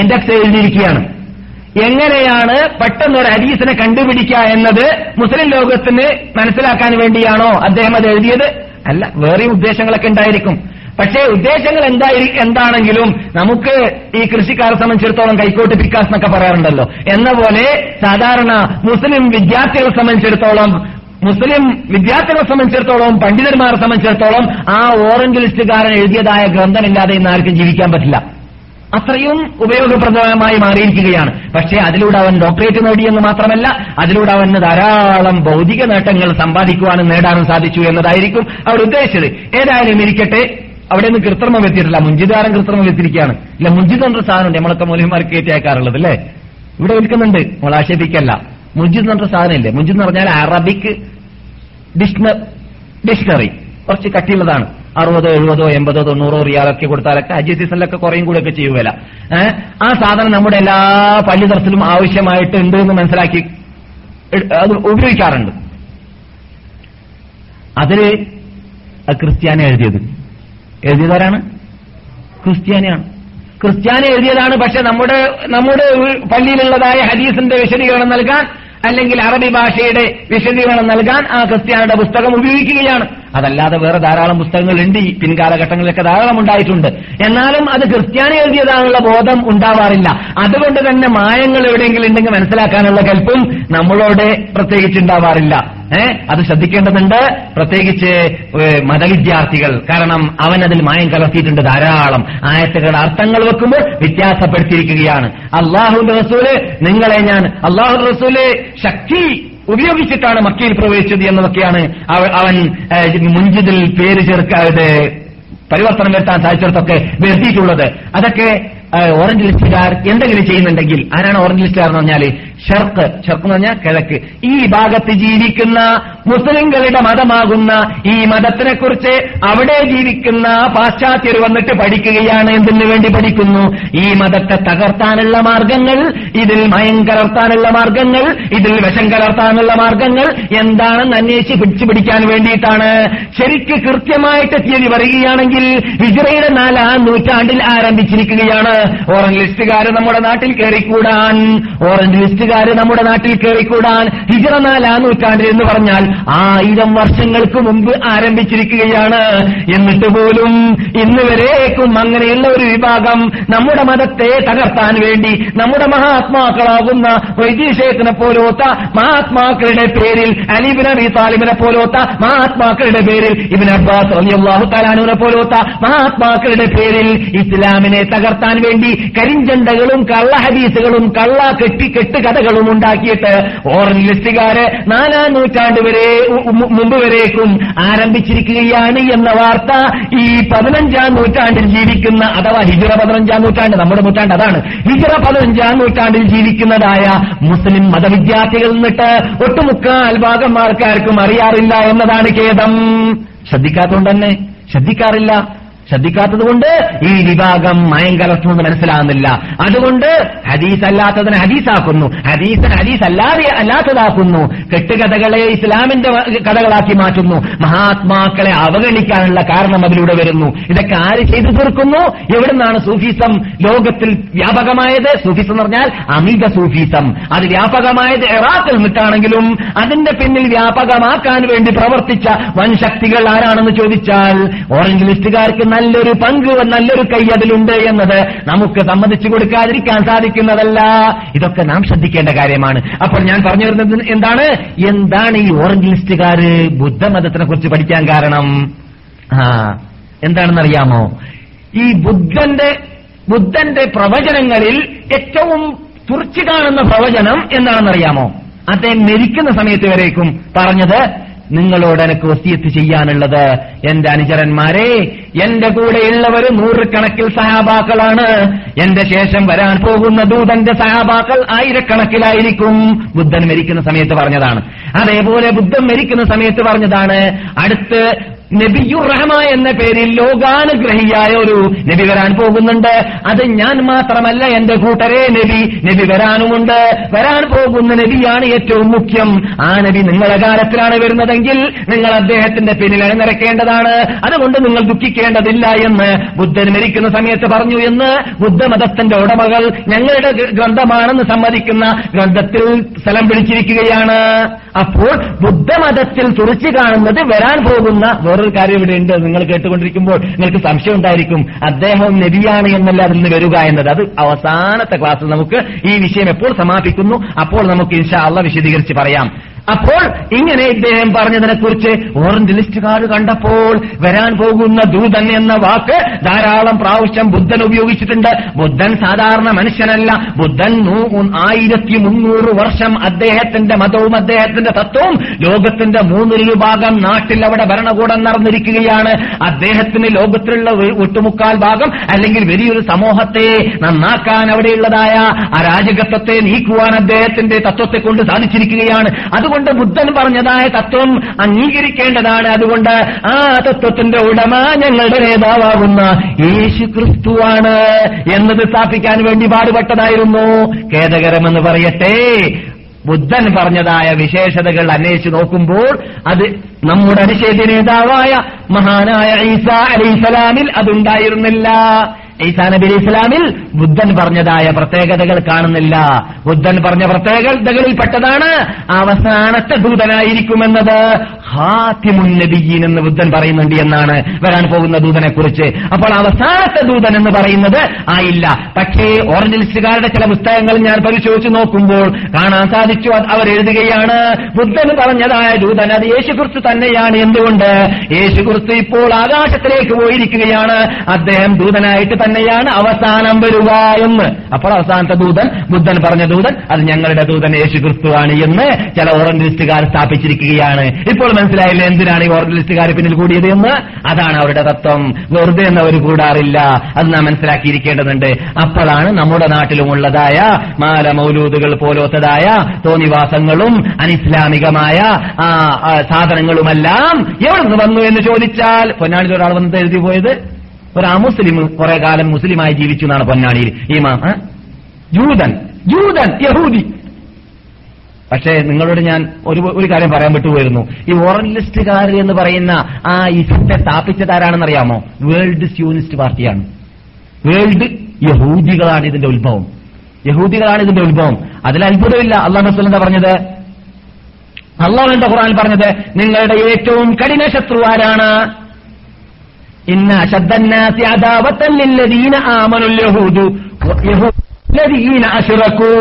ഇൻഡെക്സ് എഴുതിയിരിക്കുകയാണ്. എങ്ങനെയാണ് പെട്ടെന്ന് ഒരു ഹദീസിനെ കണ്ടുപിടിക്കുക എന്നത് മുസ്ലിം ലോകത്തിന് മനസ്സിലാക്കാൻ വേണ്ടിയാണോ അദ്ദേഹം അത് എഴുതിയത്? അല്ല വേറെ ഉദ്ദേശങ്ങളൊക്കെ ഉണ്ടായിരിക്കും. പക്ഷേ ഉദ്ദേശങ്ങൾ എന്തായി എന്താണെങ്കിലും നമുക്ക് ഈ കൃഷിക്കാരെ സംബന്ധിച്ചിടത്തോളം കൈക്കോട്ട് പിക്കാസ് എന്നൊക്കെ പറയാറുണ്ടല്ലോ. എന്ന പോലെ സാധാരണ മുസ്ലിം വിദ്യാർത്ഥികളെ സംബന്ധിച്ചിടത്തോളം മുസ്ലിം വിദ്യാർത്ഥികളെ സംബന്ധിച്ചിടത്തോളം പണ്ഡിതന്മാരെ സംബന്ധിച്ചിടത്തോളം ആ ഓറഞ്ച് ലിസ്റ്റുകാരൻ എഴുതിയതായ ഗ്രന്ഥമില്ലാതെ ഇന്ന് ആർക്കും ജീവിക്കാൻ പറ്റില്ല. അത്രയും ഉപയോഗപ്രദമായി മാറിയിരിക്കുകയാണ്. പക്ഷേ അതിലൂടെ അവൻ ഡോക്ടറേറ്റ് നേടിയെന്ന് മാത്രമല്ല അതിലൂടെ അവന് ധാരാളം ഭൗതിക നേട്ടങ്ങൾ സമ്പാദിക്കുവാനും നേടാനും സാധിച്ചു എന്നതായിരിക്കും അവർ ഉദ്ദേശിച്ചത്. ഏതായാലും ഇരിക്കട്ടെ. അവിടെ നിന്ന് കൃത്രിമം എത്തിയിട്ടില്ല. മുഞ്ചിതാരം കൃത്രിമം എത്തിയിരിക്കുകയാണ്. ഇല്ല മുഞ്ചിദ് സാധനം നമ്മളൊക്കെ മൂല്യന്മാർക്ക് കയറ്റി അയക്കാറുള്ളത് അല്ലേ? ഇവിടെ വിൽക്കുന്നുണ്ട്. നമ്മൾ ആക്ഷേപിക്കല്ല. മുഞ്ചിദ് പറഞ്ഞ സാധനമില്ലേ? മുജിദ് എന്ന് പറഞ്ഞാൽ അറബിക് ഡിക്ഷണ ഡിക്ഷണറി. കുറച്ച് കട്ടിയുള്ളതാണ്. അറുപതോ എഴുപതോ എൺപതോ തൊണ്ണൂറോ റിയാലൊക്കെ കൊടുത്താലൊക്കെ അജി സീസണിലൊക്കെ കുറയും ഒക്കെ ചെയ്യുമല്ല ആ സാധനം നമ്മുടെ എല്ലാ പള്ളി ആവശ്യമായിട്ട് ഉണ്ട് എന്ന് മനസ്സിലാക്കി അത് ഉപയോഗിക്കാറുണ്ട്. അതിൽ ക്രിസ്ത്യാനി എഴുതിയത്. എഴുതിയതാരാണ്? ക്രിസ്ത്യാനിയാണ്. ക്രിസ്ത്യാനി എഴുതിയതാണ് പക്ഷെ നമ്മുടെ നമ്മുടെ പള്ളിയിലുള്ളതായ ഹദീസിന്റെ വിശദീകരണം നൽകാൻ അല്ലെങ്കിൽ അറബി ഭാഷയുടെ വിശദീകരണം നൽകാൻ ആ ക്രിസ്ത്യാനിയുടെ പുസ്തകം ഉപയോഗിക്കുകയാണ്. അതല്ലാതെ വേറെ ധാരാളം പുസ്തകങ്ങൾ ഉണ്ട് ഈ പിൻകാലഘട്ടങ്ങളിലൊക്കെ ധാരാളം ഉണ്ടായിട്ടുണ്ട്. എന്നാലും അത് ക്രിസ്ത്യാനി എഴുതിയതാണുള്ള ബോധം ഉണ്ടാവാറില്ല. അതുകൊണ്ട് തന്നെ മായങ്ങൾ എവിടെയെങ്കിലും ഉണ്ടെങ്കിൽ മനസ്സിലാക്കാനുള്ള കൽപ്പും നമ്മളോട് പ്രത്യേകിച്ച് ഉണ്ടാവാറില്ല. അത് ശ്രദ്ധിക്കേണ്ടതുണ്ട്. പ്രത്യേകിച്ച് മതവിദ്യാർത്ഥികൾ. കാരണം അവൻ അതിൽ മായം കലർത്തിയിട്ടുണ്ട് ധാരാളം. ആയത്തുകളുടെ അർത്ഥങ്ങൾ വെക്കുമ്പോൾ വ്യത്യാസപ്പെടുത്തിയിരിക്കുകയാണ്. അള്ളാഹുന്റെ റസൂൽ നിങ്ങളെ ഞാൻ അള്ളാഹു റസൂൽ ശക്തി ഉപയോഗിച്ചിട്ടാണ് മക്കയിൽ പ്രവേശിച്ചത് എന്നതൊക്കെയാണ് അവൻ മുഞ്ചിതിൽ പേര് ചേർക്കാതെ പരിവർത്തനം വരുത്താൻ സാധിച്ചിടത്തൊക്കെ വരുത്തിയിട്ടുള്ളത്. അതൊക്കെ ഓറഞ്ച് ലിസ്റ്റുകാർ എന്തെങ്കിലും ചെയ്യുന്നുണ്ടെങ്കിൽ ആരാണ് ഓറഞ്ച് ലിസ്റ്റുകാർ എന്ന് പറഞ്ഞാൽ ഷർക്ക്. ഷർക്ക് എന്ന് പറഞ്ഞാൽ കിഴക്ക്. ഈ ഭാഗത്ത് ജീവിക്കുന്ന മുസ്ലിങ്ങളുടെ മതമാകുന്ന ഈ മതത്തിനെ കുറിച്ച് അവിടെ ജീവിക്കുന്ന പാശ്ചാത്യർ വന്നിട്ട് പഠിക്കുകയാണ് എന്തിനു വേണ്ടി പഠിക്കുന്നു? ഈ മതത്തെ തകർത്താനുള്ള മാർഗങ്ങൾ ഇതിൽ മയം കലർത്താനുള്ള മാർഗങ്ങൾ ഇതിൽ വിഷം കലർത്താനുള്ള മാർഗങ്ങൾ എന്താണെന്ന് അന്വേഷിച്ച് പിടിച്ചു പിടിക്കാൻ വേണ്ടിയിട്ടാണ്. ശരിക്ക് കൃത്യമായിട്ട് തീയതി പറയുകയാണെങ്കിൽ ഹിജറയുടെ നാലാം നൂറ്റാണ്ടിൽ ആരംഭിച്ചിരിക്കുകയാണ്. ഓറഞ്ച് ലിസ്റ്റുകാർ നമ്മുടെ നാട്ടിൽ കയറിക്കൂടാൻ ഓറഞ്ച് ലിസ്റ്റുകാർ നമ്മുടെ നാട്ടിൽ കയറിക്കൂടാൻ ഹിജറ നാലാം നൂറ്റാണ്ടിൽ എന്ന് പറഞ്ഞാൽ ആയിരം വർഷങ്ങൾക്ക് മുമ്പ് ആരംഭിച്ചിരിക്കുകയാണ്. എന്നിട്ട് പോലും ഇന്ന് വരേക്കും അങ്ങനെയുള്ള ഒരു വിഭാഗം നമ്മുടെ മതത്തെ തകർത്താൻ വേണ്ടി നമ്മുടെ മഹാത്മാക്കളാകുന്ന വൈദ്യശേഖനെ പോലോത്ത മഹാത്മാക്കളുടെ പേരിൽ അലിബിൻ അബി താലിബിനെ പോലോത്ത മഹാത്മാക്കളുടെ പേരിൽ ഇബിൻ അബ്ബാസ് അലിയാഹു തലാനുവിനെ പോലോത്ത മഹാത്മാക്കളുടെ പേരിൽ ഇസ്ലാമിനെ തകർത്താൻ വേണ്ടി കള്ള ഹദീസുകളും കള്ള കെട്ടി കെട്ടുകഥകളും ഉണ്ടാക്കിയിട്ട് ഓറഞ്ച് ലിസ്റ്റുകാര് നാലാം നൂറ്റാണ്ട് വരെ മുമ്പ് വരേക്കും ആരംഭിച്ചിരിക്കുകയാണ് എന്ന വാർത്ത ഈ പതിനഞ്ചാം നൂറ്റാണ്ടിൽ ജീവിക്കുന്ന അഥവാ ഹിജറ പതിനഞ്ചാം നൂറ്റാണ്ട് നമ്മുടെ നൂറ്റാണ്ട് അതാണ്. ഹിജറ പതിനഞ്ചാം നൂറ്റാണ്ടിൽ ജീവിക്കുന്നതായ മുസ്ലിം മതവിദ്യാർത്ഥികൾ നിന്നിട്ട് ഒട്ടുമുക്കാൽ ഭാഗം ആൾക്കാർക്കും അറിയാറില്ല എന്നതാണ് ഖേദം. ശ്രദ്ധിക്കാത്തതുകൊണ്ട് തന്നെ ശ്രദ്ധിക്കാറില്ല. ശ്രദ്ധിക്കാത്തത് കൊണ്ട് ഈ വിഭാഗം മയം എന്ന് മനസ്സിലാകുന്നില്ല. അതുകൊണ്ട് ഹദീസ് അല്ലാത്തതിനെ ഹദീസാക്കുന്നു. ഹദീസിനെ ഹദീസ് അല്ലാതെ അല്ലാത്തതാക്കുന്നു. കെട്ടുകഥകളെ ഇസ്ലാമിന്റെ കഥകളാക്കി മാറ്റുന്നു. മഹാത്മാക്കളെ അവഗണിക്കാനുള്ള കാരണം അതിലൂടെ വരുന്നു. ഇതൊക്കെ ആര് ചെയ്തു തീർക്കുന്നു? എവിടുന്നാണ് സൂഫിസം ലോകത്തിൽ വ്യാപകമായത്? സൂഫിസം എന്ന് പറഞ്ഞാൽ അമിത സൂഫിസം. അത് വ്യാപകമായത് ഇറാഖിൽ നിന്നിട്ടാണെങ്കിലും അതിന്റെ പിന്നിൽ വ്യാപകമാക്കാൻ വേണ്ടി പ്രവർത്തിച്ച വൻ ശക്തികൾ ആരാണെന്ന് ചോദിച്ചാൽ ഓറഞ്ച് ലിസ്റ്റുകാർക്ക് നല്ലൊരു പങ്ക് നല്ലൊരു കൈ അതിലുണ്ട് എന്നത് നമുക്ക് സമ്മതിച്ചു കൊടുക്കാതിരിക്കാൻ സാധിക്കുന്നതല്ല. ഇതൊക്കെ നാം ശ്രദ്ധിക്കേണ്ട കാര്യമാണ്. അപ്പോൾ ഞാൻ പറഞ്ഞു വരുന്നത് എന്താണ്? എന്താണ് ഈ ഓറഞ്ച് ലിസ്റ്റുകാര് ബുദ്ധമതത്തിനെ കുറിച്ച് പഠിക്കാൻ കാരണം? ആ എന്താണെന്നറിയാമോ? ഈ ബുദ്ധന്റെ ബുദ്ധന്റെ പ്രവചനങ്ങളിൽ ഏറ്റവും തുറച്ചു കാണുന്ന പ്രവചനം എന്താണെന്നറിയാമോ? അദ്ദേഹം മരിക്കുന്ന സമയത്ത് വരേക്കും പറഞ്ഞത് നിങ്ങളോട് എനിക്ക് വസിയത്ത് ചെയ്യാനുള്ളത്. എന്റെ അനുചരന്മാരെ എന്റെ കൂടെയുള്ളവർ നൂറുകണക്കിൽ സഹാബാക്കളാണ്. എന്റെ ശേഷം വരാൻ പോകുന്ന ദൂതന്റെ സഹാബാക്കൾ ആയിരക്കണക്കിലായിരിക്കും. ബുദ്ധൻ മരിക്കുന്ന സമയത്ത് പറഞ്ഞതാണ്. അതേപോലെ ബുദ്ധൻ മരിക്കുന്ന സമയത്ത് പറഞ്ഞതാണ്. അടുത്ത് നബിയുർ റഹ്മ എന്ന പേരിൽ ലോകാനുഗ്രഹിയായ ഒരു നബി വരാൻ പോകുന്നുണ്ട്. അത് ഞാൻ മാത്രമല്ല എന്റെ കൂട്ടരെ നബി നബി വരാനുമുണ്ട്. വരാൻ പോകുന്ന നബിയാണ് ഏറ്റവും മുഖ്യം. ആ നബി നിങ്ങളെ കാലത്തിലാണ് വരുന്നതെങ്കിൽ നിങ്ങൾ അദ്ദേഹത്തിന്റെ പിന്നിൽ അണിനിരക്കേണ്ടതാണ്. അതുകൊണ്ട് നിങ്ങൾ ദുഃഖിക്കേണ്ടതില്ല എന്ന് ബുദ്ധൻ മരിക്കുന്ന സമയത്ത് പറഞ്ഞു എന്ന് ബുദ്ധമതത്തിന്റെ ഉടമകൾ ഞങ്ങളുടെ ഗ്രന്ഥമാണെന്ന് സമ്മതിക്കുന്ന ഗ്രന്ഥത്തിൽ സ്ഥലം പിടിച്ചിരിക്കുകയാണ്. അപ്പോൾ ബുദ്ധമതത്തിൽ തുറച്ചു കാണുന്നത് വരാൻ പോകുന്ന വേറൊരു കാര്യം ഇവിടെ ഉണ്ട്. നിങ്ങൾ കേട്ടുകൊണ്ടിരിക്കുമ്പോൾ നിങ്ങൾക്ക് സംശയം ഉണ്ടായിരിക്കും. അദ്ദേഹം നബിയാണ് എന്നല്ല അതിൽ നിന്ന് വരിക എന്നത്. അത് അവസാനത്തെ ക്ലാസ്സിൽ നമുക്ക് ഈ വിഷയം എപ്പോൾ സമാപിക്കുന്നു അപ്പോൾ നമുക്ക് ഇൻഷാ അള്ള വിശദീകരിച്ച് പറയാം. അപ്പോൾ ഇങ്ങനെ ഇദ്ദേഹം പറഞ്ഞതിനെ കുറിച്ച് ഓറഞ്ച് കാർഡ് കണ്ടപ്പോൾ വരാൻ പോകുന്ന ദൂതൻ എന്ന വാക്ക് ധാരാളം പ്രാവശ്യം ബുദ്ധൻ ഉപയോഗിച്ചിട്ടുണ്ട്. ബുദ്ധൻ സാധാരണ മനുഷ്യനല്ല. ബുദ്ധൻ ആയിരത്തി മുന്നൂറ് വർഷം അദ്ദേഹത്തിന്റെ മതവും അദ്ദേഹത്തിന്റെ തത്വവും ലോകത്തിന്റെ മൂന്നിലൊരു ഭാഗം നാട്ടിൽ അവിടെ ഭരണകൂടം നടന്നിരിക്കുകയാണ്. അദ്ദേഹത്തിന് ലോകത്തിലുള്ള ഒട്ടുമുക്കാൽ ഭാഗം അല്ലെങ്കിൽ വലിയൊരു സമൂഹത്തെ നന്നാക്കാൻ അവിടെയുള്ളതായ രാജകത്വത്തെ നീക്കുവാൻ അദ്ദേഹത്തിന്റെ തത്വത്തെ കൊണ്ട് സാധിച്ചിരിക്കുകയാണ്. അതുകൊണ്ട് ബുദ്ധൻ പറഞ്ഞതായ തത്വം അംഗീകരിക്കേണ്ടതാണ്. അതുകൊണ്ട് ആ തത്വത്തിന്റെ ഉടമ ഞങ്ങളുടെ നേതാവാകുന്ന യേശു ക്രിസ്തുവാണ് എന്നത് സ്ഥാപിക്കാൻ വേണ്ടി പാടുപെട്ടതായിരുന്നു. ഖേദകരമെന്ന് പറയട്ടെ. ബുദ്ധൻ പറഞ്ഞതായ വിശേഷതകൾ അന്വേഷിച്ചു നോക്കുമ്പോൾ അത് നമ്മുടെ അനുശേദ്യ നേതാവായ മഹാനായ ഈസ അലൈസലാമിൽ അതുണ്ടായിരുന്നില്ല. ഈസാ നബി അലി ഇസ്ലാമിൽ ബുദ്ധൻ പറഞ്ഞതായ പ്രത്യേകതകൾ കാണുന്നില്ല. ബുദ്ധൻ പറഞ്ഞ പ്രത്യേകതകളിൽ പെട്ടതാണ് അവസാനത്തെ ദൂതനായിരിക്കുമെന്നത് ഹാത്തിമുൻ നബിയീൻ എന്ന് ബുദ്ധൻ പറയുന്നുണ്ട് എന്നാണ് വരാൻ പോകുന്ന ദൂതനെ കുറിച്ച് അപ്പോൾ അവസാനത്തെ ദൂതൻ എന്ന് പറയുന്നത് ആയില്ല. പക്ഷേ ഓറഞ്ച് ലിസ്റ്റുകാരുടെ ചില പുസ്തകങ്ങൾ ഞാൻ പരിശോധിച്ചു നോക്കുമ്പോൾ കാണാൻ സാധിച്ചു. അവർ എഴുതുകയാണ് ബുദ്ധൻ പറഞ്ഞതായ ദൂതൻ അത് യേശുക്രിസ്തു തന്നെയാണ് എന്തുകൊണ്ട്? യേശുക്രിസ്തു ഇപ്പോൾ ആകാശത്തിലേക്ക് പോയിരിക്കുകയാണ്. അദ്ദേഹം ദൂതനായിട്ട് തന്നെയാണ് അവസാനം വരിക എന്ന്. അപ്പോൾ അവസാനത്തെ ദൂതൻ ബുദ്ധൻ പറഞ്ഞ ദൂതൻ അത് ഞങ്ങളുടെ ദൂതൻ യേശു ക്രിസ്തുവാണ് എന്ന് ചില ഓറന്റലിസ്റ്റുകാർ സ്ഥാപിച്ചിരിക്കുകയാണ്. ഇപ്പോൾ മനസ്സിലായില്ല എന്തിനാണ് ഈ ഓറന്റലിസ്റ്റുകാർ പിന്നിൽ കൂടിയത് എന്ന്? അതാണ് അവരുടെ തത്വം. വെറുതെ എന്ന് അവർ കൂടാറില്ല. അത് നാം മനസ്സിലാക്കിയിരിക്കേണ്ടതുണ്ട്. അപ്പോഴാണ് നമ്മുടെ നാട്ടിലുമുള്ളതായ മാല മൗലൂദുകൾ പോലത്തതായ തോന്നിവാസങ്ങളും അനിസ്ലാമികമായ സാധനങ്ങളുമെല്ലാം എവിടെ നിന്ന് വന്നു എന്ന് ചോദിച്ചാൽ പൊന്നാണിയിൽ ഒരാൾ വന്നിട്ട് എഴുതി പോയത്? ഒരു അമുസ്ലിം കുറെ കാലം മുസ്ലിമായി ജീവിച്ചു എന്നാണ് പൊന്നാളിയിൽ ഇമാം? ജൂതൻ ജൂതൻ യഹൂദി. പക്ഷേ നിങ്ങളോട് ഞാൻ ഒരു ഒരു കാര്യം പറയാൻ വിട്ടുപോയിരുന്നു. ഈ ഓറലിസ്റ്റുകാർ എന്ന് പറയുന്ന ആ ഇസത്തെ സ്ഥാപിച്ചതാരാണെന്നറിയാമോ? വേൾഡ് സ്യൂണിസ്റ്റ് പാർട്ടിയാണ്. വേൾഡ് യഹൂദികളാണ് ഇതിന്റെ ഉത്ഭവം. യഹൂദികളാണ് ഇതിന്റെ ഉത്ഭവം. അതിൽ അത്ഭുതമില്ല. അള്ളാഹ് റസൂൽ എന്താ പറഞ്ഞത്? അള്ളാഹുന്റെ ഖുറാൻ പറഞ്ഞത്? നിങ്ങളുടെ ഏറ്റവും കഠിന ശത്രു ആരാണ്? ഇന്ന അശദ്ദന്നാസി അദാവത്തൻ യഹൂദു അശുറക്കൂ അശ്റകൂ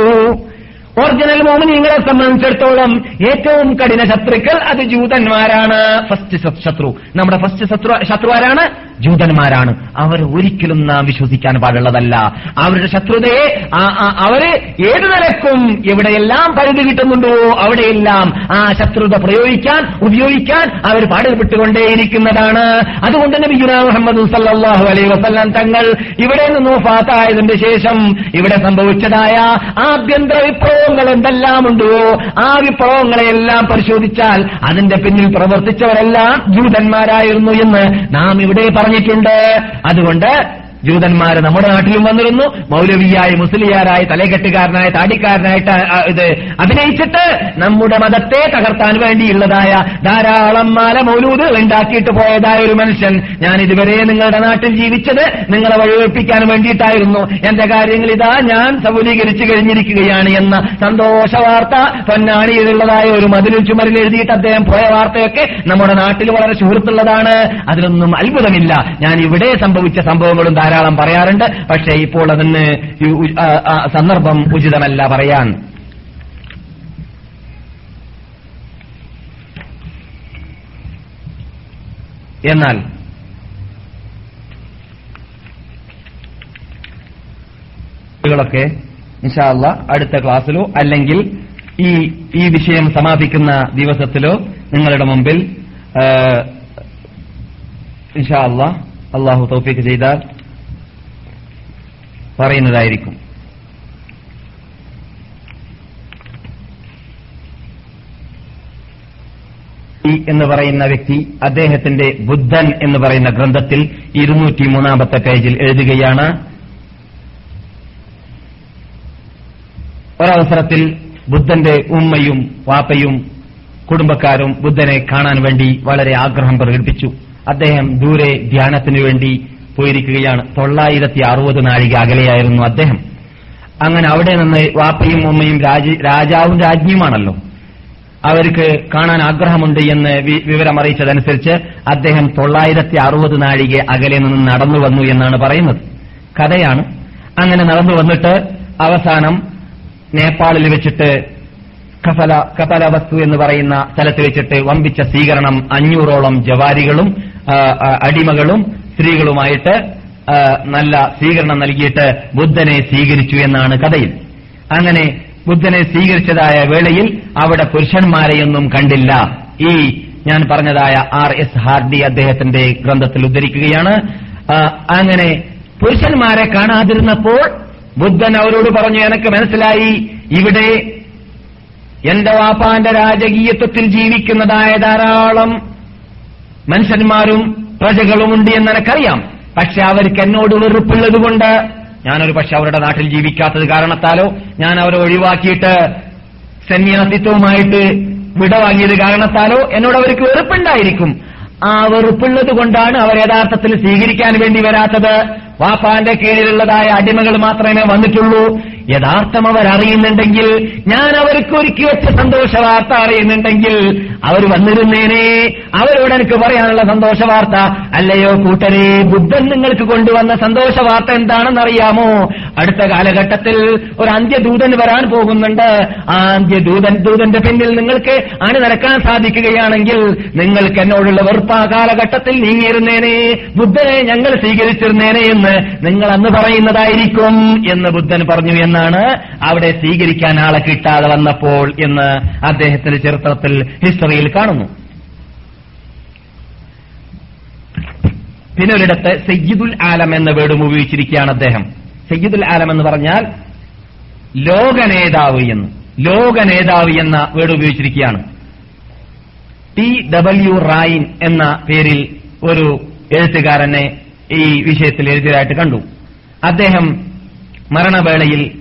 ഒറിജിനൽ മോമിനിങ്ങളെ സംബന്ധിച്ചിടത്തോളം ഏറ്റവും കഠിന ശത്രുക്കൾ അത് ജൂതന്മാരാണ്. ഫസ്റ്റ് ശത്രു. നമ്മുടെ ഫസ്റ്റ് ശത്രു ശത്രു ആരാണ്? ജൂതന്മാരാണ്. അവർ ഒരിക്കലും നാം വിശ്വസിക്കാൻ പാടുള്ളതല്ല. അവരുടെ ശത്രുതയെ അവർ ഏത് നിലക്കും എവിടെയെല്ലാം പരിധി കിട്ടുന്നുണ്ടോ അവിടെയെല്ലാം ആ ശത്രുത പ്രയോഗിക്കാൻ ഉപയോഗിക്കാൻ അവർ പാടുപെട്ടുകൊണ്ടേയിരിക്കുന്നതാണ്. അതുകൊണ്ട് തന്നെ ബിജുന മുഹമ്മദ് സല്ലാഹു അലൈ വസല്ലം തങ്ങൾ ഇവിടെ നിന്ന് ഫാത്തായതിന്റെ ശേഷം ഇവിടെ സംഭവിച്ചതായ ആഭ്യന്തര വിപ്ലവങ്ങൾ എന്തെല്ലാം ഉണ്ടോ ആ വിപ്ലവങ്ങളെയെല്ലാം പരിശോധിച്ചാൽ അതിന്റെ പിന്നിൽ പ്രവർത്തിച്ചവരെല്ലാം ജൂതന്മാരായിരുന്നു എന്ന് നാം ഇവിടെ പറഞ്ഞിട്ടുണ്ട്. അതുകൊണ്ട് ജൂതന്മാര് നമ്മുടെ നാട്ടിലും വന്നിരുന്നു. മൗലവിയായി മുസ്ലിയാരായി തലകെട്ടുകാരനായ താടിക്കാരനായിട്ട് ഇത് അഭിനയിച്ചിട്ട് നമ്മുടെ മതത്തെ തകർത്താൻ വേണ്ടിയുള്ളതായ ധാരാളം മാല മൗലൂദ് ഉണ്ടാക്കിയിട്ട് പോയതായ ഒരു മനുഷ്യൻ ഞാൻ ഇതുവരെ നിങ്ങളുടെ നാട്ടിൽ ജീവിച്ചത് നിങ്ങളെ വഴിവെപ്പിക്കാൻ വേണ്ടിയിട്ടായിരുന്നു. എന്റെ കാര്യങ്ങൾ ഇതാ ഞാൻ സബലീകരിച്ചു കഴിഞ്ഞിരിക്കുകയാണ് എന്ന സന്തോഷ വാർത്ത പൊന്നാണിയിലുള്ളതായ ഒരു മതിലും ചുമരിൽ എഴുതിയിട്ട് അദ്ദേഹം പോയ വാർത്തയൊക്കെ നമ്മുടെ നാട്ടിൽ വളരെ സുഹൃത്തുള്ളതാണ്. അതിലൊന്നും അത്ഭുതമില്ല. ഞാൻ ഇവിടെ സംഭവിച്ച സംഭവങ്ങളും ധാരാളം പറയാറുണ്ട്. പക്ഷേ ഇപ്പോൾ അതിന് സന്ദർഭം ഉചിതമല്ല പറയാൻ. എന്നാൽ കളൊക്കെ ഇൻഷാല്ല അടുത്ത ക്ലാസ്സിലോ അല്ലെങ്കിൽ ഈ ഈ വിഷയം സമാപിക്കുന്ന ദിവസത്തിലോ നിങ്ങളുടെ മുമ്പിൽ ഇൻഷാല്ല അള്ളാഹു തൗഫീഖ് ചെയ്താൽ പറയുന്നതായിരിക്കും. എന്ന് പറയുന്ന വ്യക്തി അദ്ദേഹത്തിന്റെ ബുദ്ധൻ എന്ന് പറയുന്ന ഗ്രന്ഥത്തിൽ ഇരുന്നൂറ്റി മൂന്നാമത്തെ പേജിൽ എഴുതുകയാണ് ഒരവസരത്തിൽ ബുദ്ധന്റെ ഉമ്മയും വാപ്പയും കുടുംബക്കാരും ബുദ്ധനെ കാണാൻ വേണ്ടി വളരെ ആഗ്രഹം പ്രകടിപ്പിച്ചു. അദ്ദേഹം ദൂരെ ധ്യാനത്തിനു വേണ്ടി പോയിരിക്കുകയാണ്. തൊള്ളായിരത്തി അറുപത് നാഴിക അകലെയായിരുന്നു അദ്ദേഹം. അങ്ങനെ അവിടെ നിന്ന് വാപ്പയും ഉമ്മയും രാജ- രാജാവും രാജ്ഞിയുമാണല്ലോ. അവർക്ക് കാണാൻ ആഗ്രഹമുണ്ട് എന്ന് വിവരമറിയിച്ചതനുസരിച്ച് അദ്ദേഹം തൊള്ളായിരത്തി അറുപത് നാഴിക അകലെ നിന്ന് നടന്നു വന്നു എന്നാണ് പറയുന്നത്. കഥയാണ്. അങ്ങനെ നടന്നു വന്നിട്ട് അവസാനം നേപ്പാളിൽ വെച്ചിട്ട് കഫല കപലവസ്തു എന്ന് പറയുന്ന സ്ഥലത്ത് വെച്ചിട്ട് വമ്പിച്ച സ്വീകരണം അഞ്ഞൂറോളം ജവാരികളും അടിമകളും സ്ത്രീകളുമായിട്ട് നല്ല സ്വീകരണം നൽകിയിട്ട് ബുദ്ധനെ സ്വീകരിച്ചു എന്നാണ് കഥയിൽ. അങ്ങനെ ബുദ്ധനെ സ്വീകരിച്ചതായ വേളയിൽ അവിടെ പുരുഷന്മാരെയൊന്നും കണ്ടില്ല. ഈ ഞാൻ പറഞ്ഞതായ ആർ എസ് ഹാർഡി അദ്ദേഹത്തിന്റെ ഗ്രന്ഥത്തിൽ ഉദ്ധരിക്കുകയാണ്. അങ്ങനെ പുരുഷന്മാരെ കാണാതിരുന്നപ്പോൾ ബുദ്ധൻ അവരോട് പറഞ്ഞു എനിക്ക് മനസ്സിലായി ഇവിടെ എന്റെ വാപ്പാന്റെ രാജകീയത്വത്തിൽ ജീവിക്കുന്നതായ ധാരാളം മനുഷ്യന്മാരും പ്രജകളുമുണ്ട് എന്ന് എനിക്കറിയാം പക്ഷെ അവർക്ക് എന്നോട് വെറുപ്പുള്ളത് കൊണ്ട്. ഞാനൊരു പക്ഷെ അവരുടെ നാട്ടിൽ ജീവിക്കാത്തത് കാരണത്താലോ ഞാൻ അവരെ ഒഴിവാക്കിയിട്ട് വിട വാങ്ങിയത് കാരണത്താലോ എന്നോട് അവർക്ക് വെറുപ്പുണ്ടായിരിക്കും. ആ വെറുപ്പുള്ളത് കൊണ്ടാണ് അവർ യഥാർത്ഥത്തിൽ സ്വീകരിക്കാൻ വേണ്ടി വരാത്തത്. വാപ്പാന്റെ കീഴിലുള്ളതായ അടിമകൾ മാത്രമേ വന്നിട്ടുള്ളൂ. യഥാർത്ഥം അവർ അറിയുന്നുണ്ടെങ്കിൽ ഞാൻ അവർക്ക് ഒരുക്കി വെച്ച സന്തോഷ വാർത്ത അറിയുന്നുണ്ടെങ്കിൽ അവർ വന്നിരുന്നേനെ അവരോട് എനിക്ക് പറയാനുള്ള സന്തോഷ വാർത്ത അല്ലയോ കൂട്ടരെ ബുദ്ധൻ നിങ്ങൾക്ക് കൊണ്ടുവന്ന സന്തോഷ വാർത്ത എന്താണെന്ന് അറിയാമോ അടുത്ത കാലഘട്ടത്തിൽ ഒരു അന്ത്യദൂതൻ വരാൻ പോകുന്നുണ്ട്. ആ അന്ത്യദൂതൻ ദൂതന്റെ പിന്നിൽ നിങ്ങൾക്ക് അണി നടക്കാൻ സാധിക്കുകയാണെങ്കിൽ നിങ്ങൾക്ക് എന്നോടുള്ള വെറുപ്പ് ആ കാലഘട്ടത്തിൽ നീങ്ങിയിരുന്നേനെ ബുദ്ധനെ ഞങ്ങൾ സ്വീകരിച്ചിരുന്നേനെ എന്ന് നിങ്ങൾ അന്ന് പറയുന്നതായിരിക്കും എന്ന് ബുദ്ധൻ പറഞ്ഞു എന്നാണ് അവിടെ സ്വീകരിക്കാൻ ആളെ കിട്ടാതെ വന്നപ്പോൾ എന്ന് അദ്ദേഹത്തിന്റെ ചരിത്രത്തിൽ ഹിസ്റ്ററിയിൽ കാണുന്നു. പിന്നെ ഒരിടത്ത് സയ്യിദുൽ ആലം എന്ന വേർഡും ഉപയോഗിച്ചിരിക്കുകയാണ് അദ്ദേഹം. സയ്യിദുൽ ആലം എന്ന് പറഞ്ഞാൽ ലോകനേതാവ് എന്ന് ലോകനേതാവ് എന്ന വേർഡ് ഉപയോഗിച്ചിരിക്കുകയാണ്. ടി ഡബ്ല്യു റായിൻ എന്ന പേരിൽ ഒരു എഴുത്തുകാരനെ ഈ വിഷയത്തിൽ എഴുതിയതായിട്ട് കണ്ടു. അദ്ദേഹം മരണവേളയിൽ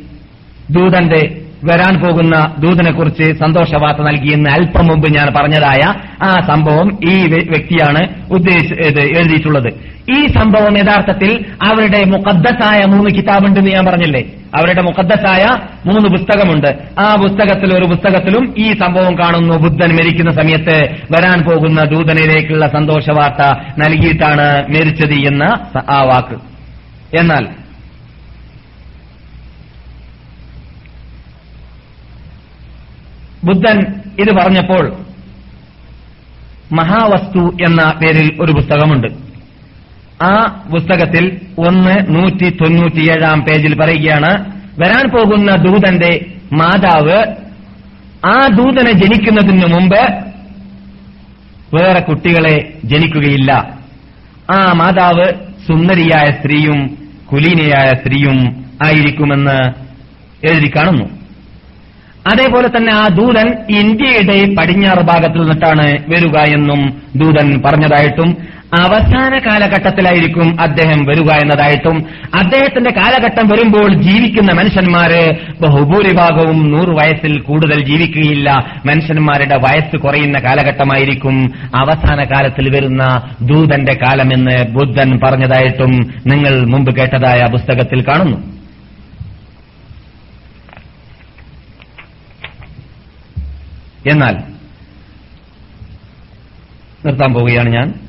ദൂതന്റെ വരാൻ പോകുന്ന ദൂതനെക്കുറിച്ച് സന്തോഷവാർത്ത നൽകിയെന്ന് അല്പം മുമ്പ് ഞാൻ പറഞ്ഞതായ ആ സംഭവം ഈ വ്യക്തിയാണ് ഉദ്ദേശ എഴുതിയിട്ടുള്ളത്. ഈ സംഭവം യഥാർത്ഥത്തിൽ അവരുടെ മുഖദ്ദസായ മൂന്ന് കിതാബുണ്ടെന്ന് ഞാൻ പറഞ്ഞില്ലേ? അവരുടെ മുഖദ്ദസായ മൂന്ന് പുസ്തകമുണ്ട്. ആ പുസ്തകത്തിൽ ഒരു പുസ്തകത്തിലും ഈ സംഭവം കാണുന്നു. ബുദ്ധൻ മരിക്കുന്ന സമയത്ത് വരാൻ പോകുന്ന ദൂതനിലേക്കുള്ള സന്തോഷവാർത്ത നൽകിയിട്ടാണ് മരിച്ചത് എന്ന ആ വാക്ക്. എന്നാൽ ബുദ്ധൻ ഇത് പറഞ്ഞപ്പോൾ മഹാവസ്തു എന്ന പേരിൽ ഒരു പുസ്തകമുണ്ട്. ആ പുസ്തകത്തിൽ ഒന്ന് നൂറ്റി തൊണ്ണൂറ്റിയേഴാം പേജിൽ പറയുകയാണ് വരാൻ പോകുന്ന ദൂതന്റെ മാതാവ് ആ ദൂതനെ ജനിക്കുന്നതിന് മുമ്പ് വേറെ കുട്ടികളെ ജനിക്കുകയില്ല. ആ മാതാവ് സുന്ദരിയായ സ്ത്രീയും കുലീനയായ സ്ത്രീയും ആയിരിക്കുമെന്ന് എഴുതി കാണുന്നു. അതേപോലെ തന്നെ ആ ദൂതൻ ഇന്ത്യയുടെ പടിഞ്ഞാറ് ഭാഗത്തിൽ നിന്നിട്ടാണ് വരിക എന്നും ദൂതൻ പറഞ്ഞതായിട്ടും അവസാന കാലഘട്ടത്തിലായിരിക്കും അദ്ദേഹം വരിക എന്നതായിട്ടും അദ്ദേഹത്തിന്റെ കാലഘട്ടം വരുമ്പോൾ ജീവിക്കുന്ന മനുഷ്യന്മാര് ബഹുഭൂരിഭാഗവും നൂറ് വയസ്സിൽ കൂടുതൽ ജീവിക്കുകയില്ല. മനുഷ്യന്മാരുടെ വയസ്സ് കുറയുന്ന കാലഘട്ടമായിരിക്കും അവസാന കാലത്തിൽ വരുന്ന ദൂതന്റെ കാലമെന്ന് ബുദ്ധൻ പറഞ്ഞതായിട്ടും നിങ്ങൾ മുമ്പ് കേട്ടതായ പുസ്തകത്തിൽ കാണുന്നു. എന്നാൽ നിർത്താൻ പോവുകയാണ് ഞാൻ.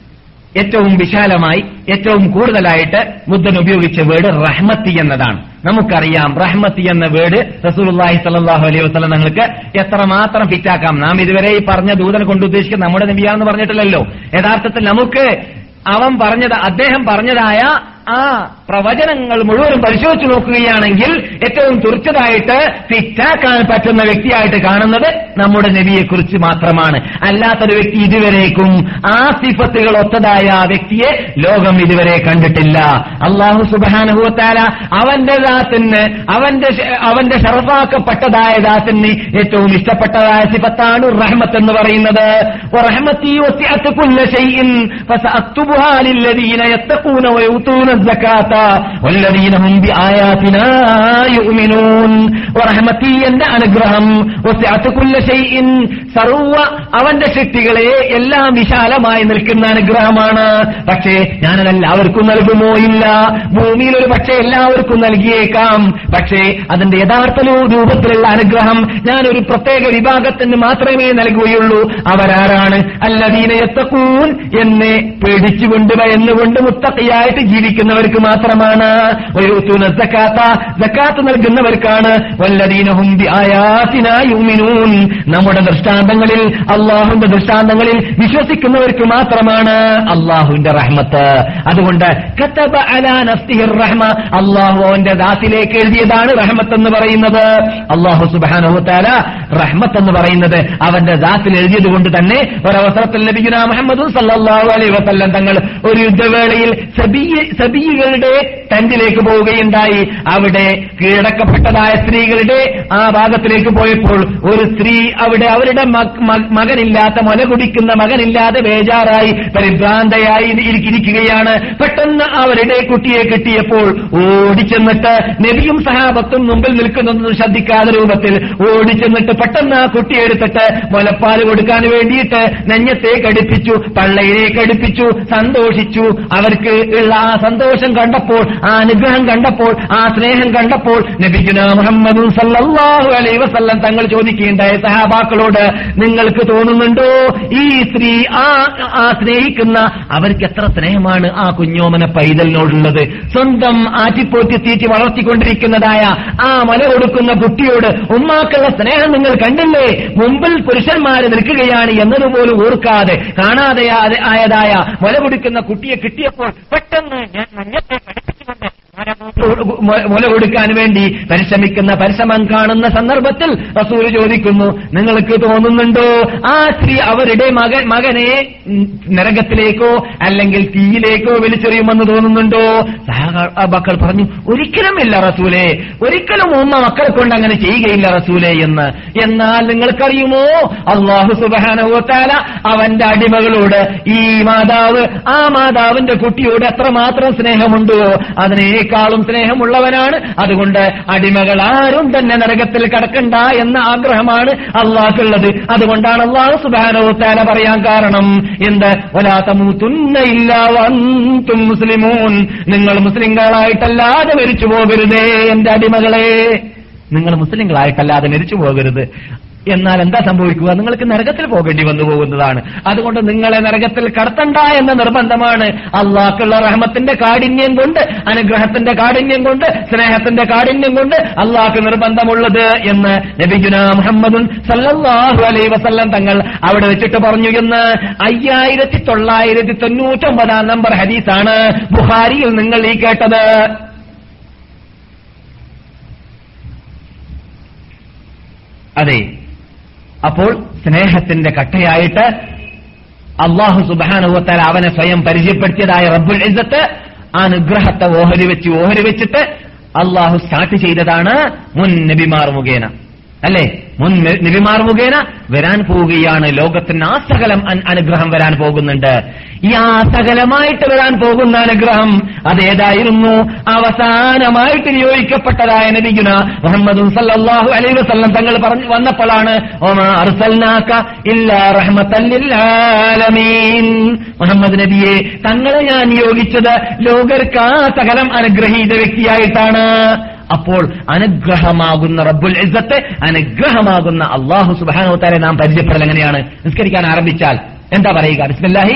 ഏറ്റവും വിശാലമായി ഏറ്റവും കൂടുതലായിട്ട് ബുദ്ധൻ ഉപയോഗിച്ച വേർഡ് റഹ്മത്തി എന്നതാണ്. നമുക്കറിയാം റഹ്മത്തി എന്ന വേർഡ് റസൂലുള്ളാഹി സ്വല്ലല്ലാഹു അലൈഹി വസല്ലം നിങ്ങൾക്ക് എത്രമാത്രം ഫിറ്റാക്കാം നാം ഇതുവരെ ഈ പറഞ്ഞ ദൂതനെ കൊണ്ട് ഉദ്ദേശിക്കുന്ന നമ്മുടെ നബിയാണെന്ന് പറഞ്ഞിട്ടില്ലല്ലോ. യഥാർത്ഥത്തിൽ നമുക്ക് അവൻ പറഞ്ഞത് അദ്ദേഹം പറഞ്ഞതായ ആ പ്രവചനങ്ങൾ മുഴുവനും പരിശോധിച്ചു നോക്കുകയാണെങ്കിൽ ഏറ്റവും തുറച്ചതായിട്ട് ഫിറ്റാക്കാൻ പറ്റുന്ന വ്യക്തിയായിട്ട് കാണുന്നത് നമ്മുടെ നബിയെക്കുറിച്ച് മാത്രമാണ്. അല്ലാത്തൊരു വ്യക്തി ഇതുവരേക്കും ആ സിഫത്തുകൾ ഒത്തതായ ആ വ്യക്തിയെ ലോകം ഇതുവരെ കണ്ടിട്ടില്ല. അള്ളാഹു സുബാനുഭവത്താല അവന്റെ ദാത്തിന് അവന്റെ അവന്റെ ഷറഫാക്കപ്പെട്ടതായ ദാത്തിന് ഏറ്റവും ഇഷ്ടപ്പെട്ടതായ സിഫത്താണ് റഹ്മത്ത് എന്ന് പറയുന്നത്. റഹ്മത്തി എന്റെ അനുഗ്രഹം. സർവ അവന്റെ ശക്തികളെ എല്ലാം വിശാലമായി നിൽക്കുന്ന അനുഗ്രഹമാണ്. പക്ഷേ ഞാനത് എല്ലാവർക്കും നൽകുമോ ഇല്ല. ഭൂമിയിൽ ഒരു പക്ഷേ എല്ലാവർക്കും നൽകിയേക്കാം. പക്ഷേ അതിന്റെ യഥാർത്ഥ രൂപത്തിലുള്ള അനുഗ്രഹം ഞാൻ ഒരു പ്രത്യേക വിഭാഗത്തിന് മാത്രമേ നൽകുകയുള്ളൂ. അവരാരാണ്? അല്ലദീനയത്തക്കൂൻ എന്നെ പേടിച്ചുകൊണ്ട് ഭയന്നുകൊണ്ട് മുത്തക്കയായിട്ട് ജീവിക്കുന്ന ജീവിക്കുന്നവർക്ക് മാത്രമാണ്. ജക്കാത്ത നൽകുന്നവർക്കാണ്. വല്ലദീനഹും നമ്മുടെ ദൃഷ്ടാന്തങ്ങളിൽ അള്ളാഹുന്റെ ദൃഷ്ടാന്തങ്ങളിൽ വിശ്വസിക്കുന്നവർക്ക് മാത്രമാണ് അള്ളാഹുവിന്റെ റഹ്മത്ത്. അതുകൊണ്ട് കത്തബ റഹ്മ അള്ളാഹു അവന്റെ ദാസിലേക്ക് എഴുതിയതാണ് റഹ്മത്ത് എന്ന് പറയുന്നത്. അള്ളാഹു സുബ്ഹാനഹു തആല റഹ്മത്ത് എന്ന് പറയുന്നത് അവന്റെ ദാസിൽ എഴുതിയത് കൊണ്ട് തന്നെ ഒരവസരത്തിൽ ലഭിക്കുന്ന മുഹമ്മദ് സല്ലല്ലാഹു അലൈ വസല്ലം തങ്ങൾ ഒരു യുദ്ധവേളയിൽ സബീ- സബീകളുടെ ടെന്റിലേക്ക് പോവുകയുണ്ടായി. അവിടെ കീഴടക്കപ്പെട്ടതായ സ്ത്രീകളുടെ ആ ഭാഗത്തിലേക്ക് പോയപ്പോൾ ഒരു സ്ത്രീ അവിടെ അവരുടെ മക- മക- മകനില്ലാത്ത മുല കുടിക്കുന്ന മകനില്ലാതെ ബേജാറായി പരിഭ്രാന്തയായി ഇരിക്കിരിക്കുകയാണ് പെട്ടെന്ന് അവരുടെ കുട്ടിയെ കിട്ടിയപ്പോൾ ഓടിച്ചെന്നിട്ട് നബിയും സഹാബത്തും മുമ്പിൽ നിൽക്കുന്നത് ശ്രദ്ധിക്കാത്ത രൂപത്തിൽ ഓടിച്ചെന്നിട്ട് പെട്ടെന്ന് ആ കുട്ടിയെ എടുത്തിട്ട് മുലപ്പാൽ കൊടുക്കാൻ വേണ്ടിയിട്ട് നെഞ്ഞത്തെ കടിപ്പിച്ചു പള്ളയിലേക്ക് അടുപ്പിച്ചു സന്തോഷിച്ചു. അവർക്ക് ഉള്ള ആ സന്തോഷം സന്തോഷം കണ്ടപ്പോൾ ആ അനുഗ്രഹം കണ്ടപ്പോൾ ആ സ്നേഹം കണ്ടപ്പോൾ നബിഗുന മുഹമ്മദ് സല്ലാഹു അലൈ വസല്ലം തങ്ങൾ ചോദിക്കുകയുണ്ടായ സഹാബാക്കളോട് നിങ്ങൾക്ക് തോന്നുന്നുണ്ടോ? ഈ സ്ത്രീ ആ ആ സ്നേഹിക്കുന്ന അവർക്ക് എത്ര സ്നേഹമാണ് ആ കുഞ്ഞോമന പൈതലിനോടുള്ളത്? സ്വന്തം ആറ്റിപ്പോറ്റി തീറ്റി വളർത്തിക്കൊണ്ടിരിക്കുന്നതായ ആ മല കൊടുക്കുന്ന കുട്ടിയോട് ഉമ്മാക്കുള്ള സ്നേഹം നിങ്ങൾ കണ്ടില്ലേ? മുമ്പിൽ പുരുഷന്മാര് നിൽക്കുകയാണ് എന്നതുപോലും ഓർക്കാതെ കാണാതെ ആയതായ മല കൊടുക്കുന്ന കുട്ടിയെ കിട്ടിയപ്പോൾ പെട്ടെന്ന് ഞാൻ las mañanas parece que മുല കൊടുക്കാൻ വേണ്ടി പരിശ്രമിക്കുന്ന പരിശ്രമം കാണുന്ന സന്ദർഭത്തിൽ റസൂൽ ചോദിക്കുന്നു നിങ്ങൾക്ക് തോന്നുന്നുണ്ടോ? ആ സ്ത്രീ അവരുടെ മകൻ മകനെ നരകത്തിലേക്കോ അല്ലെങ്കിൽ തീയിലേക്കോ വലിച്ചെറിയുമെന്ന് തോന്നുന്നുണ്ടോ? മക്കൾ പറഞ്ഞു ഒരിക്കലുമില്ല റസൂലെ ഒരിക്കലും ഉമ്മ മക്കളെ കൊണ്ട് അങ്ങനെ ചെയ്യുകയില്ല റസൂലെ എന്ന്. എന്നാൽ നിങ്ങൾക്കറിയുമോ? അള്ളാഹു സുബാനോത്താല അവന്റെ അടിമകളോട് ഈ മാതാവ് ആ മാതാവിന്റെ കുട്ടിയോട് എത്രമാത്രം സ്നേഹമുണ്ടോ? അതിനേക്കാളും സ്നേഹമുള്ളവനാണ്. അതുകൊണ്ട് അടിമകൾ ആരും തന്നെ നരകത്തിൽ കടക്കണ്ട എന്ന ആഗ്രഹമാണ് അള്ളാഹ്ക്കുള്ളത് അതുകൊണ്ടാണ് അള്ളാഹു സുബാനവത്താല പറയാൻ കാരണം. എന്ത്? ഒലാത്തമൂത്തുന്നയില്ലാത്തും മുസ്ലിമൂൻ. നിങ്ങൾ മുസ്ലിങ്ങളായിട്ടല്ലാതെ മരിച്ചു പോകരുതേ എന്റെ അടിമകളെ. നിങ്ങൾ മുസ്ലിങ്ങളായിട്ടല്ലാതെ മരിച്ചു പോകരുത് എന്നാൽ എന്താ സംഭവിക്കുക? നിങ്ങൾക്ക് നരകത്തിൽ പോകേണ്ടി വന്നു പോകുന്നതാണ്. അതുകൊണ്ട് നിങ്ങളെ നരകത്തിൽ കടത്തണ്ട എന്ന നിർബന്ധമാണ് അള്ളാഹ്ക്കുള്ള റഹ്മത്തിന്റെ കാഠിന്യം കൊണ്ട് അനുഗ്രഹത്തിന്റെ കാഠിന്യം കൊണ്ട് സ്നേഹത്തിന്റെ കാഠിന്യം കൊണ്ട് അള്ളാഹ്ക്ക് നിർബന്ധമുള്ളത് എന്ന് നബിജുന മുഹമ്മദുൻ സല്ലാഹു അലൈ വസല്ലം തങ്ങൾ അവിടെ വെച്ചിട്ട് പറഞ്ഞു എന്ന് അയ്യായിരത്തി തൊള്ളായിരത്തി തൊണ്ണൂറ്റൊമ്പതാം നമ്പർ ഹദീസാണ് ബുഹാരിയിൽ നിങ്ങൾ ഈ കേട്ടത്. അതെ അപ്പോൾ സ്നേഹത്തിന്റെ കട്ടയായിട്ട് അള്ളാഹു സുബാനുവത്താൽ അവനെ സ്വയം പരിചയപ്പെടുത്തിയതായ റബ്ബുൽ ഇസത്ത് ആ അനുഗ്രഹത്തെ ഓഹരി വെച്ച് ഓഹരി വെച്ചിട്ട് അള്ളാഹു സ്റ്റാർട്ട് ചെയ്തതാണ് മുൻ നബിമാർ മുഖേന. അല്ലേ? മുൻ നബിമാർ മുഖേന വരാൻ പോവുകയാണ്. ലോകത്തിന് ആ സകലം അനുഗ്രഹം വരാൻ പോകുന്നുണ്ട്. ഈ ആ സകലമായിട്ട് വരാൻ പോകുന്ന അനുഗ്രഹം അതേതായിരുന്നു? അവസാനമായിട്ട് നിയോഗിക്കപ്പെട്ടതായ നബിഗുന മുഹമ്മദ് സല്ലാഹു അലൈ വസ്ലം തങ്ങൾ പറഞ്ഞു വന്നപ്പോഴാണ് മുഹമ്മദ് നബിയെ തങ്ങളെ ഞാൻ നിയോഗിച്ചത് ലോകർക്ക് ആ സകലം അനുഗ്രഹീത വ്യക്തിയായിട്ടാണ്. അപ്പോൾ അനുഗ്രഹമാകുന്ന റബ്ബുൽ ഇസ്സത്ത് അനുഗ്രഹമാകുന്ന അള്ളാഹു സുബാനോത്താരെ നാം പരിചയപ്പെടൽ എങ്ങനെയാണ്? നിസ്കരിക്കാൻ ആരംഭിച്ചാൽ എന്താ പറയുക? ബിസ്മില്ലാഹി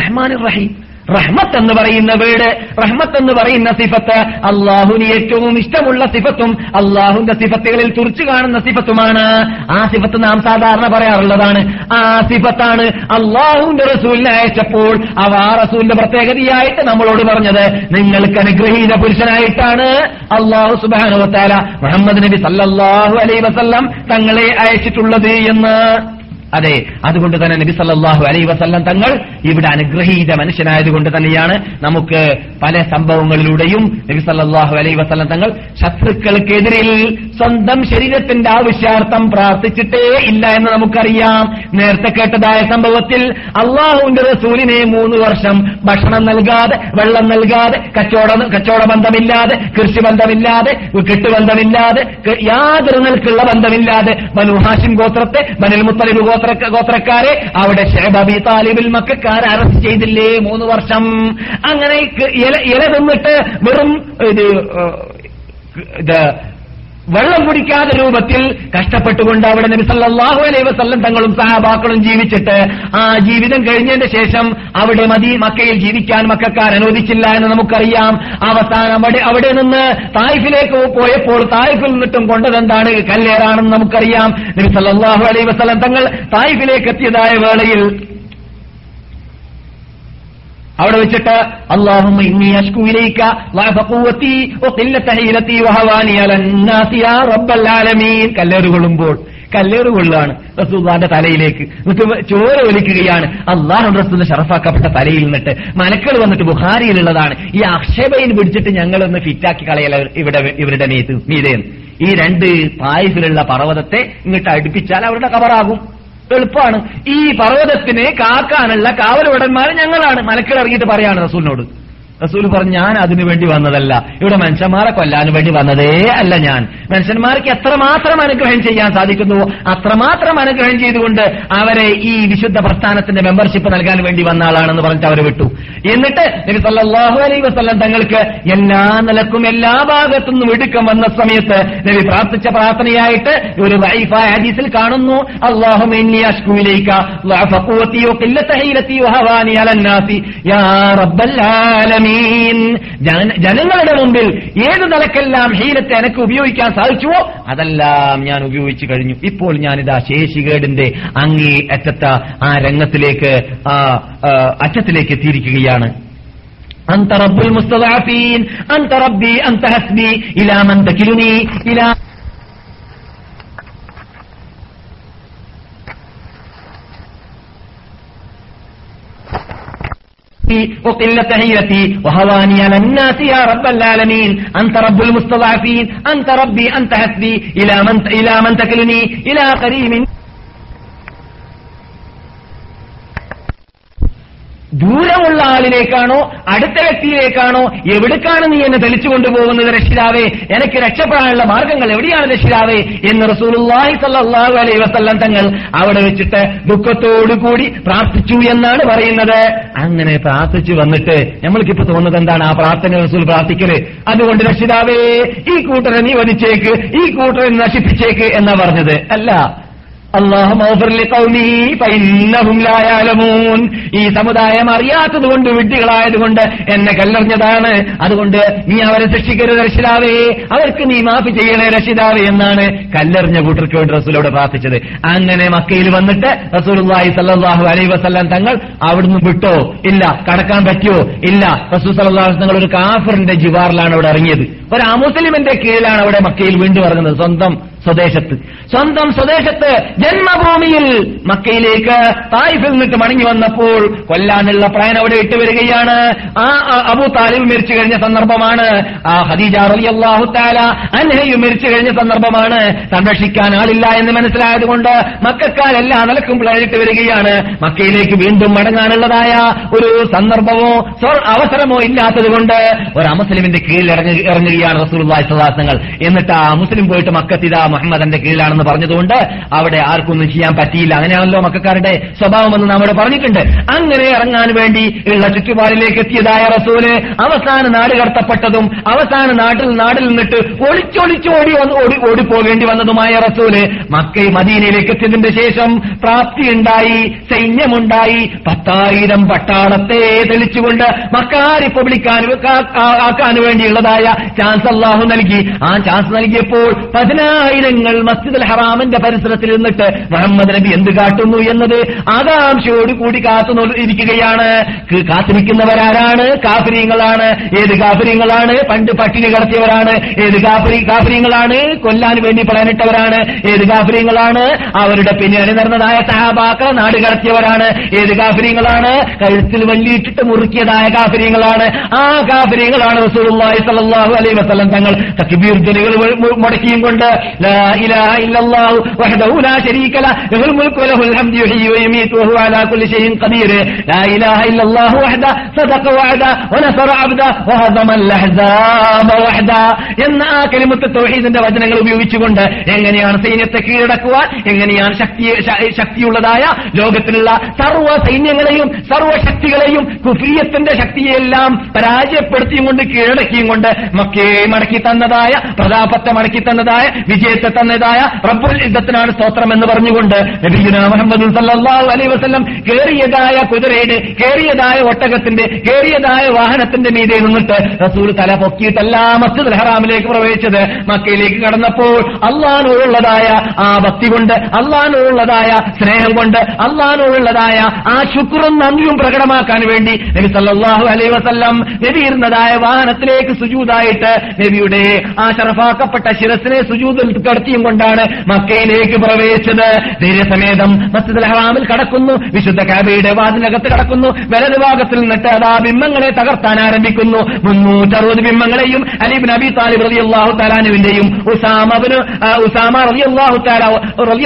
റഹ്മാൻ റഹീം. റഹ്മത്ത് എന്ന് പറയുന്ന വീട് റഹ്മത്ത് എന്ന് പറയുന്ന സിഫത്ത് അള്ളാഹുവിന് ഏറ്റവും ഇഷ്ടമുള്ള സിഫത്തും അള്ളാഹുവിന്റെ സിഫത്തുകളിൽ തുറച്ചു കാണുന്ന സിഫത്തുമാണ്. ആ സിഫത്ത് നാം സാധാരണ പറയാറുള്ളതാണ്. ആ സിഫത്താണ് അള്ളാഹുവിന്റെ റസൂലിനെ അയച്ചപ്പോൾ അവ ആ റസൂലിന്റെ പ്രത്യേകതയായിട്ട് നമ്മളോട് പറഞ്ഞത്. നിങ്ങൾക്ക് അനുഗ്രഹീത പുരുഷനായിട്ടാണ് അള്ളാഹു സുബാനുവത്താല മുഹമ്മദ് നബി സല്ലാഹു അലൈ വസല്ലം തങ്ങളെ അയച്ചിട്ടുള്ളത് എന്ന്. അതെ അതുകൊണ്ട് തന്നെ നബി സല്ലാഹു അലൈ വസല്ലം തങ്ങൾ ഇവിടെ അനുഗ്രഹീത മനുഷ്യനായതുകൊണ്ട് തന്നെയാണ് നമുക്ക് പല സംഭവങ്ങളിലൂടെയും നബി സല്ലാഹു അലൈ വസല്ലം തങ്ങൾ ശത്രുക്കൾക്കെതിരിൽ സ്വന്തം ശരീരത്തിന്റെ ആവശ്യാർത്ഥം പ്രാർത്ഥിച്ചിട്ടേ ഇല്ല എന്ന് നമുക്കറിയാം. നേരത്തെ കേട്ടതായ സംഭവത്തിൽ അള്ളാഹുവിന്റെ റസൂലിനെ മൂന്ന് വർഷം ഭക്ഷണം നൽകാതെ വെള്ളം നൽകാതെ കച്ചവട കച്ചവട ബന്ധമില്ലാതെ കൃഷി ബന്ധമില്ലാതെ കെട്ടുബന്ധമില്ലാതെ യാതൊരു നിൽക്കുള്ള ബന്ധമില്ലാതെ ബനുഹാഷിം ഗോത്രത്തെ ബനുൽ മുത്തലിബ് ഗോത്ര ഗോത്രക്കാരെ അവിടെ ഷേബബി താലിബിൽ മക്കാരെ അറസ്റ്റ് ചെയ്തില്ലേ? മൂന്ന് വർഷം. അങ്ങനെ ഇല ഇല തിന്നിട്ട് വെറും ഇത് വെള്ളം കുടിക്കാതെ രൂപത്തിൽ കഷ്ടപ്പെട്ടുകൊണ്ട് അവിടെ നബി സല്ലല്ലാഹു അലൈഹി വസല്ലം തങ്ങളും സഹാബാക്കളും ജീവിച്ചിട്ട് ആ ജീവിതം കഴിഞ്ഞതിന്റെ ശേഷം അവിടെ മതി മക്കയിൽ ജീവിക്കാൻ മക്കാർ അനുവദിച്ചില്ല എന്ന് നമുക്കറിയാം. അവസാനം അവിടെ അവിടെ നിന്ന് തായിഫിലേക്ക് പോയപ്പോൾ തായിഫിൽ നിന്നിട്ടും കൊണ്ടതെന്താണ്? കല്ലേറാണെന്ന് നമുക്കറിയാം. നബി സല്ലല്ലാഹു അലൈഹി വസല്ലം തങ്ങൾ തായിഫിലേക്ക് എത്തിയതായ വേളയിൽ അവിടെ വെച്ചിട്ട് അള്ളാഹുമ്മ ഇന്നി അഷ്കു ഇലൈക ളഅഫ ഖുവതി വഖില്ലത ഹീലതി വഹവാനി അലന്നാസി യാ വെച്ചിട്ട് ആലമീൻ. കല്ലേറ് കൊള്ളുകയാണ് റസൂദാന്റെ തലയിലേക്ക്. ചോര ഒലിക്കുകയാണ് അള്ളാഹു റസൂലിന്റെ ഷറഫാക്കപ്പെട്ട തലയിൽ നിന്നിട്ട് മനക്കൾ വന്നിട്ട് ബുഹാരിയിലുള്ളതാണ് ഈ അക്ഷേപയിൽ പിടിച്ചിട്ട് ഞങ്ങളൊന്ന് ഫിറ്റാക്കി കളയല ഇവിടെ ഇവരുടെ മീത് മീതേന്ന്. ഈ രണ്ട് പായസിലുള്ള പർവതത്തെ ഇങ്ങോട്ട് അടുപ്പിച്ചാൽ അവരുടെ കവറാകും എളുപ്പമാണ് ഈ പർവതത്തിനെ കാക്കാനുള്ള കാവലുടന്മാർ ഞങ്ങളാണ്. മലക്കിൽ ഇറങ്ങിയിട്ട് പറയാണ് റസൂലിനോട്. റസൂൽ പറഞ്ഞു ഞാൻ അതിനു വേണ്ടി വന്നതല്ല. ഇവിടെ മനുഷ്യന്മാരെ കൊല്ലാൻ വേണ്ടി വന്നതേ അല്ല ഞാൻ. മനുഷ്യന്മാർക്ക് എത്രമാത്രം അനുഗ്രഹം ചെയ്യാൻ സാധിക്കുന്നു? അത്രമാത്രം അനുഗ്രഹം ചെയ്തുകൊണ്ട് അവരെ ഈ വിശുദ്ധ പ്രസ്ഥാനത്തിന്റെ മെമ്പർഷിപ്പ് നൽകാൻ വേണ്ടി വന്ന ആളാണെന്ന് പറഞ്ഞിട്ട് അവരെ വിട്ടു. എന്നിട്ട് നബിസല്ലാഹു അലൈ വസ്ലം തങ്ങൾക്ക് എല്ലാ നിലക്കും എല്ലാ ഭാഗത്തുനിന്നും ഇടുക്കം വന്ന സമയത്ത് നബി പ്രാർത്ഥിച്ച പ്രാർത്ഥനയായിട്ട് ഒരു വൈഫായ ഹദീസിൽ കാണുന്നു അള്ളാഹു അലന്നാസി യാ റബ്ബൽ ആലമീൻ. ജനങ്ങളുടെ മുമ്പിൽ ഏത് നിലക്കെല്ലാം ശീലത്തെ എനിക്ക് ഉപയോഗിക്കാൻ സാധിച്ചുവോ അതെല്ലാം ഞാൻ ഉപയോഗിച്ചു കഴിഞ്ഞു. ഇപ്പോൾ ഞാനിതാ ശേഷികേടിന്റെ അങ്ങേ അറ്റത്ത ആ രംഗത്തിലേക്ക് ആ അറ്റത്തിലേക്ക് എത്തിയിരിക്കുകയാണ്. അന്തറബുൽ മുസ്തദാഫീൻ അന്തറബി അന്തഹസ്മി ഇലാമൻ തകിലുനി ഇലാ إلى وقلة هيرتي وهواني على الناس يا رب العالمين. أنت رب المستضعفين. أنت ربي أنت حسبي. إلى من إلى من تكلني؟ إلى قريب ദൂരമുള്ള ആളിലേക്കാണോ അടുത്ത വ്യക്തിയിലേക്കാണോ എവിടേക്കാണ് നീ എന്നെ തെളിച്ചു കൊണ്ടുപോകുന്നത് രക്ഷിതാവേ? എനിക്ക് രക്ഷപ്പെടാനുള്ള മാർഗങ്ങൾ എവിടെയാണ് രക്ഷിതാവേ? എന്ന് റസൂലുള്ളാഹി സ്വല്ലല്ലാഹു അലൈഹി വസല്ലം തങ്ങൾ അവിടെ വെച്ചിട്ട് ദുഃഖത്തോടുകൂടി പ്രാർത്ഥിച്ചു എന്നാണ് പറയുന്നത്. അങ്ങനെ പ്രാർത്ഥിച്ചു വന്നിട്ട് നമ്മൾക്കിപ്പോ തോന്നുന്നത് എന്താണ്? ആ പ്രാർത്ഥന റസൂൽ പ്രാർത്ഥിക്കൽ. അതുകൊണ്ട് രക്ഷിതാവേ ഈ കൂട്ടരെ നീ വധിച്ചേക്ക് ഈ കൂട്ടരെ നശിപ്പിച്ചേക്ക് എന്നാ പറഞ്ഞത്. അല്ല ഈ സമുദായം അറിയാത്തത് കൊണ്ട് വിഡ്ഢികളായതുകൊണ്ട് എന്നെ കല്ലെറിഞ്ഞതാണ്. അതുകൊണ്ട് നീ അവരെ ശിക്ഷിക്കരുത് രക്ഷിതാവേ. അവർക്ക് നീ മാഫി ചെയ്യണേ രക്ഷിതാവേ എന്നാണ് കല്ലെറിഞ്ഞ കൂട്ടർക്ക് വേണ്ടി റസൂലോട് പ്രാർത്ഥിച്ചത്. അങ്ങനെ മക്കയിൽ വന്നിട്ട് റസൂലുള്ളാഹി സല്ലാഹു അലൈ വസല്ലം തങ്ങൾ അവിടുന്ന് വിട്ടോ? ഇല്ല. കടക്കാൻ പറ്റിയോ? ഇല്ല. റസൂൽ സല്ലാഹു തങ്ങൾ ഒരു കാഫറിന്റെ ജിവാറിലാണ് അവിടെ ഇറങ്ങിയത്. ഒരു അമുസ്ലിമിന്റെ കീഴിലാണ് അവിടെ മക്കയിൽ വീണ്ടും ഇറങ്ങുന്നത്. സ്വന്തം സ്വദേശത്ത്. സ്വന്തം സ്വദേശത്ത് ജന്മഭൂമിയിൽ മക്കയിലേക്ക് തായിഫിൽ നിന്നിട്ട് മടങ്ങി വന്നപ്പോൾ കൊല്ലാനുള്ള പ്ലാൻ അവിടെ ഇട്ട് വരികയാണ്. ആ അബു താലിബ് മരിച്ചു കഴിഞ്ഞ സന്ദർഭമാണ്. ആ ഖദീജ റളിയല്ലാഹു താല അനഹയും മരിച്ചു കഴിഞ്ഞ സന്ദർഭമാണ്. സംരക്ഷിക്കാൻ ആളില്ല എന്ന് മനസ്സിലായതുകൊണ്ട് മക്കാരെല്ലാ നിലക്കും പ്ലാൻ ഇട്ട് വരികയാണ്. മക്കയിലേക്ക് വീണ്ടും മടങ്ങാനുള്ളതായ ഒരു സന്ദർഭമോ അവസരമോ ഇല്ലാത്തതുകൊണ്ട് ഒരു അമുസ്ലിമിന്റെ കീഴിൽ ഇറങ്ങി ഇറങ്ങുകയാണ് സ്വല്ലല്ലാഹു അലൈഹി എന്നിട്ട് ആ മുസ്ലിം പോയിട്ട് മക്കത്തിത മുഹമ്മദന്റെ കീഴിലാണെന്ന് പറഞ്ഞതുകൊണ്ട് അവിടെ ആർക്കൊന്നും ചെയ്യാൻ പറ്റിയില്ല. അങ്ങനെയാണല്ലോ മക്കാരുടെ സ്വഭാവമെന്ന് നമ്മുടെ പറഞ്ഞിട്ടുണ്ട്. അങ്ങനെ ഇറങ്ങാൻ വേണ്ടി ഉള്ള ചുറ്റുപാടിലേക്ക് എത്തിയതായ റസൂൽ അവസാന നാട് കടത്തപ്പെട്ടതും അവസാന നാട്ടിൽ നാട്ടിൽ നിന്നിട്ട് ഒളിച്ചൊളിച്ചോടി വന്ന് ഓടി ഓടിപ്പോകേണ്ടി വന്നതുമായ റസൂൽ മക്കൈ മദീനയിലേക്ക് എത്തിയതിന്റെ ശേഷം പ്രാപ്തിയുണ്ടായി സൈന്യമുണ്ടായി. പത്തായിരം പട്ടാളത്തെ തെളിച്ചുകൊണ്ട് മക്കാ റിപ്പബ്ലിക്കാൻ ആക്കാൻ വേണ്ടിയുള്ളതായ ചാൻസ് അള്ളാഹു നൽകി. ആ ചാൻസ് നൽകിയപ്പോൾ പതിനായിരങ്ങൾ മസ്ജിദുൽ ഹറാമിന്റെ പരിസരത്തിൽ നിന്നിട്ട് മുഹമ്മദ് നബി എന്ത് കാട്ടുന്നു എന്നത് ആകാംക്ഷയോട് കൂടി കാത്തു ഇരിക്കുകയാണ്. കാത്തിരിക്കുന്നവരാരാണ്? കാഫര്യങ്ങളാണ് ഏത് കാഫര്യങ്ങളാണ് പണ്ട് പട്ടിണി കടത്തിയവരാണ്. ഏത് കാഫരി കാഫര്യങ്ങളാണ് കൊല്ലാൻ വേണ്ടി പറയാനിട്ടവരാണ്. ഏത് കാഫര്യങ്ങളാണ് അവരുടെ പിന്നണി നടന്നതായ സഹാബാക്കളെ നാട് കടത്തിയവരാണ്. ഏത് കാഫര്യങ്ങളാണ് കഴുത്തിൽ വല്ലിയിട്ടിട്ട് മുറുക്കിയതായ കാഫര്യങ്ങളാണ് ആ കാഫര്യങ്ങളാണ് റസൂലുള്ളാഹി സ്വല്ലല്ലാഹു അലൈഹി വസല്ലം തങ്ങൾ തക്ബീർ ജലികൾ മുടക്കിയും കൊണ്ട് എന്ന ആ കലിമത്ത് തൗഹീദിന്റെ വചനങ്ങൾ ഉപയോഗിച്ചുകൊണ്ട് എങ്ങനെയാണ് സൈന്യത്തെ കീഴടക്കുവാൻ എങ്ങനെയാണ് ശക്തി ശക്തിയുള്ളതായ ലോകത്തിലുള്ള സർവ സൈന്യങ്ങളെയും സർവ ശക്തികളെയും കുഫിയത്തിന്റെ ശക്തിയെല്ലാം പരാജയപ്പെടുത്തിയും കൊണ്ട് കീഴടക്കിയും കൊണ്ട് മക്കയെ മടക്കി തന്നതായ പ്രതാപത്തെ മടക്കി തന്നതായ വിജയത്തെ തന്നതായ റബ്ബുൽ ഇദ്ദത്തിനാണ് സ്തോത്രം എന്ന് പറഞ്ഞുകൊണ്ട് മുഹമ്മദ് സല്ലല്ലാഹു അലൈഹി വസല്ലം കേറിയതായ കുതിരയുടെ കേറിയതായ ഒട്ടകത്തിന്റെ കേറിയതായ വാഹനത്തിന്റെ മീതെ നിന്നിട്ട് റസൂൽ തല പൊക്കിയിട്ടല്ല മസ്ജിദ് ഹറാമിലേക്ക് പ്രവേശിച്ചത്. മക്കയിലേക്ക് കടന്നപ്പോൾ അള്ളഹാനോടുള്ളതായ ആ ഭക്തി കൊണ്ട് അള്ളഹാനോടുള്ളതായ സ്നേഹം കൊണ്ട് അള്ളഹാനോടുള്ളതായ ആ ശുക്രും നന്ദിയും പ്രകടമാക്കാൻ വേണ്ടി നബി സല്ലാഹു അലൈഹി വസല്ലം നബി ഇരുന്നതായ വാഹനത്തിലേക്ക് സുജൂതായിട്ട് നബിയുടെ ആ ഷറഫാക്കപ്പെട്ട ശിരസിനെ സുജൂതിൽ കടത്തിയും കൊണ്ടാണ് മക്കയിലേക്ക് പ്രവേശിച്ചത്. ധൈര്യസമേതം മസ്ജിദ് ഹറാമിൽ കടക്കുന്നു. വിശുദ്ധ കാബയുടെ വാതിനകത്ത് കടക്കുന്നു. വലത് ഭാഗത്തിൽ നിന്നിട്ട് അതാ ബിംബങ്ങളെ തകർത്താൻ ആരംഭിക്കുന്നു. മുന്നൂറ്ററുപത് ബിംബങ്ങളെയും അലിബ് നബി താലിബ് റളിയല്ലാഹു താലാനുവിന്റെയും ഉസാമബിന് ഉസാമ റളിയല്ലാഹു താല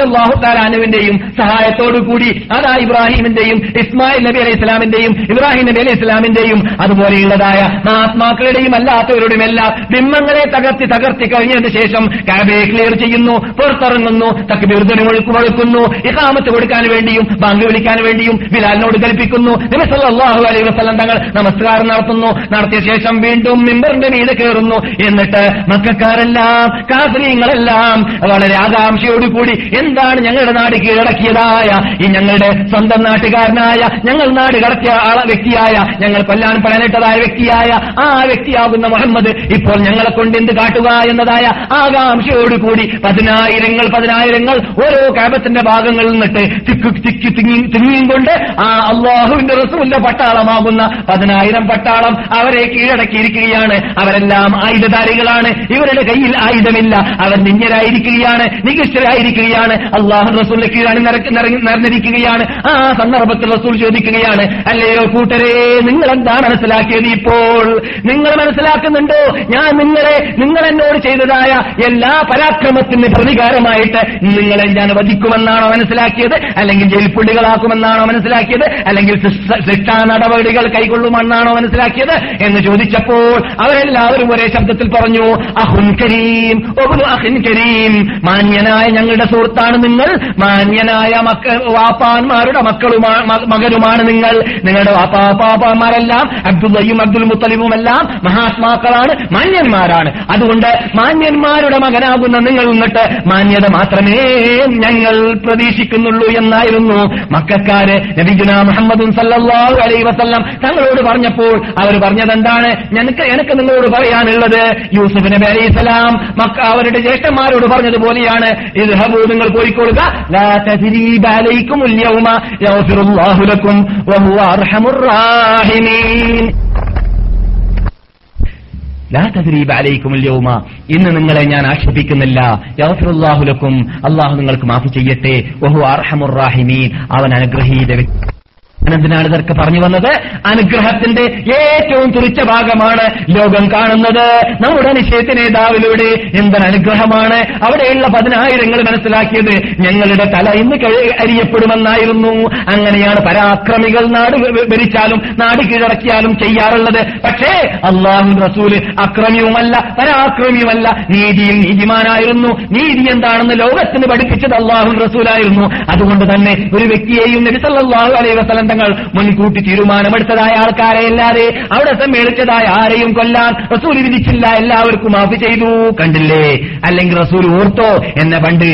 അള്ളാഹു താലാനുവിന്റെയും സഹായത്തോടു കൂടി അതാ ഇബ്രാഹിമിന്റെയും ഇസ്മായിൽ നബി അലൈഹി ഇസ്ലാമിന്റെയും ഇബ്രാഹിം നബി അലൈഹി ഇസ്ലാമിന്റെയും അതുപോലെയുള്ളതായ മഹാത്മാക്കളുടെയും അല്ലാത്തവരുടെയും എല്ലാം ബിംബങ്ങളെ തകർത്തി തകർത്തി കഴിഞ്ഞതിന് ശേഷം കാബയെ ക്ലിയർ ചെയ്യുന്നു പുറത്തിറങ്ങുന്നു തക്ബീർദ്ദനം മുഴക്കുന്നു ഇഖാമത്ത് കൊടുക്കാൻ വേണ്ടിയും ബാങ്ക് വിളിക്കാൻ വേണ്ടിയും ബിലാലിനോട് കൽപ്പിക്കുന്നു. നബി സല്ലല്ലാഹു അലൈഹി വസല്ലം തങ്ങൾ നമസ്കാരം നടത്തുന്നു. നടത്തിയ ശേഷം വീണ്ടും മിമ്പറിന്റെ മീതെ കയറുന്നു. എന്നിട്ട് മക്കാരെല്ലാം കാസരീങ്ങളെല്ലാം വളരെ ആകാംക്ഷയോടുകൂടി എന്താണ് ഞങ്ങളുടെ നാട് കീഴടക്കിയതായ ഈ ഞങ്ങളുടെ സ്വന്തം നാട്ടുകാരനായ ഞങ്ങൾ നാട് കടത്തിയ വ്യക്തിയായ ഞങ്ങൾ കൊല്ലാൻ പണനിട്ടതായ വ്യക്തിയായ ആ വ്യക്തിയാകുന്ന മുഹമ്മദ് ഇപ്പോൾ ഞങ്ങളെ കൊണ്ട് എന്ത് കാട്ടുക എന്നതായ ആകാംക്ഷയോടുകൂടി പതിനായിരങ്ങൾ പതിനായിരങ്ങൾ ഓരോ കാബത്തിന്റെ ഭാഗങ്ങളിൽ നിന്നിട്ട് തിക്കു തിക്കി തിങ്ങി തിങ്ങിയും കൊണ്ട് ആ അള്ളാഹുവിന്റെ റസൂലിന്റെ പട്ടാളമാകുന്ന പതിനായിരം പട്ടാളം അവരെ കീഴടക്കിയിരിക്കുകയാണ്. അവരെല്ലാം ആയുധധാരികളാണ്. ഇവരുടെ കയ്യിൽ ആയുധമില്ല. അവർ നിഞ്ഞരായിരിക്കുകയാണ് നികൃഷ്ടരായിരിക്കുകയാണ്. അള്ളാഹു റസൂലിന്റെ കീഴാണ് നിറ- നിറ- നിറഞ്ഞിരിക്കുകയാണ്. ആ സന്ദർഭത്തിൽ റസൂൽ ചോദിക്കുകയാണ് അല്ലയോ കൂട്ടരെ നിങ്ങൾ എന്താണ് മനസ്സിലാക്കിയത് ഇപ്പോൾ? നിങ്ങൾ മനസ്സിലാക്കുന്നുണ്ടോ? ഞാൻ നിങ്ങളെ നിങ്ങൾ എന്നോട് ചെയ്തതായ എല്ലാ പരാക്രമത്തിന് പ്രതികാരമായിട്ട് നിങ്ങളെ ഞാൻ വധിക്കുമെന്നാണോ മനസ്സിലാക്കിയത്? അല്ലെങ്കിൽ ജയിൽപ്പുള്ളികളാക്കുമെന്നാണോ മനസ്സിലാക്കിയത്? അല്ലെങ്കിൽ ശിക്ഷ- നടപടികൾ കൈകൊള്ളുമെന്നാണോ മനസ്സിലാക്കിയത്? എന്ന് ചോദിച്ചപ്പോൾ അവരെല്ലാവരും ഒരേ ശബ്ദത്തിൽ പറഞ്ഞു അഹുൻ കരീം അഹിൻ കരീം മാന്യനായ ഞങ്ങളുടെ സുഹൃത്താണ് നിങ്ങൾ മാന്യനായ മക്ക വാപ്പാന്മാരുടെ മക്കളുമാണ് മകനുമാണ് നിങ്ങൾ. നിങ്ങളുടെ വാപ്പാപ്പാപ്പാന്മാരെല്ലാം അബ്ദുള്ളയും അബ്ദുൽ മുത്തലിമും എല്ലാം മഹാത്മാക്കളാണ് മാന്യന്മാരാണ്. അതുകൊണ്ട് മാന്യന്മാരുടെ മകനാകുന്ന നിങ്ങൾ നിന്നിട്ട് മാന്യത മാത്രമേ ഞങ്ങൾ പ്രതീക്ഷിക്കുന്നുള്ളൂ എന്നായിരുന്നു മക്കാര് നബിജുന മുഹമ്മദും സല്ലാഹു അലൈ വസല്ലം തങ്ങളോട് പറഞ്ഞപ്പോൾ അവർ പറഞ്ഞത് എന്താണ് ഞങ്ങൾക്ക് എനിക്ക് നിങ്ങളോട് പറയാനുള്ളത് യൂസുഫ് നബി അലൈഹി സ്വലാം മക്ക അവരുടെ ജ്യേഷ്ഠന്മാരോട് പറഞ്ഞതുപോലെയാണ്. ഇത് ഹബു നിങ്ങൾ പോയിക്കൊള്ളുക. ഇന്ന് നിങ്ങളെ ഞാൻ ആക്ഷേപിക്കുന്നില്ല. യഗ്ഫിറുല്ലാഹു ലക്കും. അള്ളാഹു നിങ്ങൾക്ക് മാഫ് ചെയ്യട്ടെ. വഹു അർഹമുർ റാഹിമീൻ. അവൻ അനുഗ്രഹീത വ്യക്തി. എന്തിനാണ് ഇതൊക്കെ പറഞ്ഞു വന്നത്? അനുഗ്രഹത്തിന്റെ ഏറ്റവും തുറിച്ച ഭാഗമാണ് ലോകം കാണുന്നത്. നമ്മുടെ നിശ്ചയത്തി നേതാവിലൂടെ എന്തൊരു അനുഗ്രഹമാണ്? അവിടെയുള്ള പതിനായിരങ്ങൾ മനസ്സിലാക്കിയത് ഞങ്ങളുടെ തല ഇന്ന് അരിയപ്പെടുമെന്നായിരുന്നു. അങ്ങനെയാണ് പരാക്രമികൾ നാട് ഭരിച്ചാലും നാട് കീഴടക്കിയാലും ചെയ്യാറുള്ളത്. പക്ഷേ അള്ളാഹു റസൂൽ അക്രമിയുമല്ല പരാക്രമിയുമല്ല. നീതിയിൽ നീതിമാനായിരുന്നു. നീതി എന്താണെന്ന് ലോകത്തിന് പഠിപ്പിച്ചത് അള്ളാഹു റസൂലായിരുന്നു. അതുകൊണ്ട് തന്നെ ഒരു വ്യക്തിയെയും നബി സല്ലല്ലാഹു അലൈഹി വസല്ലം തങ്ങൾ മുൻകൂട്ടി തീരുമാനമെടുത്തതായ ആൾക്കാരെ അല്ലാതെ അവിടെ സമ്മേളിച്ചതായ ആരെയും കൊല്ലാൻ റസൂൽ വിധിച്ചില്ല എല്ലാവർക്കും മാഫ് ചെയ്തു. കണ്ടില്ലേ? അല്ലെങ്കിൽ റസൂൽ ഓർത്തോ? എന്നെ പണ്ട്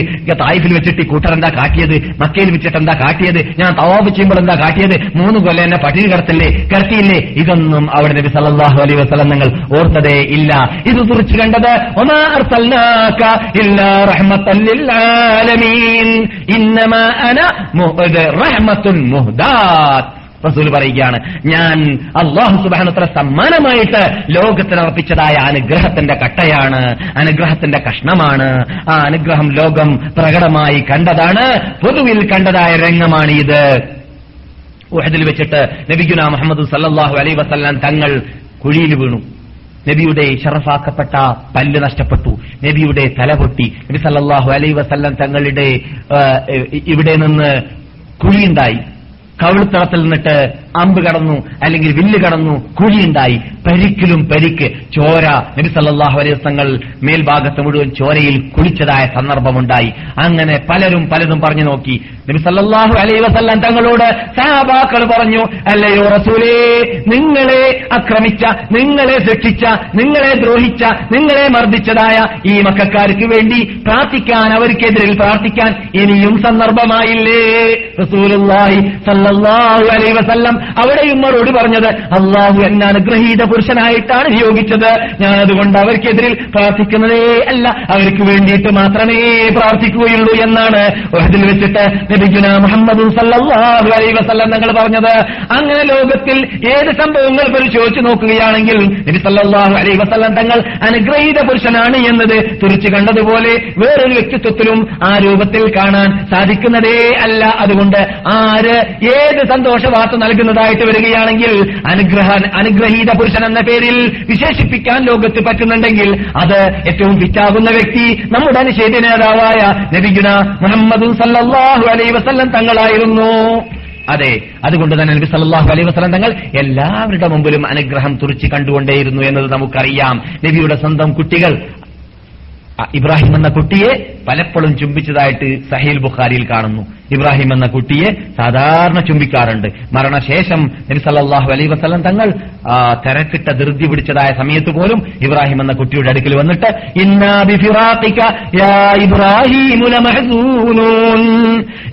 തായിഫിൽ വെച്ചിട്ട് കൂട്ടർ എന്താ കാട്ടിയത്? മക്കയിൽ വെച്ചിട്ട് എന്താ കാട്ടിയത്? ഞാൻ തവാബ് ചെയ്യുമ്പോൾ എന്താ കാട്ടിയത്? മൂന്ന് കൊല്ലം എന്നെ പട്ടിണി കിടത്തില്ലേ? കിടത്തിയില്ലേ? ഇതൊന്നും അവിടെ നബി സല്ലാഹു അലൈ വസ്ലം നിങ്ങൾ ഓർത്തതേ ഇല്ല. ഇത് കുറിച്ച് കണ്ടത് റഹ്മത്തൻ ഇന്നമാ അന മുഹ്ദ. റസൂൽ പറയുകയാണ് ഞാൻ അള്ളാഹു സുബാനത്ര സമ്മാനമായിട്ട് ലോകത്തിന് അർപ്പിച്ചതായ അനുഗ്രഹത്തിന്റെ കട്ടയാണ് അനുഗ്രഹത്തിന്റെ കഷ്ണമാണ്. ആ അനുഗ്രഹം ലോകം പ്രകടമായി കണ്ടതാണ് പൊതുവിൽ കണ്ടതായ രംഗമാണ് ഇത് ഉഹദിൽ വെച്ചിട്ട് നബിഗുന മുഹമ്മദ് സല്ലാഹു അലൈ വസല്ലാം തങ്ങൾ കുഴിയിൽ വീണു. നബിയുടെ ഷറഫാക്കപ്പെട്ട പല്ല് നഷ്ടപ്പെട്ടു. നബിയുടെ തല പൊട്ടി. നബി സല്ലാഹു അലൈ വസല്ലം തങ്ങളുടെ ഇവിടെ നിന്ന് കുഴിയുണ്ടായി. കവിൾത്തളത്തിൽ നിന്നിട്ട് അമ്പ് കടന്നു അല്ലെങ്കിൽ വില്ല് കടന്നു കുഴിയുണ്ടായി. പരിക്കിലും പരിക്ക്. ചോര. നബി സല്ലല്ലാഹു അലൈഹി തങ്ങൾ മേൽഭാഗത്ത് മുഴുവൻ ചോരയിൽ കുളിച്ചതായ സന്ദർഭമുണ്ടായി. അങ്ങനെ പലരും പലതും പറഞ്ഞു നോക്കി. നബി സല്ലല്ലാഹു അലൈഹി വസല്ലം തങ്ങളോട് സഹാബാക്കൾ പറഞ്ഞു അല്ലയോ റസൂലേ നിങ്ങളെ ആക്രമിച്ച നിങ്ങളെ ശിക്ഷിച്ച നിങ്ങളെ ദ്രോഹിച്ച നിങ്ങളെ മർദ്ദിച്ചതായ ഈ മക്കാർക്ക് വേണ്ടി പ്രാർത്ഥിക്കാൻ അവർക്കെതിരിൽ പ്രാർത്ഥിക്കാൻ ഇനിയും സന്ദർഭമായില്ലേ? റസൂലുള്ളാഹി സല്ലല്ലാഹു അലൈഹി വസല്ലം അവിടെയും മറുപടി പറഞ്ഞത് അള്ളാഹു എന്നെ അനുഗ്രഹീത പുരുഷനായിട്ടാണ് നിയോഗിച്ചത്. ഞാൻ അതുകൊണ്ട് അവർക്കെതിരിൽ പ്രാർത്ഥിക്കുന്നതേ അല്ല. അവർക്ക് വേണ്ടിയിട്ട് മാത്രമേ പ്രാർത്ഥിക്കുകയുള്ളൂ എന്നാണ്. ഒഹദിൽ വെച്ചിട്ട് നബിഗുന മുഹമ്മദ് അലൈഹി വസല്ലം തങ്ങൾ പറഞ്ഞത് അങ്ങനെ ലോകത്തിൽ ഏത് സംഭവങ്ങൾ പരിശോധിച്ച് നോക്കുകയാണെങ്കിൽ നബി വസല്ലം തങ്ങൾ അനുഗ്രഹീത പുരുഷനാണ് എന്നത് തിരിച്ചു കണ്ടതുപോലെ വേറൊരു വ്യക്തിത്വത്തിലും ആ രൂപത്തിൽ കാണാൻ സാധിക്കുന്നതേ അല്ല. അതുകൊണ്ട് ആര് ഏത് സന്തോഷ വാർത്ത നൽകുന്നതായിട്ട് വരികയാണെങ്കിൽ അനുഗ്രഹ അനുഗ്രഹീത പുരുഷൻ എന്ന പേരിൽ വിശേഷിപ്പിക്കാൻ ലോകത്ത് പറ്റുന്നുണ്ടെങ്കിൽ അത് ഏറ്റവും ഫിറ്റാകുന്ന വ്യക്തി നമ്മുടെ അനുശേദ നേതാവായ നബിഗുന മുഹമ്മദ് സല്ലാഹു അലൈ വസല്ലം തങ്ങളായിരുന്നു. അതെ അതുകൊണ്ട് തന്നെ നബി സല്ലാഹു അലൈഹി വസ്ലം തങ്ങൾ എല്ലാവരുടെ മുമ്പിലും അനുഗ്രഹം തുറിച്ച് കണ്ടുകൊണ്ടേയിരുന്നു എന്നത് നമുക്കറിയാം. നബിയുടെ സ്വന്തം കുട്ടികൾ ഇബ്രാഹിം എന്ന കുട്ടിയെ പലപ്പോഴും ചുംബിച്ചതായിട്ട് സഹീൽ ബുഖാരിയിൽ കാണുന്നു. ഇബ്രാഹിം എന്ന കുട്ടിയെ സാധാരണ ചുംബിക്കാറുണ്ട്. മരണശേഷം നബിസല്ലാഹു അലൈ വസ്ലം തങ്ങൾ തിരക്കിട്ട ധൃതി പിടിച്ചതായ സമയത്ത് പോലും ഇബ്രാഹിം എന്ന കുട്ടിയുടെ അടുക്കൽ വന്നിട്ട്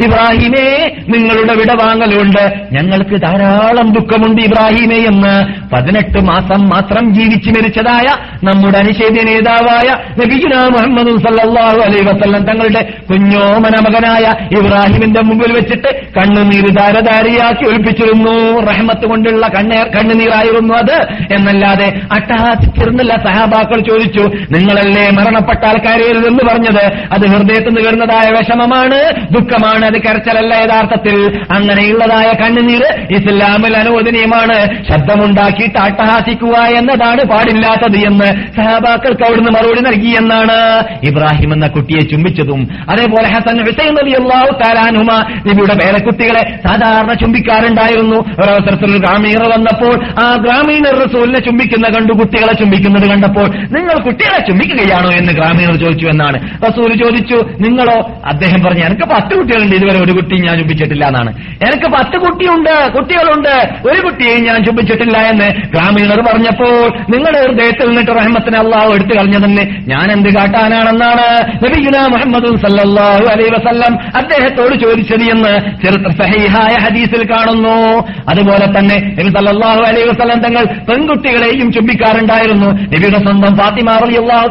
ഇബ്രാഹീമു നിങ്ങളുടെ വിടവാങ്ങലുണ്ട് ഞങ്ങൾക്ക് ധാരാളം ദുഃഖമുണ്ട് ഇബ്രാഹിമേ എന്ന്. പതിനെട്ട് മാസം മാത്രം ജീവിച്ചു മരിച്ചതായ നമ്മുടെ അനിഷേധ്യ നേതാവായ നബിജുന മുഹമ്മദ് സല്ലാഹു അലൈ അലൈഹി വസല്ലം തങ്ങളുടെ കുഞ്ഞോമന മകനായ ഇബ്രാഹിമിന്റെ മുമ്പിൽ വെച്ചിട്ട് കണ്ണുനീര് ധാരധാരിയാക്കി ഒഴിപ്പിച്ചിരുന്നു റഹ്മത്ത് കൊണ്ടുള്ള കണ്ണേർ കണ്ണുനീരായിരുന്നു അത്. എന്നല്ലാതെ അട്ടഹാസിച്ചിരുന്നില്ല സഹാബാക്കൾ ചോദിച്ചു നിങ്ങളല്ലേ മരണപ്പെട്ട ആൾക്കാരെന്ന് പറഞ്ഞത്? അത് ഹൃദയത്തിൽ നിന്ന് കയറുന്നതായ വിഷമമാണ് ദുഃഖമാണ് അത് കരച്ചലല്ല യഥാർത്ഥത്തിൽ. അങ്ങനെയുള്ളതായ കണ്ണുനീര് ഇസ്ലാമിൽ അനുവദനീയമാണ്. ശബ്ദമുണ്ടാക്കിയിട്ട് അട്ടഹാസിക്കുക എന്നതാണ് പാടില്ലാത്തത് എന്ന് സഹാബാക്കൾക്ക് അവിടുന്ന് മറുപടി നൽകി എന്നാണ് ഇബ്രാഹിം എന്ന കുട്ടിയെ ചുംബിച്ചതും. അതേപോലെ ഹസൻ ഹുസൈൻ അലി അള്ളാഹു താലാനുമ നബിയുടെ പേരക്കുട്ടികളെ സാധാരണ ചുംബിക്കാറുണ്ടായിരുന്നു. ഒരവസരത്തിൽ ഒരു ഗ്രാമീണർ വന്നപ്പോൾ ആ ഗ്രാമീണർ റസൂലിനെ ചുംബിക്കുന്ന കണ്ടു കുട്ടികളെ ചുംബിക്കുന്നത് കണ്ടപ്പോൾ നിങ്ങൾ കുട്ടികളെ ചുംബിക്കുകയാണോ എന്ന് ഗ്രാമീണർ ചോദിച്ചു എന്നാണ്. റസൂൽ ചോദിച്ചു നിങ്ങളോ? അദ്ദേഹം പറഞ്ഞു എനിക്ക് പത്ത് കുട്ടികളുണ്ട് ഇതുവരെ ഒരു കുട്ടിയും ഞാൻ ചുംബിച്ചിട്ടില്ല എന്നാണ്. എനിക്ക് പത്ത് കുട്ടിയുണ്ട് കുട്ടികളുണ്ട് ഒരു കുട്ടിയെയും ഞാൻ ചുംബിച്ചിട്ടില്ല എന്ന് ഗ്രാമീണർ പറഞ്ഞപ്പോൾ നിങ്ങളുടെ ഹൃദയത്തിൽ നിന്നിട്ട് റഹ്മത്തിന് അള്ളാഹു എടുത്തു കളഞ്ഞതെന്ന് ഞാൻ എന്ത് കാട്ടാനാണെന്നാണ്? നബിഗുന മുഹമ്മദ് സല്ലാഹു അലൈ വസല്ലം അദ്ദേഹത്തോട് ചോദിച്ചത് എന്ന് ചരിത്ര സഹിഹായ ഹദീസിൽ കാണുന്നു. അതുപോലെ തന്നെ നബി സല്ലാഹു അലൈ വസല്ലം തങ്ങൾ പെൺകുട്ടികളെയും ചുംബിക്കാറുണ്ടായിരുന്നു. നബിയുടെ സ്വന്തം ഫാത്തിമ റളിയല്ലാഹു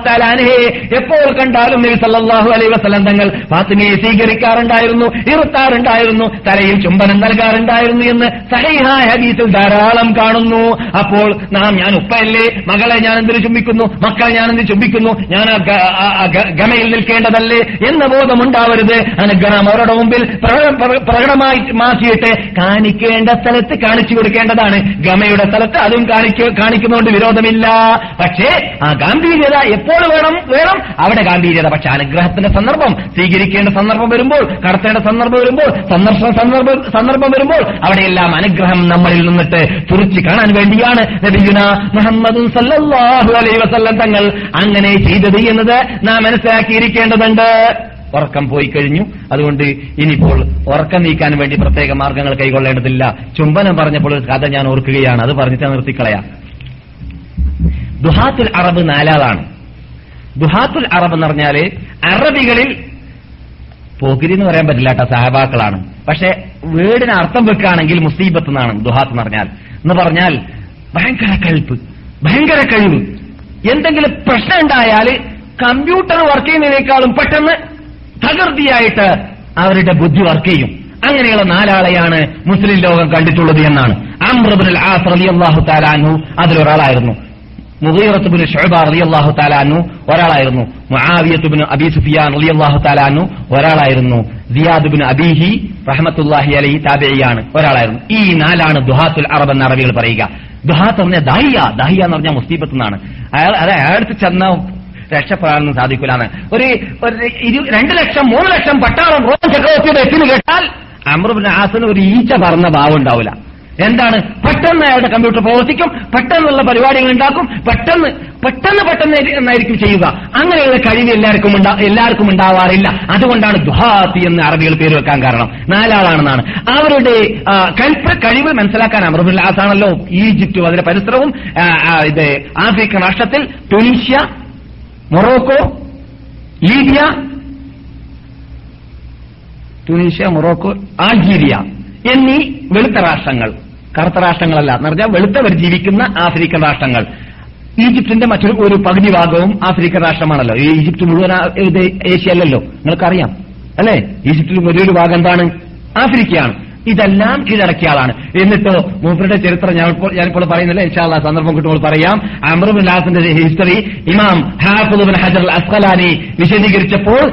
എപ്പോൾ കണ്ടാലും നബി സല്ലല്ലാഹു അലൈഹി വസല്ലം തങ്ങൾ ഫാത്തിമയെ സ്വീകരിക്കാറുണ്ടായിരുന്നു ഇറുത്താറുണ്ടായിരുന്നു തലയിൽ ചുംബനം നൽകാറുണ്ടായിരുന്നു എന്ന് സഹിഹായ ഹദീസിൽ ധാരാളം കാണുന്നു. അപ്പോൾ നാം ഞാൻ ഉപ്പയല്ലേ? മകളെ ഞാൻ എന്തിനു ചുംബിക്കുന്നു? മക്കളെ ഞാൻ എന്ത് ചുംബിക്കുന്നു ഞാൻ ഗമയിൽ ഗ- ഗമയിൽ എന്ന ബോധമുണ്ടാവരുത്. അനുഗ്രഹം അവരുടെ മുമ്പിൽ പ്രകടമായി മാറ്റിയിട്ട് കാണിക്കേണ്ട സ്ഥലത്ത് കാണിച്ചു കൊടുക്കേണ്ടതാണ്. ഗമയുടെ സ്ഥലത്ത് അതും കാണിക്ക കാണിക്കുന്നതുകൊണ്ട് വിരോധമില്ല. പക്ഷേ ആ ഗാംഭീര്യത എപ്പോൾ വേണം വേണം? അവിടെ ഗാംഭീര്യത. പക്ഷെ അനുഗ്രഹത്തിന്റെ സന്ദർഭം സ്വീകരിക്കേണ്ട സന്ദർഭം വരുമ്പോൾ കടത്തേണ്ട സന്ദർഭം വരുമ്പോൾ സന്ദർശന സന്ദർഭം സന്ദർഭം വരുമ്പോൾ അവിടെയെല്ലാം അനുഗ്രഹം നമ്മളിൽ നിന്നിട്ട് തുറച്ചു കാണാൻ വേണ്ടിയാണ് മുഹമ്മദും വസല്ലം തങ്ങൾ അങ്ങനെ ചെയ്തത് എന്നത് നാം മനസ്സിലാക്കിയിരിക്കേണ്ടതുണ്ട് ഉറക്കം പോയി കഴിഞ്ഞു. അതുകൊണ്ട് ഇനിയിപ്പോൾ ഉറക്കം നീക്കാൻ വേണ്ടി പ്രത്യേക മാർഗങ്ങൾ കൈകൊള്ളേണ്ടതില്ല. ചുംബനം പറഞ്ഞപ്പോൾ ഒരു കഥ ഞാൻ ഓർക്കുകയാണ്. അത് പറഞ്ഞിട്ട് നിർത്തിക്കളയാം. ദുഹാത്തുൽ അറബ് നാലാളാണ്. ദുഹാത്തുൽ അറബ് എന്ന് പറഞ്ഞാൽ അറബികളിൽ പോകിരി എന്ന് പറയാൻ പറ്റില്ല കേട്ടോ സഹബാക്കളാണ്. പക്ഷെ വീടിന് അർത്ഥം വെക്കുകയാണെങ്കിൽ മുസീബത്ത് എന്നാണ് ദുഹാത്ത് എന്ന് പറഞ്ഞാൽ. എന്ന് പറഞ്ഞാൽ ഭയങ്കര കഴിപ്പ് ഭയങ്കര കഴിവ്. എന്തെങ്കിലും പ്രശ്നം ഉണ്ടായാൽ കമ്പ്യൂട്ടർ വർക്ക് ചെയ്യുന്നതിനേക്കാളും പെട്ടെന്ന് തകൃതിയായിട്ട് അവരുടെ ബുദ്ധി വർക്ക് ചെയ്യും. അങ്ങനെയുള്ള നാലാളെയാണ് മുസ്ലിം ലോകം കണ്ടിട്ടുള്ളത് എന്നാണ്. അമ്രബുൽ ആസ് താലാനു അതിലൊരാളായിരുന്നു. മുഗീറത്തുബിന് അലി റളിയല്ലാഹു താലാനു ഒരാളായിരുന്നു. മുആവിയത്തുബിന് അബി സുഫിയാൻ റളിയല്ലാഹു താലാനു ഒരാളായിരുന്നു. സിയാദുബിന് അബീഹി റഹമത്തുല്ലാഹി അലൈഹി താബിയാണ് ഒരാളായിരുന്നു. ഈ നാലാണ് ദുഹാത്തുൽ അറബ് എന്ന അറബികൾ പറയുക. ദുഹാത്ത് പറഞ്ഞ ദാഹിയ. ദാഹിയ എന്ന് പറഞ്ഞാൽ മുസ്തീബത്ത് എന്നാണ്. അയാൾ അത് അയാളടുത്ത് ചെന്ന രക്ഷപ്പെടാനൊന്നും സാധിക്കൂലാണ് ഒരു ഒരു രണ്ട് ലക്ഷം മൂന്ന് ലക്ഷം പട്ടാളം റോം ചക്രവർത്തിയുടെ എത്തിന് കേട്ടാൽ അമൃബിന് ആസിന് ഒരു ഈച്ച പറന്ന ഭാവം ഉണ്ടാവില്ല എന്താണ്? പെട്ടെന്ന് അയാളുടെ കമ്പ്യൂട്ടർ പ്രവർത്തിക്കും പെട്ടെന്നുള്ള പരിപാടികൾ ഉണ്ടാക്കും പെട്ടെന്ന് പെട്ടെന്ന് പെട്ടെന്ന് എന്നായിരിക്കും ചെയ്യുക. അങ്ങനെയുള്ള കഴിവ് എല്ലാവർക്കും എല്ലാവർക്കും ഉണ്ടാവാറില്ല. അതുകൊണ്ടാണ് ദുഹാത്തി എന്ന് അറബികൾ പേര് വെക്കാൻ കാരണം. നാലാളാണെന്നാണ്. അവരുടെ കഴിവ് മനസ്സിലാക്കാൻ അമറുബുൽ ആസാണല്ലോ ഈജിപ്തും അതിന്റെ പരിസരവും ഇത് African രാഷ്ട്രത്തിൽ Tunisia Morocco Libya Tunisia Morocco Algeria എന്നീ വെളുത്ത രാഷ്ട്രങ്ങൾ കറുത്ത രാഷ്ട്രങ്ങളല്ല. എന്ന് പറഞ്ഞാൽ വെളുത്തവർ ജീവിക്കുന്ന ആഫ്രിക്കൻ രാഷ്ട്രങ്ങൾ. ഈജിപ്തിന്റെ മറ്റൊരു ഒരു പകുതി ഭാഗവും ആഫ്രിക്കൻ രാഷ്ട്രമാണല്ലോ. ഈജിപ്ത് മുഴുവൻ ഏഷ്യ അല്ലല്ലോ. നിങ്ങൾക്കറിയാം. അല്ലേ? ഈജിപ്തിൽ വലിയൊരു ഭാഗം എന്താണ്? ആഫ്രിക്കയാണ്. ഇതെല്ലാം കീഴടക്കിയ ആളാണ്. എന്നിട്ടോ മൂപ്പരുടെ ചരിത്രം ഞാൻ ഇപ്പോൾ- ഞാനിപ്പോൾ പറയുന്നില്ല. ഇൻഷാല്ല സന്ദർഭം കിട്ടുമ്പോൾ പറയാം. അമറുബുല്ലാസിന്റെ ഹിസ്റ്ററി ഇമാം ഹാഫുദ് ഹജർ അസ്ഖലാനി വിശദീകരിച്ചപ്പോൾ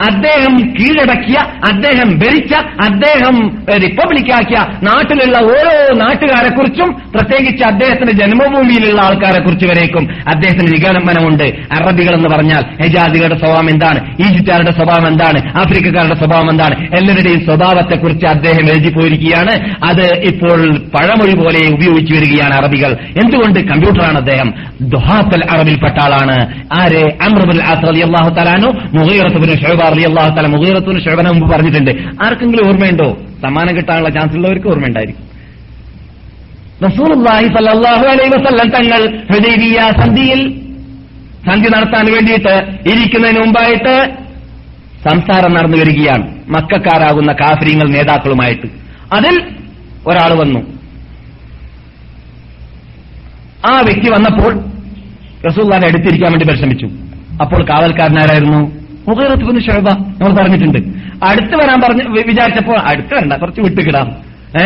അദ്ദേഹം കീഴടക്കിയ അദ്ദേഹം ഭരിച്ച അദ്ദേഹം റിപ്പബ്ലിക് റിപ്പബ്ലിക്കാക്കിയ നാട്ടിലുള്ള ഓരോ നാട്ടുകാരെക്കുറിച്ചും പ്രത്യേകിച്ച് അദ്ദേഹത്തിന്റെ ജന്മഭൂമിയിലുള്ള ആൾക്കാരെ കുറിച്ച് വരേക്കും. അദ്ദേഹത്തിന് നിഗമനമുണ്ട് അറബികൾ എന്ന് പറഞ്ഞാൽ ഹെജാദികളുടെ സ്വഭാവം എന്താണ്? ഈജിപ്തുകാരുടെ സ്വഭാവം എന്താണ്? ആഫ്രിക്കക്കാരുടെ സ്വഭാവം എന്താണ്? എല്ലാവരുടെയും സ്വഭാവത്തെക്കുറിച്ച് അദ്ദേഹം എഴുതി പോയിരിക്കുകയാണ്. അത് ഇപ്പോൾ പഴമൊഴി പോലെ ഉപയോഗിച്ചു വരികയാണ് അറബികൾ. എന്തുകൊണ്ട് കമ്പ്യൂട്ടറാണ് അദ്ദേഹം? ദുഹാത്തൽ അറബിൽപ്പെട്ട ആളാണ്. ആര്? അമ്രബുൽ അള്ളാഹു തലാനു മുഹീറത്തുബിന് അലി അള്ളാഹു തല മുഹീറത്തുന് ശോഭന മുമ്പ് പറഞ്ഞിട്ടുണ്ട്. ആർക്കെങ്കിലും ഓർമ്മയുണ്ടോ? സമ്മാനം കിട്ടാനുള്ള ചാൻസ് ഉള്ളവർക്ക് ഓർമ്മയുണ്ടായിരിക്കും. റസൂലുള്ളാഹി അലൈഹി വസല്ലം തങ്ങൾ ഹുദൈബിയ സന്ധിയിൽ സന്ധി നടത്താൻ വേണ്ടിയിട്ട് ഇരിക്കുന്നതിന് മുമ്പായിട്ട് സംസാരം നടന്നു വരികയാണ്. മക്കാരാകുന്ന കാഫര്യങ്ങൾ നേതാക്കളുമായിട്ട്. അതിൽ ഒരാൾ വന്നു. ആ വ്യക്തി വന്നപ്പോൾ റസൂല്ലാന്റെ അടുത്തിരിക്കാൻ വേണ്ടി പരിശ്രമിച്ചു. അപ്പോൾ കാവൽക്കാരനാരായിരുന്നു? മുഖേറത്തുബിന് ശുഅബ നമ്മൾ പറഞ്ഞിട്ടുണ്ട്. അടുത്ത് വരാൻ പറഞ്ഞ് വിചാരിച്ചപ്പോൾ അടുത്ത് വരണ്ട കുറച്ച് വിട്ടുകിടാം. ഏ?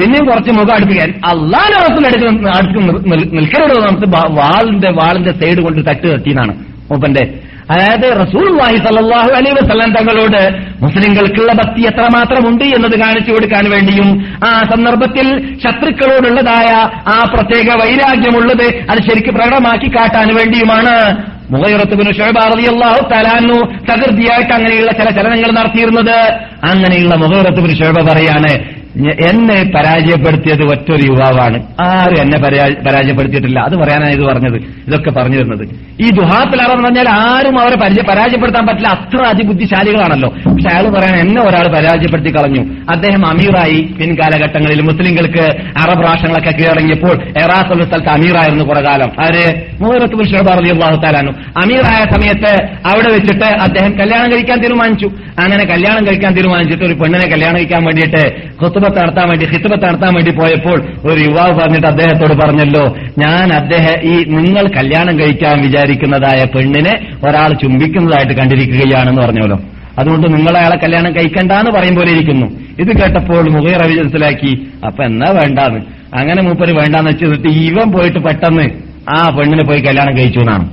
പിന്നെയും കുറച്ച് മുഖം അടുപ്പിക്കാൻ അള്ളാഹ് റസൂൽ നിന്ന് അടുത്ത് നിൽ- നിൽ- നിൽക്കരുത് നമുക്ക് വാളിന്റെ വാളിന്റെ സൈഡ് കൊണ്ട് തട്ട് തട്ടിയെന്നാണ് മൂപ്പന്റെ. അതായത് റസൂൽ വാഹി സല്ലാഹു അലൈ വസ്ലാം തങ്ങളോട് മുസ്ലിങ്ങൾക്കുള്ള ഭക്തി എത്രമാത്രമുണ്ട് എന്നത് കാണിച്ചു കൊടുക്കാൻ വേണ്ടിയും ആ സന്ദർഭത്തിൽ ശത്രുക്കളോടുള്ളതായ ആ പ്രത്യേക വൈരാഗ്യമുള്ളത് അത് ശരിക്ക് പ്രകടമാക്കി കാട്ടാൻ വേണ്ടിയുമാണ് മുഖയുറത്തുബിന് ഷോബാറിയാഹു തലാനു തകൃതിയായിട്ട് അങ്ങനെയുള്ള ചില ചലനങ്ങൾ നടത്തിയിരുന്നത്. അങ്ങനെയുള്ള മുഖയുറത്തുബിന് ഷോബ പറയാണ് "ഞ- എന്നെ പരാജയപ്പെടുത്തിയത് ഒറ്റൊരു യുവാവാണ്. ആരും എന്നെ പരാ- പരാജയപ്പെടുത്തിയിട്ടില്ല. അത് പറയാനാണ് ഇത് പറഞ്ഞത്. ഇതൊക്കെ പറഞ്ഞു തരുന്നത്. ഈ ദുഹാത്തിലാറെന്ന് പറഞ്ഞാൽ ആരും അവരെ പരാജയപ്പെടുത്താൻ പറ്റില്ല. അത്ര അതിബുദ്ധിശാലികളാണല്ലോ. പക്ഷെ അയാൾ പറയാൻ എന്നെ ഒരാൾ പരാജയപ്പെടുത്തി കളഞ്ഞു. അദ്ദേഹം അമീറായി. പിൻകാലഘട്ടങ്ങളിൽ മുസ്ലിങ്ങൾക്ക് അറബ് രാഷ്ട്രങ്ങളൊക്കെ കീഴടങ്ങിയപ്പോൾ എറാത്തുള്ള സ്ഥലത്ത് അമീറായിരുന്നു കുറെ കാലം. അവർ മൂന്നത്ത് ഷഹബാർ അള്ളാഹു താലാനു അമീറായ സമയത്ത് അവിടെ വെച്ചിട്ട് അദ്ദേഹം കല്യാണം കഴിക്കാൻ തീരുമാനിച്ചു. അങ്ങനെ കല്യാണം കഴിക്കാൻ തീരുമാനിച്ചിട്ട് ഒരു പെണ്ണിനെ കല്യാണം കഴിക്കാൻ വേണ്ടിയിട്ട് ഖുത്തുബത്ത് നടത്താൻ വേണ്ടി ഹിത്തുബത്ത് നടത്താൻ വേണ്ടി പോയപ്പോൾ ഒരു യുവാവ് പറഞ്ഞിട്ട് അദ്ദേഹത്തോട് പറഞ്ഞല്ലോ ഞാൻ അദ്ദേഹം ഈ നിങ്ങൾ കല്യാണം കഴിക്കാൻ വിചാരിക്കുന്നതായ പെണ്ണിനെ ഒരാൾ ചുംബിക്കുന്നതായിട്ട് കണ്ടിരിക്കുകയാണെന്ന് പറഞ്ഞല്ലോ അതുകൊണ്ട് നിങ്ങൾ അയാളെ കല്യാണം കഴിക്കണ്ടെന്ന് പറയും പോലെ ഇരിക്കുന്നു. ഇത് കേട്ടപ്പോൾ മുഖേറ മനസ്സിലാക്കി അപ്പൊ എന്നാ വേണ്ടാന്ന്. അങ്ങനെ മൂപ്പര് വേണ്ടാന്ന് വെച്ചിട്ട് ഇവൻ പോയിട്ട് പെട്ടെന്ന് ആ പെണ്ണിനെ പോയി കല്യാണം കഴിച്ചു എന്നാണ്.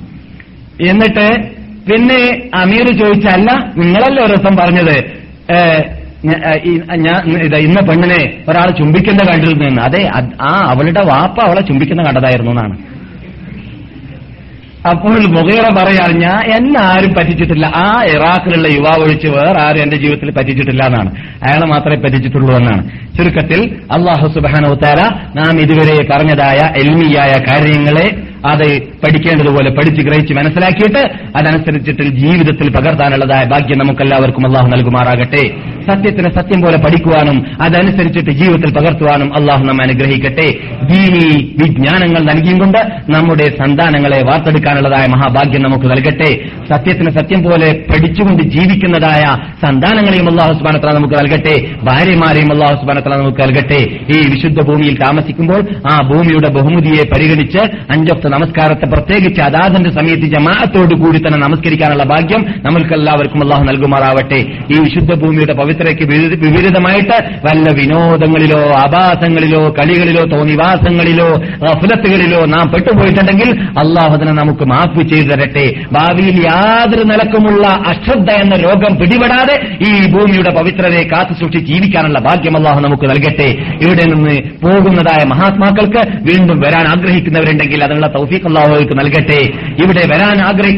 എന്നിട്ട് പിന്നെ അമീർ ചോദിച്ചല്ല നിങ്ങളല്ലേ ഒരു ദിവസം പറഞ്ഞത് ഇന്ന പെണ്ണിനെ ഒരാൾ ചുംബിക്കുന്ന കണ്ടിരുന്നു അതെ ആ അവളുടെ വാപ്പ അവളെ ചുംബിക്കുന്ന കണ്ടതായിരുന്നു എന്നാണ്. അപ്പോൾ മുഖേറ പറയാണ് ഞാൻ എന്നെ ആരും പറ്റിച്ചിട്ടില്ല. ആ ഇറാഖിലുള്ള യുവാവ് ഒഴിച്ച് വേറെ ആരും എന്റെ ജീവിതത്തിൽ പറ്റിച്ചിട്ടില്ല എന്നാണ്. അയാളെ മാത്രമേ പറ്റിച്ചിട്ടുള്ളൂ എന്നാണ്. ചുരുക്കത്തിൽ അള്ളാഹു സുബാനോത്താര നാം ഇതുവരെ പറഞ്ഞതായ എൽമിയായ കാര്യങ്ങളെ അത് പഠിക്കേണ്ടതുപോലെ പഠിച്ച് ഗ്രഹിച്ച് മനസ്സിലാക്കിയിട്ട് അതനുസരിച്ചിട്ട് ജീവിതത്തിൽ പകർത്താനുള്ളതായ ഭാഗ്യം നമുക്കെല്ലാവർക്കും അള്ളാഹു നൽകുമാറാകട്ടെ. സത്യത്തിന് സത്യം പോലെ പഠിക്കുവാനും അതനുസരിച്ചിട്ട് ജീവിതത്തിൽ പകർത്തുവാനും അള്ളാഹു നമ്മെ അനുഗ്രഹിക്കട്ടെ. ദീനി വിജ്ഞാനങ്ങൾ നൽകിയും കൊണ്ട് നമ്മുടെ സന്താനങ്ങളെ വാർത്തെടുക്കാനുള്ളതായ മഹാഭാഗ്യം നമുക്ക് നൽകട്ടെ. സത്യത്തിന് സത്യം പോലെ പഠിച്ചുകൊണ്ട് ജീവിക്കുന്നതായ സന്താനങ്ങളെയും അള്ളാഹു സുബാനത്തല നമുക്ക് നൽകട്ടെ. ഭാര്യമാരെയും അള്ളാഹു സുബാനത്തല നമുക്ക് നൽകട്ടെ. ഈ വിശുദ്ധ ഭൂമിയിൽ താമസിക്കുമ്പോൾ ആ ഭൂമിയുടെ ബഹുമതിയെ പരിഗണിച്ച് നമസ്കാരത്തെ പ്രത്യേകിച്ച് അതാതിന്റെ സമയത്ത് ജമാഅത്തോട് കൂടി തന്നെ നമസ്കരിക്കാനുള്ള ഭാഗ്യം നമ്മൾക്ക് എല്ലാവർക്കും അള്ളാഹു നൽകുമാറാവട്ടെ. ഈ വിശുദ്ധ ഭൂമിയുടെ പവിത്രയ്ക്ക് വിപരീതമായിട്ട് വല്ല വിനോദങ്ങളിലോ ആഭാസങ്ങളിലോ കളികളിലോ തോന്നിവാസങ്ങളിലോ റഫുലത്തുകളിലോ നാം പെട്ടുപോയിട്ടുണ്ടെങ്കിൽ അള്ളാഹു തന്നെ നമുക്ക് മാപ്പ് ചെയ്തു തരട്ടെ. ഭാവിയിൽ യാതൊരു നിലക്കുമുള്ള അശ്രദ്ധ എന്ന രോഗം പിടിപെടാതെ ഈ ഭൂമിയുടെ പവിത്രതയെ കാത്തു സൂക്ഷിച്ച് ജീവിക്കാനുള്ള ഭാഗ്യം അള്ളാഹു നമുക്ക് നൽകട്ടെ. ഇവിടെ നിന്ന് പോകുന്നതായ മഹാത്മാക്കൾക്ക് വീണ്ടും വരാൻ ആഗ്രഹിക്കുന്നവരുണ്ടെങ്കിൽ അതിനുള്ള തൗഫീഖ് അള്ളാഹുക്ക് നൽകട്ടെ. ഇവിടെ വരാൻ ആഗ്രഹിക്കുന്ന